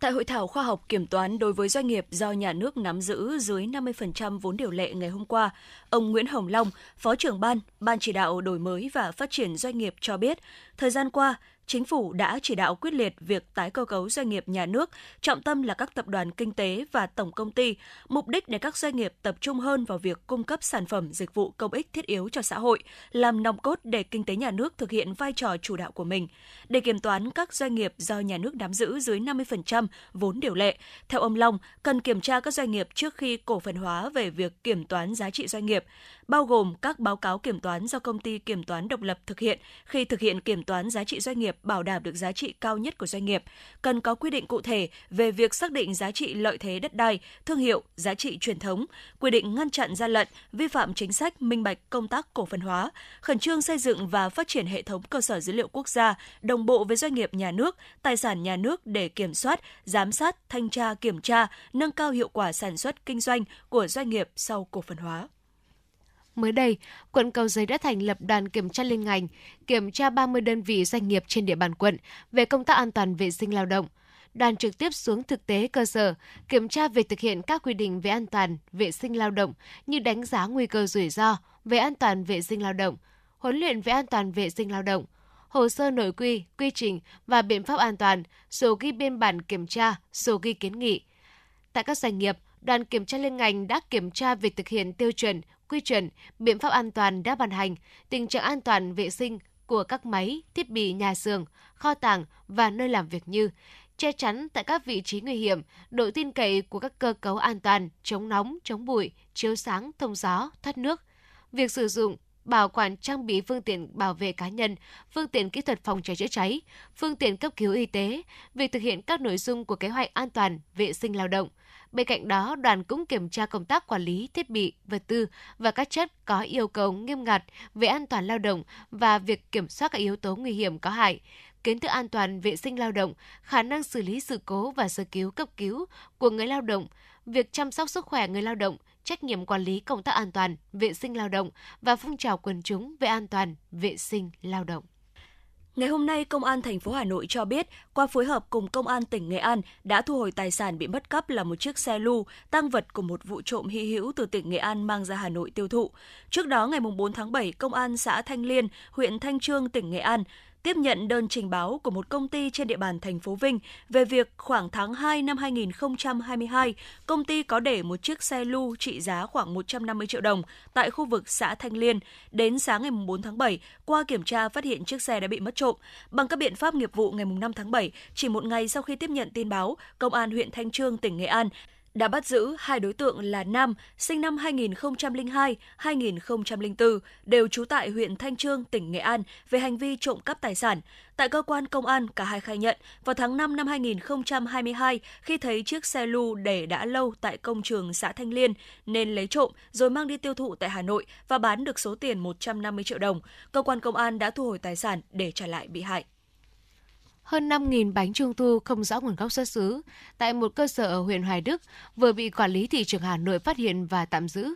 Tại hội thảo khoa học kiểm toán đối với doanh nghiệp do nhà nước nắm giữ dưới 50% vốn điều lệ ngày hôm qua, ông Nguyễn Hồng Long, Phó trưởng ban, Ban chỉ đạo đổi mới và phát triển doanh nghiệp cho biết, thời gian qua, Chính phủ đã chỉ đạo quyết liệt việc tái cơ cấu doanh nghiệp nhà nước, trọng tâm là các tập đoàn kinh tế và tổng công ty, mục đích để các doanh nghiệp tập trung hơn vào việc cung cấp sản phẩm dịch vụ công ích thiết yếu cho xã hội, làm nòng cốt để kinh tế nhà nước thực hiện vai trò chủ đạo của mình. Để kiểm toán các doanh nghiệp do nhà nước nắm giữ dưới 50% vốn điều lệ, theo ông Long, cần kiểm tra các doanh nghiệp trước khi cổ phần hóa về việc kiểm toán giá trị doanh nghiệp, bao gồm các báo cáo kiểm toán do công ty kiểm toán độc lập thực hiện khi thực hiện kiểm toán giá trị doanh nghiệp bảo đảm được giá trị cao nhất của doanh nghiệp, cần có quy định cụ thể về việc xác định giá trị lợi thế đất đai, thương hiệu, giá trị truyền thống, quy định ngăn chặn gian lận, vi phạm chính sách minh bạch công tác cổ phần hóa, khẩn trương xây dựng và phát triển hệ thống cơ sở dữ liệu quốc gia đồng bộ với doanh nghiệp nhà nước, tài sản nhà nước để kiểm soát, giám sát, thanh tra, kiểm tra, nâng cao hiệu quả sản xuất kinh doanh của doanh nghiệp sau cổ phần hóa. Mới đây, quận Cầu Giấy đã thành lập đoàn kiểm tra liên ngành, kiểm tra 30 đơn vị doanh nghiệp trên địa bàn quận về công tác an toàn vệ sinh lao động. Đoàn trực tiếp xuống thực tế cơ sở, kiểm tra việc thực hiện các quy định về an toàn vệ sinh lao động như đánh giá nguy cơ rủi ro về an toàn vệ sinh lao động, huấn luyện về an toàn vệ sinh lao động, hồ sơ nội quy, quy trình và biện pháp an toàn, sổ ghi biên bản kiểm tra, sổ ghi kiến nghị. Tại các doanh nghiệp, đoàn kiểm tra liên ngành đã kiểm tra việc thực hiện tiêu chuẩn, quy chuẩn, biện pháp an toàn đã ban hành, tình trạng an toàn vệ sinh của các máy, thiết bị nhà xưởng, kho tàng và nơi làm việc như che chắn tại các vị trí nguy hiểm, độ tin cậy của các cơ cấu an toàn, chống nóng, chống bụi, chiếu sáng, thông gió, thoát nước. Việc sử dụng, bảo quản trang bị phương tiện bảo vệ cá nhân, phương tiện kỹ thuật phòng cháy chữa cháy, phương tiện cấp cứu y tế, việc thực hiện các nội dung của kế hoạch an toàn vệ sinh lao động. Bên cạnh đó, đoàn cũng kiểm tra công tác quản lý thiết bị, vật tư và các chất có yêu cầu nghiêm ngặt về an toàn lao động và việc kiểm soát các yếu tố nguy hiểm có hại, kiến thức an toàn vệ sinh lao động, khả năng xử lý sự cố và sơ cứu cấp cứu của người lao động việc chăm sóc sức khỏe người lao động, trách nhiệm quản lý công tác an toàn, vệ sinh lao động và phong trào quần chúng về an toàn, vệ sinh lao động. Ngày hôm nay, Công an thành phố Hà Nội cho biết, qua phối hợp cùng Công an tỉnh Nghệ An đã thu hồi tài sản bị mất cắp là một chiếc xe lưu, tăng vật của một vụ trộm hy hữu từ tỉnh Nghệ An mang ra Hà Nội tiêu thụ. Trước đó, ngày 4 tháng 7, Công an xã Thanh Liên, huyện Thanh Trương, tỉnh Nghệ An tiếp nhận đơn trình báo của một công ty trên địa bàn thành phố Vinh về việc khoảng tháng 2 năm 2022, công ty có để một chiếc xe lưu trị giá khoảng 150 triệu đồng tại khu vực xã Thanh Liên. Đến sáng ngày 4 tháng 7, qua kiểm tra phát hiện chiếc xe đã bị mất trộm. Bằng các biện pháp nghiệp vụ ngày 5 tháng 7, chỉ một ngày sau khi tiếp nhận tin báo, Công an huyện Thanh Trương, tỉnh Nghệ An đã bắt giữ hai đối tượng là nam sinh năm 2002, 2004 đều trú tại huyện Thanh Trương, tỉnh Nghệ An về hành vi trộm cắp tài sản. Tại cơ quan công an, cả hai khai nhận vào tháng 5 năm 2022 khi thấy chiếc xe lu để đã lâu tại công trường xã Thanh Liên nên lấy trộm rồi mang đi tiêu thụ tại Hà Nội và bán được số tiền 150 triệu đồng. Cơ quan công an đã thu hồi tài sản để trả lại bị hại hơn 5.000 bánh trung thu không rõ nguồn gốc xuất xứ tại một cơ sở ở huyện Hoài Đức, vừa bị quản lý thị trường Hà Nội phát hiện và tạm giữ.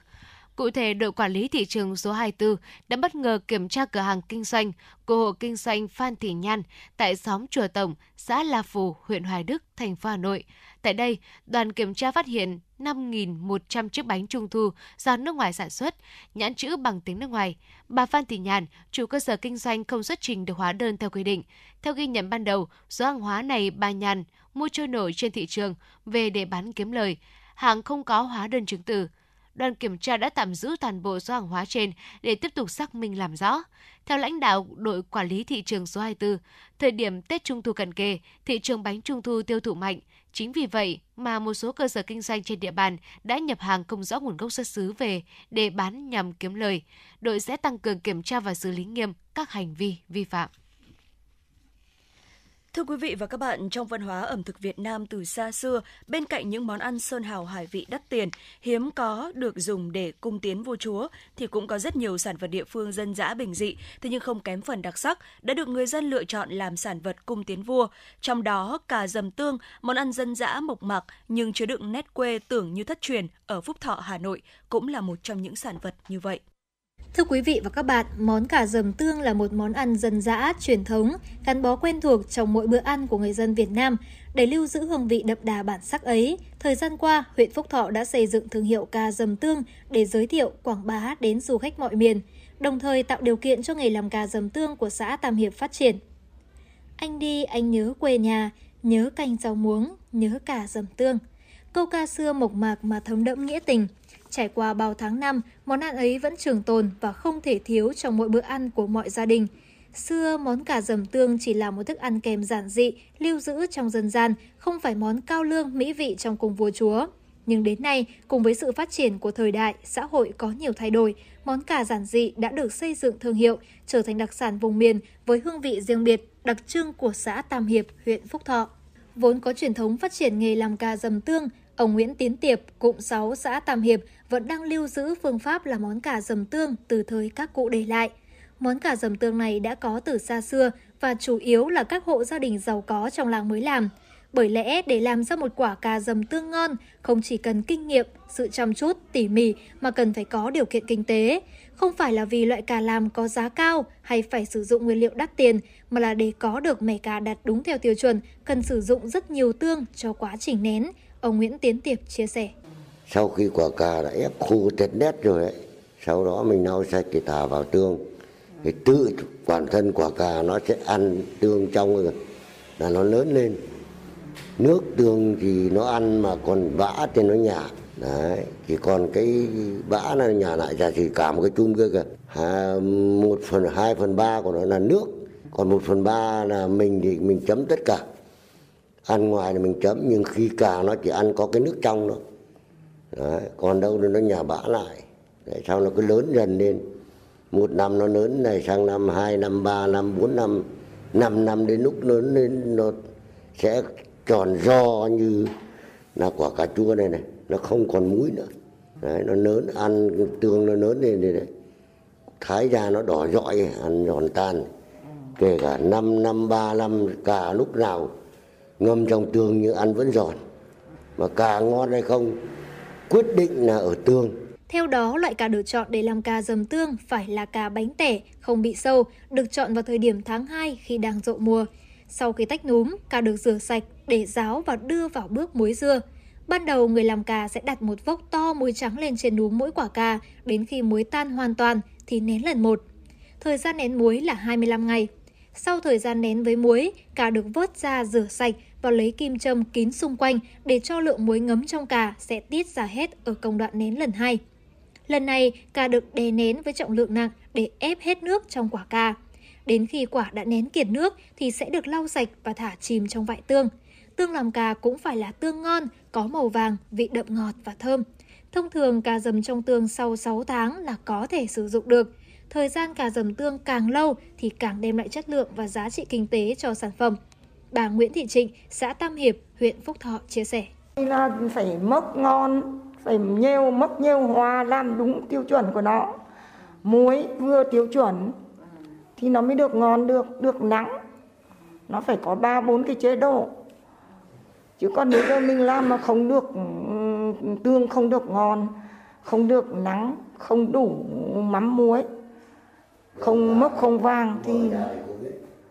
Cụ thể, đội quản lý thị trường số 24 đã bất ngờ kiểm tra cửa hàng kinh doanh của hộ kinh doanh Phan Thị Nhan tại xóm Chùa Tổng, xã La Phù, huyện Hoài Đức, thành phố Hà Nội. Tại đây, đoàn kiểm tra phát hiện 5.100 chiếc bánh trung thu do nước ngoài sản xuất, nhãn chữ bằng tiếng nước ngoài. Bà Phan Thị Nhàn, chủ cơ sở kinh doanh không xuất trình được hóa đơn theo quy định. Theo ghi nhận ban đầu, số hàng hóa này bà Nhàn mua trôi nổi trên thị trường về để bán kiếm lời. Hàng không có hóa đơn chứng từ đoàn kiểm tra đã tạm giữ toàn bộ số hàng hóa trên để tiếp tục xác minh làm rõ. Theo lãnh đạo đội quản lý thị trường số 24, thời điểm Tết Trung thu cận kề, thị trường bánh Trung thu tiêu thụ mạnh. Chính vì vậy mà một số cơ sở kinh doanh trên địa bàn đã nhập hàng không rõ nguồn gốc xuất xứ về để bán nhằm kiếm lời. Đội sẽ tăng cường kiểm tra và xử lý nghiêm các hành vi vi phạm. Thưa quý vị và các bạn, trong văn hóa ẩm thực Việt Nam từ xa xưa, bên cạnh những món ăn sơn hào hải vị đắt tiền, hiếm có được dùng để cung tiến vua chúa, thì cũng có rất nhiều sản vật địa phương dân dã bình dị, thế nhưng không kém phần đặc sắc, đã được người dân lựa chọn làm sản vật cung tiến vua. Trong đó, cà dầm tương, món ăn dân dã mộc mạc nhưng chứa đựng nét quê tưởng như thất truyền ở Phúc Thọ, Hà Nội, cũng là một trong những sản vật như vậy. Thưa quý vị và các bạn, món cà dầm tương là một món ăn dân dã, truyền thống, gắn bó quen thuộc trong mỗi bữa ăn của người dân Việt Nam. Để lưu giữ hương vị đậm đà bản sắc ấy, thời gian qua, huyện Phúc Thọ đã xây dựng thương hiệu cà dầm tương để giới thiệu, quảng bá đến du khách mọi miền, đồng thời tạo điều kiện cho nghề làm cà dầm tương của xã Tam Hiệp phát triển. Anh đi, anh nhớ quê nhà, nhớ canh rau muống, nhớ cà dầm tương. Câu ca xưa mộc mạc mà thấm đẫm nghĩa tình – Trải qua bao tháng năm, món ăn ấy vẫn trường tồn và không thể thiếu trong mỗi bữa ăn của mọi gia đình. Xưa, món cà dầm tương chỉ là một thức ăn kèm giản dị, lưu giữ trong dân gian, không phải món cao lương, mỹ vị trong cung vua chúa. Nhưng đến nay, cùng với sự phát triển của thời đại, xã hội có nhiều thay đổi, món cà giản dị đã được xây dựng thương hiệu, trở thành đặc sản vùng miền với hương vị riêng biệt, đặc trưng của xã Tam Hiệp, huyện Phúc Thọ. Vốn có truyền thống phát triển nghề làm cà dầm tương, ông Nguyễn Tiến Tiệp, cụm 6 xã Tam Hiệp vẫn đang lưu giữ phương pháp là món cà dầm tương từ thời các cụ để lại. Món cà dầm tương này đã có từ xa xưa và chủ yếu là các hộ gia đình giàu có trong làng mới làm. Bởi lẽ để làm ra một quả cà dầm tương ngon không chỉ cần kinh nghiệm, sự chăm chút, tỉ mỉ mà cần phải có điều kiện kinh tế. Không phải là vì loại cà làm có giá cao hay phải sử dụng nguyên liệu đắt tiền mà là để có được mẻ cà đặt đúng theo tiêu chuẩn cần sử dụng rất nhiều tương cho quá trình nén. Ông Nguyễn Tiến Tiệp chia sẻ. Sau khi quả cà đã ép khô thật nét rồi đấy, sau đó mình lau sạch thì thả vào tương. Thì tự bản thân quả cà nó sẽ ăn tương trong rồi là nó lớn lên. Nước tương thì nó ăn mà còn vã thì nó nhả. Đấy chỉ còn cái bã là nhả lại ra thì cả một cái chung kia kìa. À, một phần hai phần ba của nó là nước còn một phần ba là mình thì mình chấm tất cả ăn ngoài thì mình chấm nhưng khi cà nó chỉ ăn có cái nước trong đó Đấy, còn đâu thì nó nhà bã lại. Đấy, sau nó cứ lớn dần lên. Một năm nó lớn này sang năm hai năm ba năm bốn năm năm năm đến lúc lớn lên nó sẽ tròn do như là quả cà chua này này. Nó không còn muối nữa. Đấy, nó lớn ăn tương nó lớn lên đây này. Thái ra nó đỏ rọi ăn giòn tan. Kể cả năm năm ba năm cả lúc nào ngâm trong tương nhưng ăn vẫn giòn mà cà ngon hay không quyết định là ở tương. Theo đó, loại cà được chọn để làm cà dầm tương phải là cà bánh tẻ, không bị sâu, được chọn vào thời điểm tháng 2 khi đang rộ mùa. Sau khi tách núm, cà được rửa sạch để ráo và đưa vào bước muối dưa. Ban đầu, người làm cà sẽ đặt một vốc to muối trắng lên trên núm mỗi quả cà, đến khi muối tan hoàn toàn thì nén lần một. Thời gian nén muối là 25 ngày. Sau thời gian nén với muối, cà được vớt ra rửa sạch và lấy kim châm kín xung quanh để cho lượng muối ngấm trong cà sẽ tiết ra hết ở công đoạn nén lần hai. Lần này, cà được đè nén với trọng lượng nặng để ép hết nước trong quả cà. Đến khi quả đã nén kiệt nước thì sẽ được lau sạch và thả chìm trong vại tương. Tương làm cà cũng phải là tương ngon, có màu vàng, vị đậm ngọt và thơm. Thông thường cà dầm trong tương sau 6 tháng là có thể sử dụng được. Thời gian cà dầm tương càng lâu thì càng đem lại chất lượng và giá trị kinh tế cho sản phẩm. Bà Nguyễn Thị Trịnh, xã Tam Hiệp, huyện Phúc Thọ chia sẻ. Là phải mốc ngon, phải nhiều mốc nhiều hoa làm đúng tiêu chuẩn của nó. Muối vừa tiêu chuẩn thì nó mới được ngon được, được nắng. Nó phải có 3 4 cái chế độ. Chứ còn nếu như mình làm mà không được tương không được ngon, không được nắng, không đủ mắm muối, không mốc không vàng thì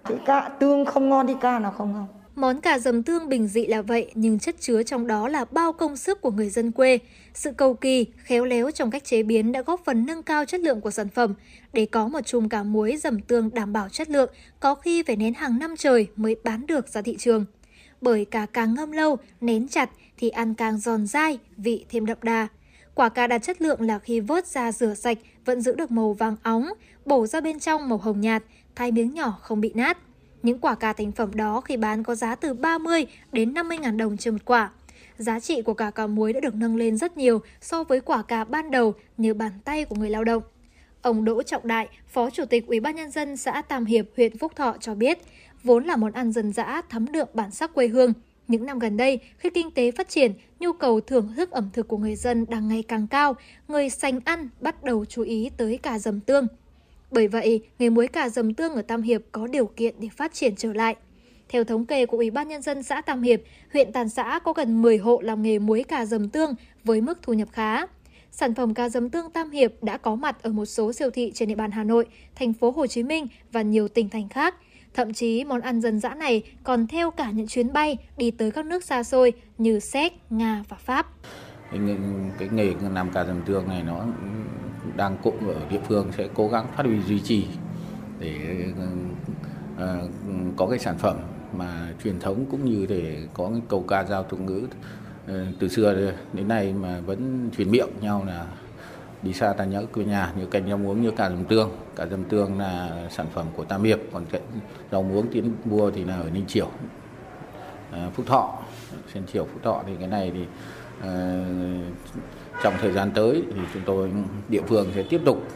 thì cá tương không ngon thì ca nào không ngon. Món cà dầm tương bình dị là vậy, nhưng chất chứa trong đó là bao công sức của người dân quê. Sự cầu kỳ, khéo léo trong cách chế biến đã góp phần nâng cao chất lượng của sản phẩm. Để có một chùm cà muối dầm tương đảm bảo chất lượng, có khi phải nén hàng năm trời mới bán được ra thị trường. Bởi cà càng ngâm lâu, nén chặt thì ăn càng giòn dai, vị thêm đậm đà. Quả cà đạt chất lượng là khi vớt ra rửa sạch vẫn giữ được màu vàng óng, bổ ra bên trong màu hồng nhạt, thái miếng nhỏ không bị nát. Những quả cà thành phẩm đó khi bán có giá từ 30 đến 50 ngàn đồng trên một quả. Giá trị của cà cà muối đã được nâng lên rất nhiều so với quả cà ban đầu như bàn tay của người lao động. Ông Đỗ Trọng Đại, Phó Chủ tịch Ủy ban nhân dân xã Tam Hiệp, huyện Phúc Thọ cho biết, vốn là món ăn dân dã thấm đượm bản sắc quê hương. Những năm gần đây, khi kinh tế phát triển, nhu cầu thưởng thức ẩm thực của người dân đang ngày càng cao, người sành ăn bắt đầu chú ý tới cà dầm tương. Bởi vậy, nghề muối cà dầm tương ở Tam Hiệp có điều kiện để phát triển trở lại. Theo thống kê của Ủy ban Nhân dân xã Tam Hiệp, huyện Tàn xã có gần 10 hộ làm nghề muối cà dầm tương với mức thu nhập khá. Sản phẩm cà dầm tương Tam Hiệp đã có mặt ở một số siêu thị trên địa bàn Hà Nội, thành phố Hồ Chí Minh và nhiều tỉnh thành khác. Thậm chí món ăn dân dã này còn theo cả những chuyến bay đi tới các nước xa xôi như Séc, Nga và Pháp. Cái, cái nghề làm cà dầm tương này nó đang cũng ở địa phương sẽ cố gắng phát huy duy trì để uh, có cái sản phẩm mà truyền thống cũng như để có cái câu ca giao tục ngữ uh, từ xưa đến nay mà vẫn truyền miệng nhau là đi xa ta nhớ quê nhà như canh rau muống như cà dầm tương cà dầm tương là sản phẩm của tam hiệp còn cái rau muống tiến mua thì là ở ninh triều. Ờ, phúc thọ trên triều phúc thọ thì cái này thì Ờ, trong thời gian tới thì chúng tôi địa phương sẽ tiếp tục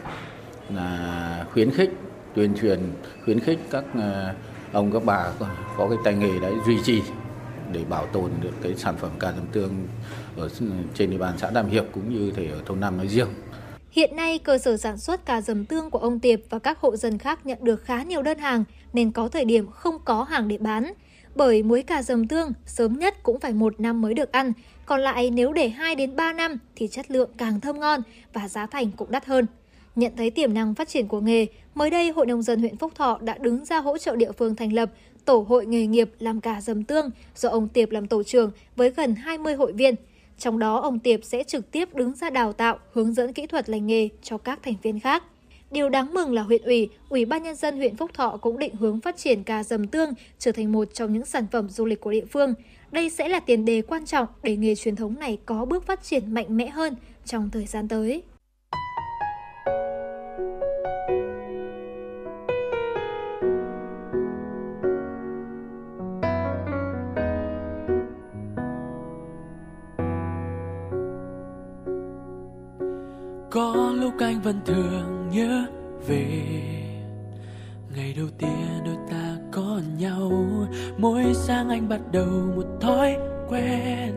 là khuyến khích tuyên truyền khuyến khích các ờ, ông các bà có cái tay nghề đấy duy trì để bảo tồn được cái sản phẩm cà dầm tương ở trên địa bàn xã Đàm Hiệp cũng như thể ở thôn Nam nói riêng. Hiện nay, cơ sở sản xuất cà dầm tương của ông Tiệp và các hộ dân khác nhận được khá nhiều đơn hàng nên có thời điểm không có hàng để bán. Bởi muối cà dầm tương sớm nhất cũng phải một năm mới được ăn, còn lại nếu để 2 đến 3 năm thì chất lượng càng thơm ngon và giá thành cũng đắt hơn. Nhận thấy tiềm năng phát triển của nghề, mới đây Hội Nông dân huyện Phúc Thọ đã đứng ra hỗ trợ địa phương thành lập Tổ hội nghề nghiệp làm cà dầm tương do ông Tiệp làm tổ trưởng với gần 20 hội viên. Trong đó, ông Tiệp sẽ trực tiếp đứng ra đào tạo, hướng dẫn kỹ thuật lành nghề cho các thành viên khác. Điều đáng mừng là huyện ủy, Ủy ban Nhân dân huyện Phúc Thọ cũng định hướng phát triển cà dầm tương trở thành một trong những sản phẩm du lịch của địa phương. Đây sẽ là tiền đề quan trọng để nghề truyền thống này có bước phát triển mạnh mẽ hơn trong thời gian tới. Có lúc anh vẫn thường nhớ về Ngày đầu tiên đôi có nhau. Mỗi sáng anh bắt đầu một thói quen.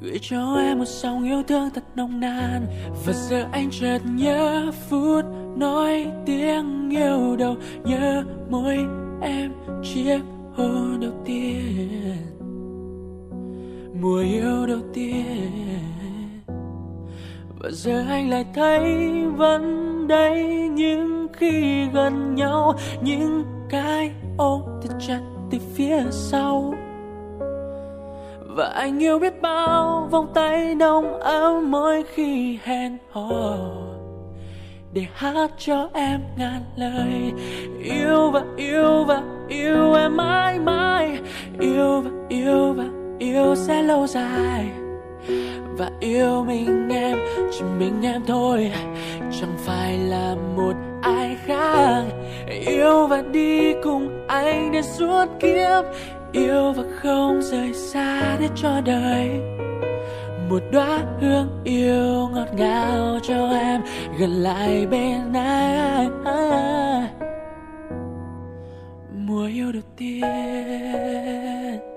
Gửi cho em một dòng yêu thương thật nồng nàn. Và giờ anh chợt nhớ phút nói tiếng yêu đầu. Nhớ môi em chiếc hôn đầu tiên. Mùa yêu đầu tiên. Và giờ anh lại thấy vẫn đây. Nhưng khi gần nhau, những cái ôm thật chặt từ phía sau. Và anh yêu biết bao vòng tay nồng ấm mỗi khi hẹn hò. Để hát cho em ngàn lời, yêu và yêu và yêu em mãi mãi. Yêu và yêu và yêu sẽ lâu dài và yêu mình em, chỉ mình em thôi. Chẳng phải là một ai khác. Yêu và đi cùng anh đến suốt kiếp. Yêu và không rời xa để cho đời. Một đóa hương yêu ngọt ngào cho em, gần lại bên anh. Mùa yêu đầu tiên.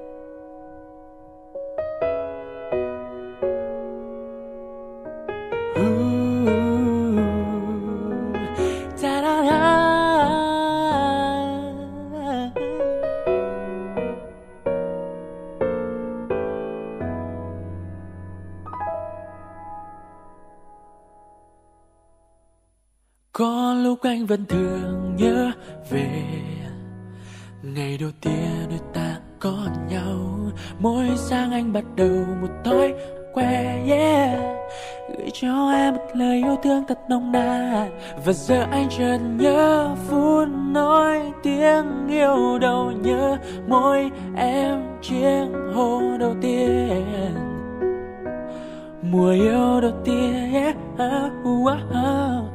Lúc anh vẫn thường nhớ về Ngày đầu tiên đôi ta có nhau Mỗi sáng anh bắt đầu một thói quen yeah. Gửi cho em một lời yêu thương thật nồng nàn Và giờ anh chợt nhớ phút nói tiếng yêu đầu Nhớ môi em chiếc hôn đầu tiên Mùa yêu đầu tiên yeah. uh, uh, uh.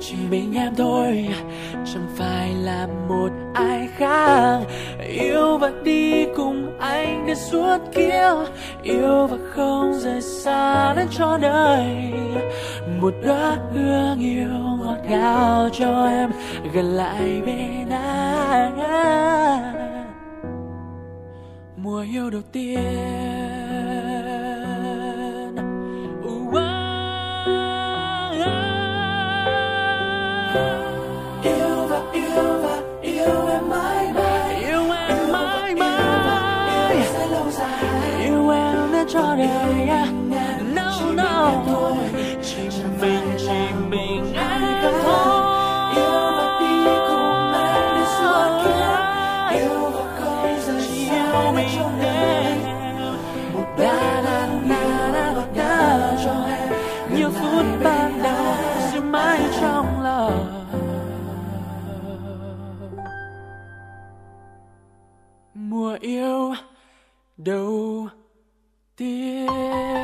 chỉ mình em thôi. Chẳng phải là một ai khác. Yêu và đi cùng anh đến suốt kiếp. Yêu và không rời xa đến cho đời. Một đóa hương yêu ngọt ngào cho em gần lại bên anh. Mùa yêu đầu tiên. Cho đời no no. Chỉ mình chỉ mình anh thôi yêu và đi cùng anh đến suốt kiếp yêu và không rời xa mình em một đà đà đà đà đà đà cho em nhiều phút ban đầu giữ mãi trong lòng. Mùa yêu đầu tiên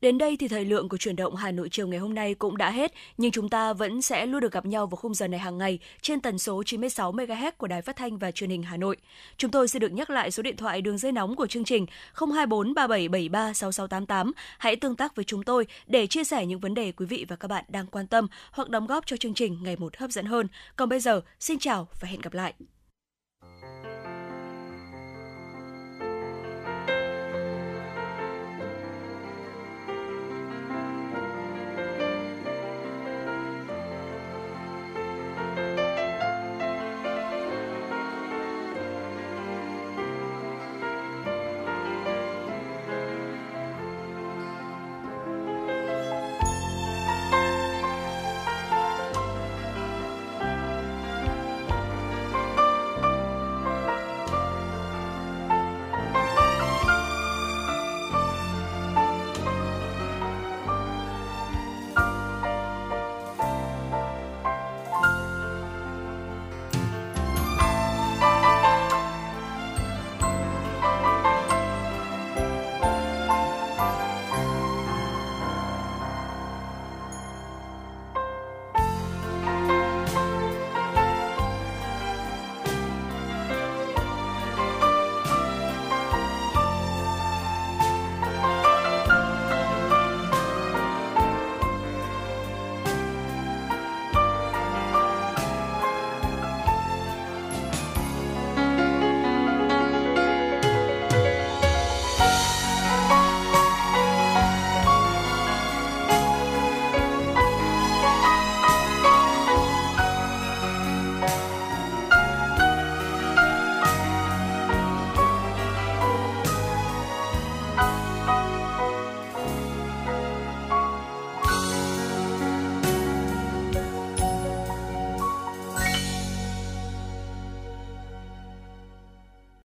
Đến đây thì thời lượng của chuyển động Hà Nội chiều ngày hôm nay cũng đã hết, nhưng chúng ta vẫn sẽ luôn được gặp nhau vào khung giờ này hàng ngày trên tần số 96 MHz của Đài Phát thanh và Truyền hình Hà Nội. Chúng tôi sẽ được nhắc lại số điện thoại đường dây nóng của chương trình 024 3773 6688. Hãy tương tác với chúng tôi để chia sẻ những vấn đề quý vị và các bạn đang quan tâm hoặc đóng góp cho chương trình ngày một hấp dẫn hơn. Còn bây giờ, xin chào và hẹn gặp lại.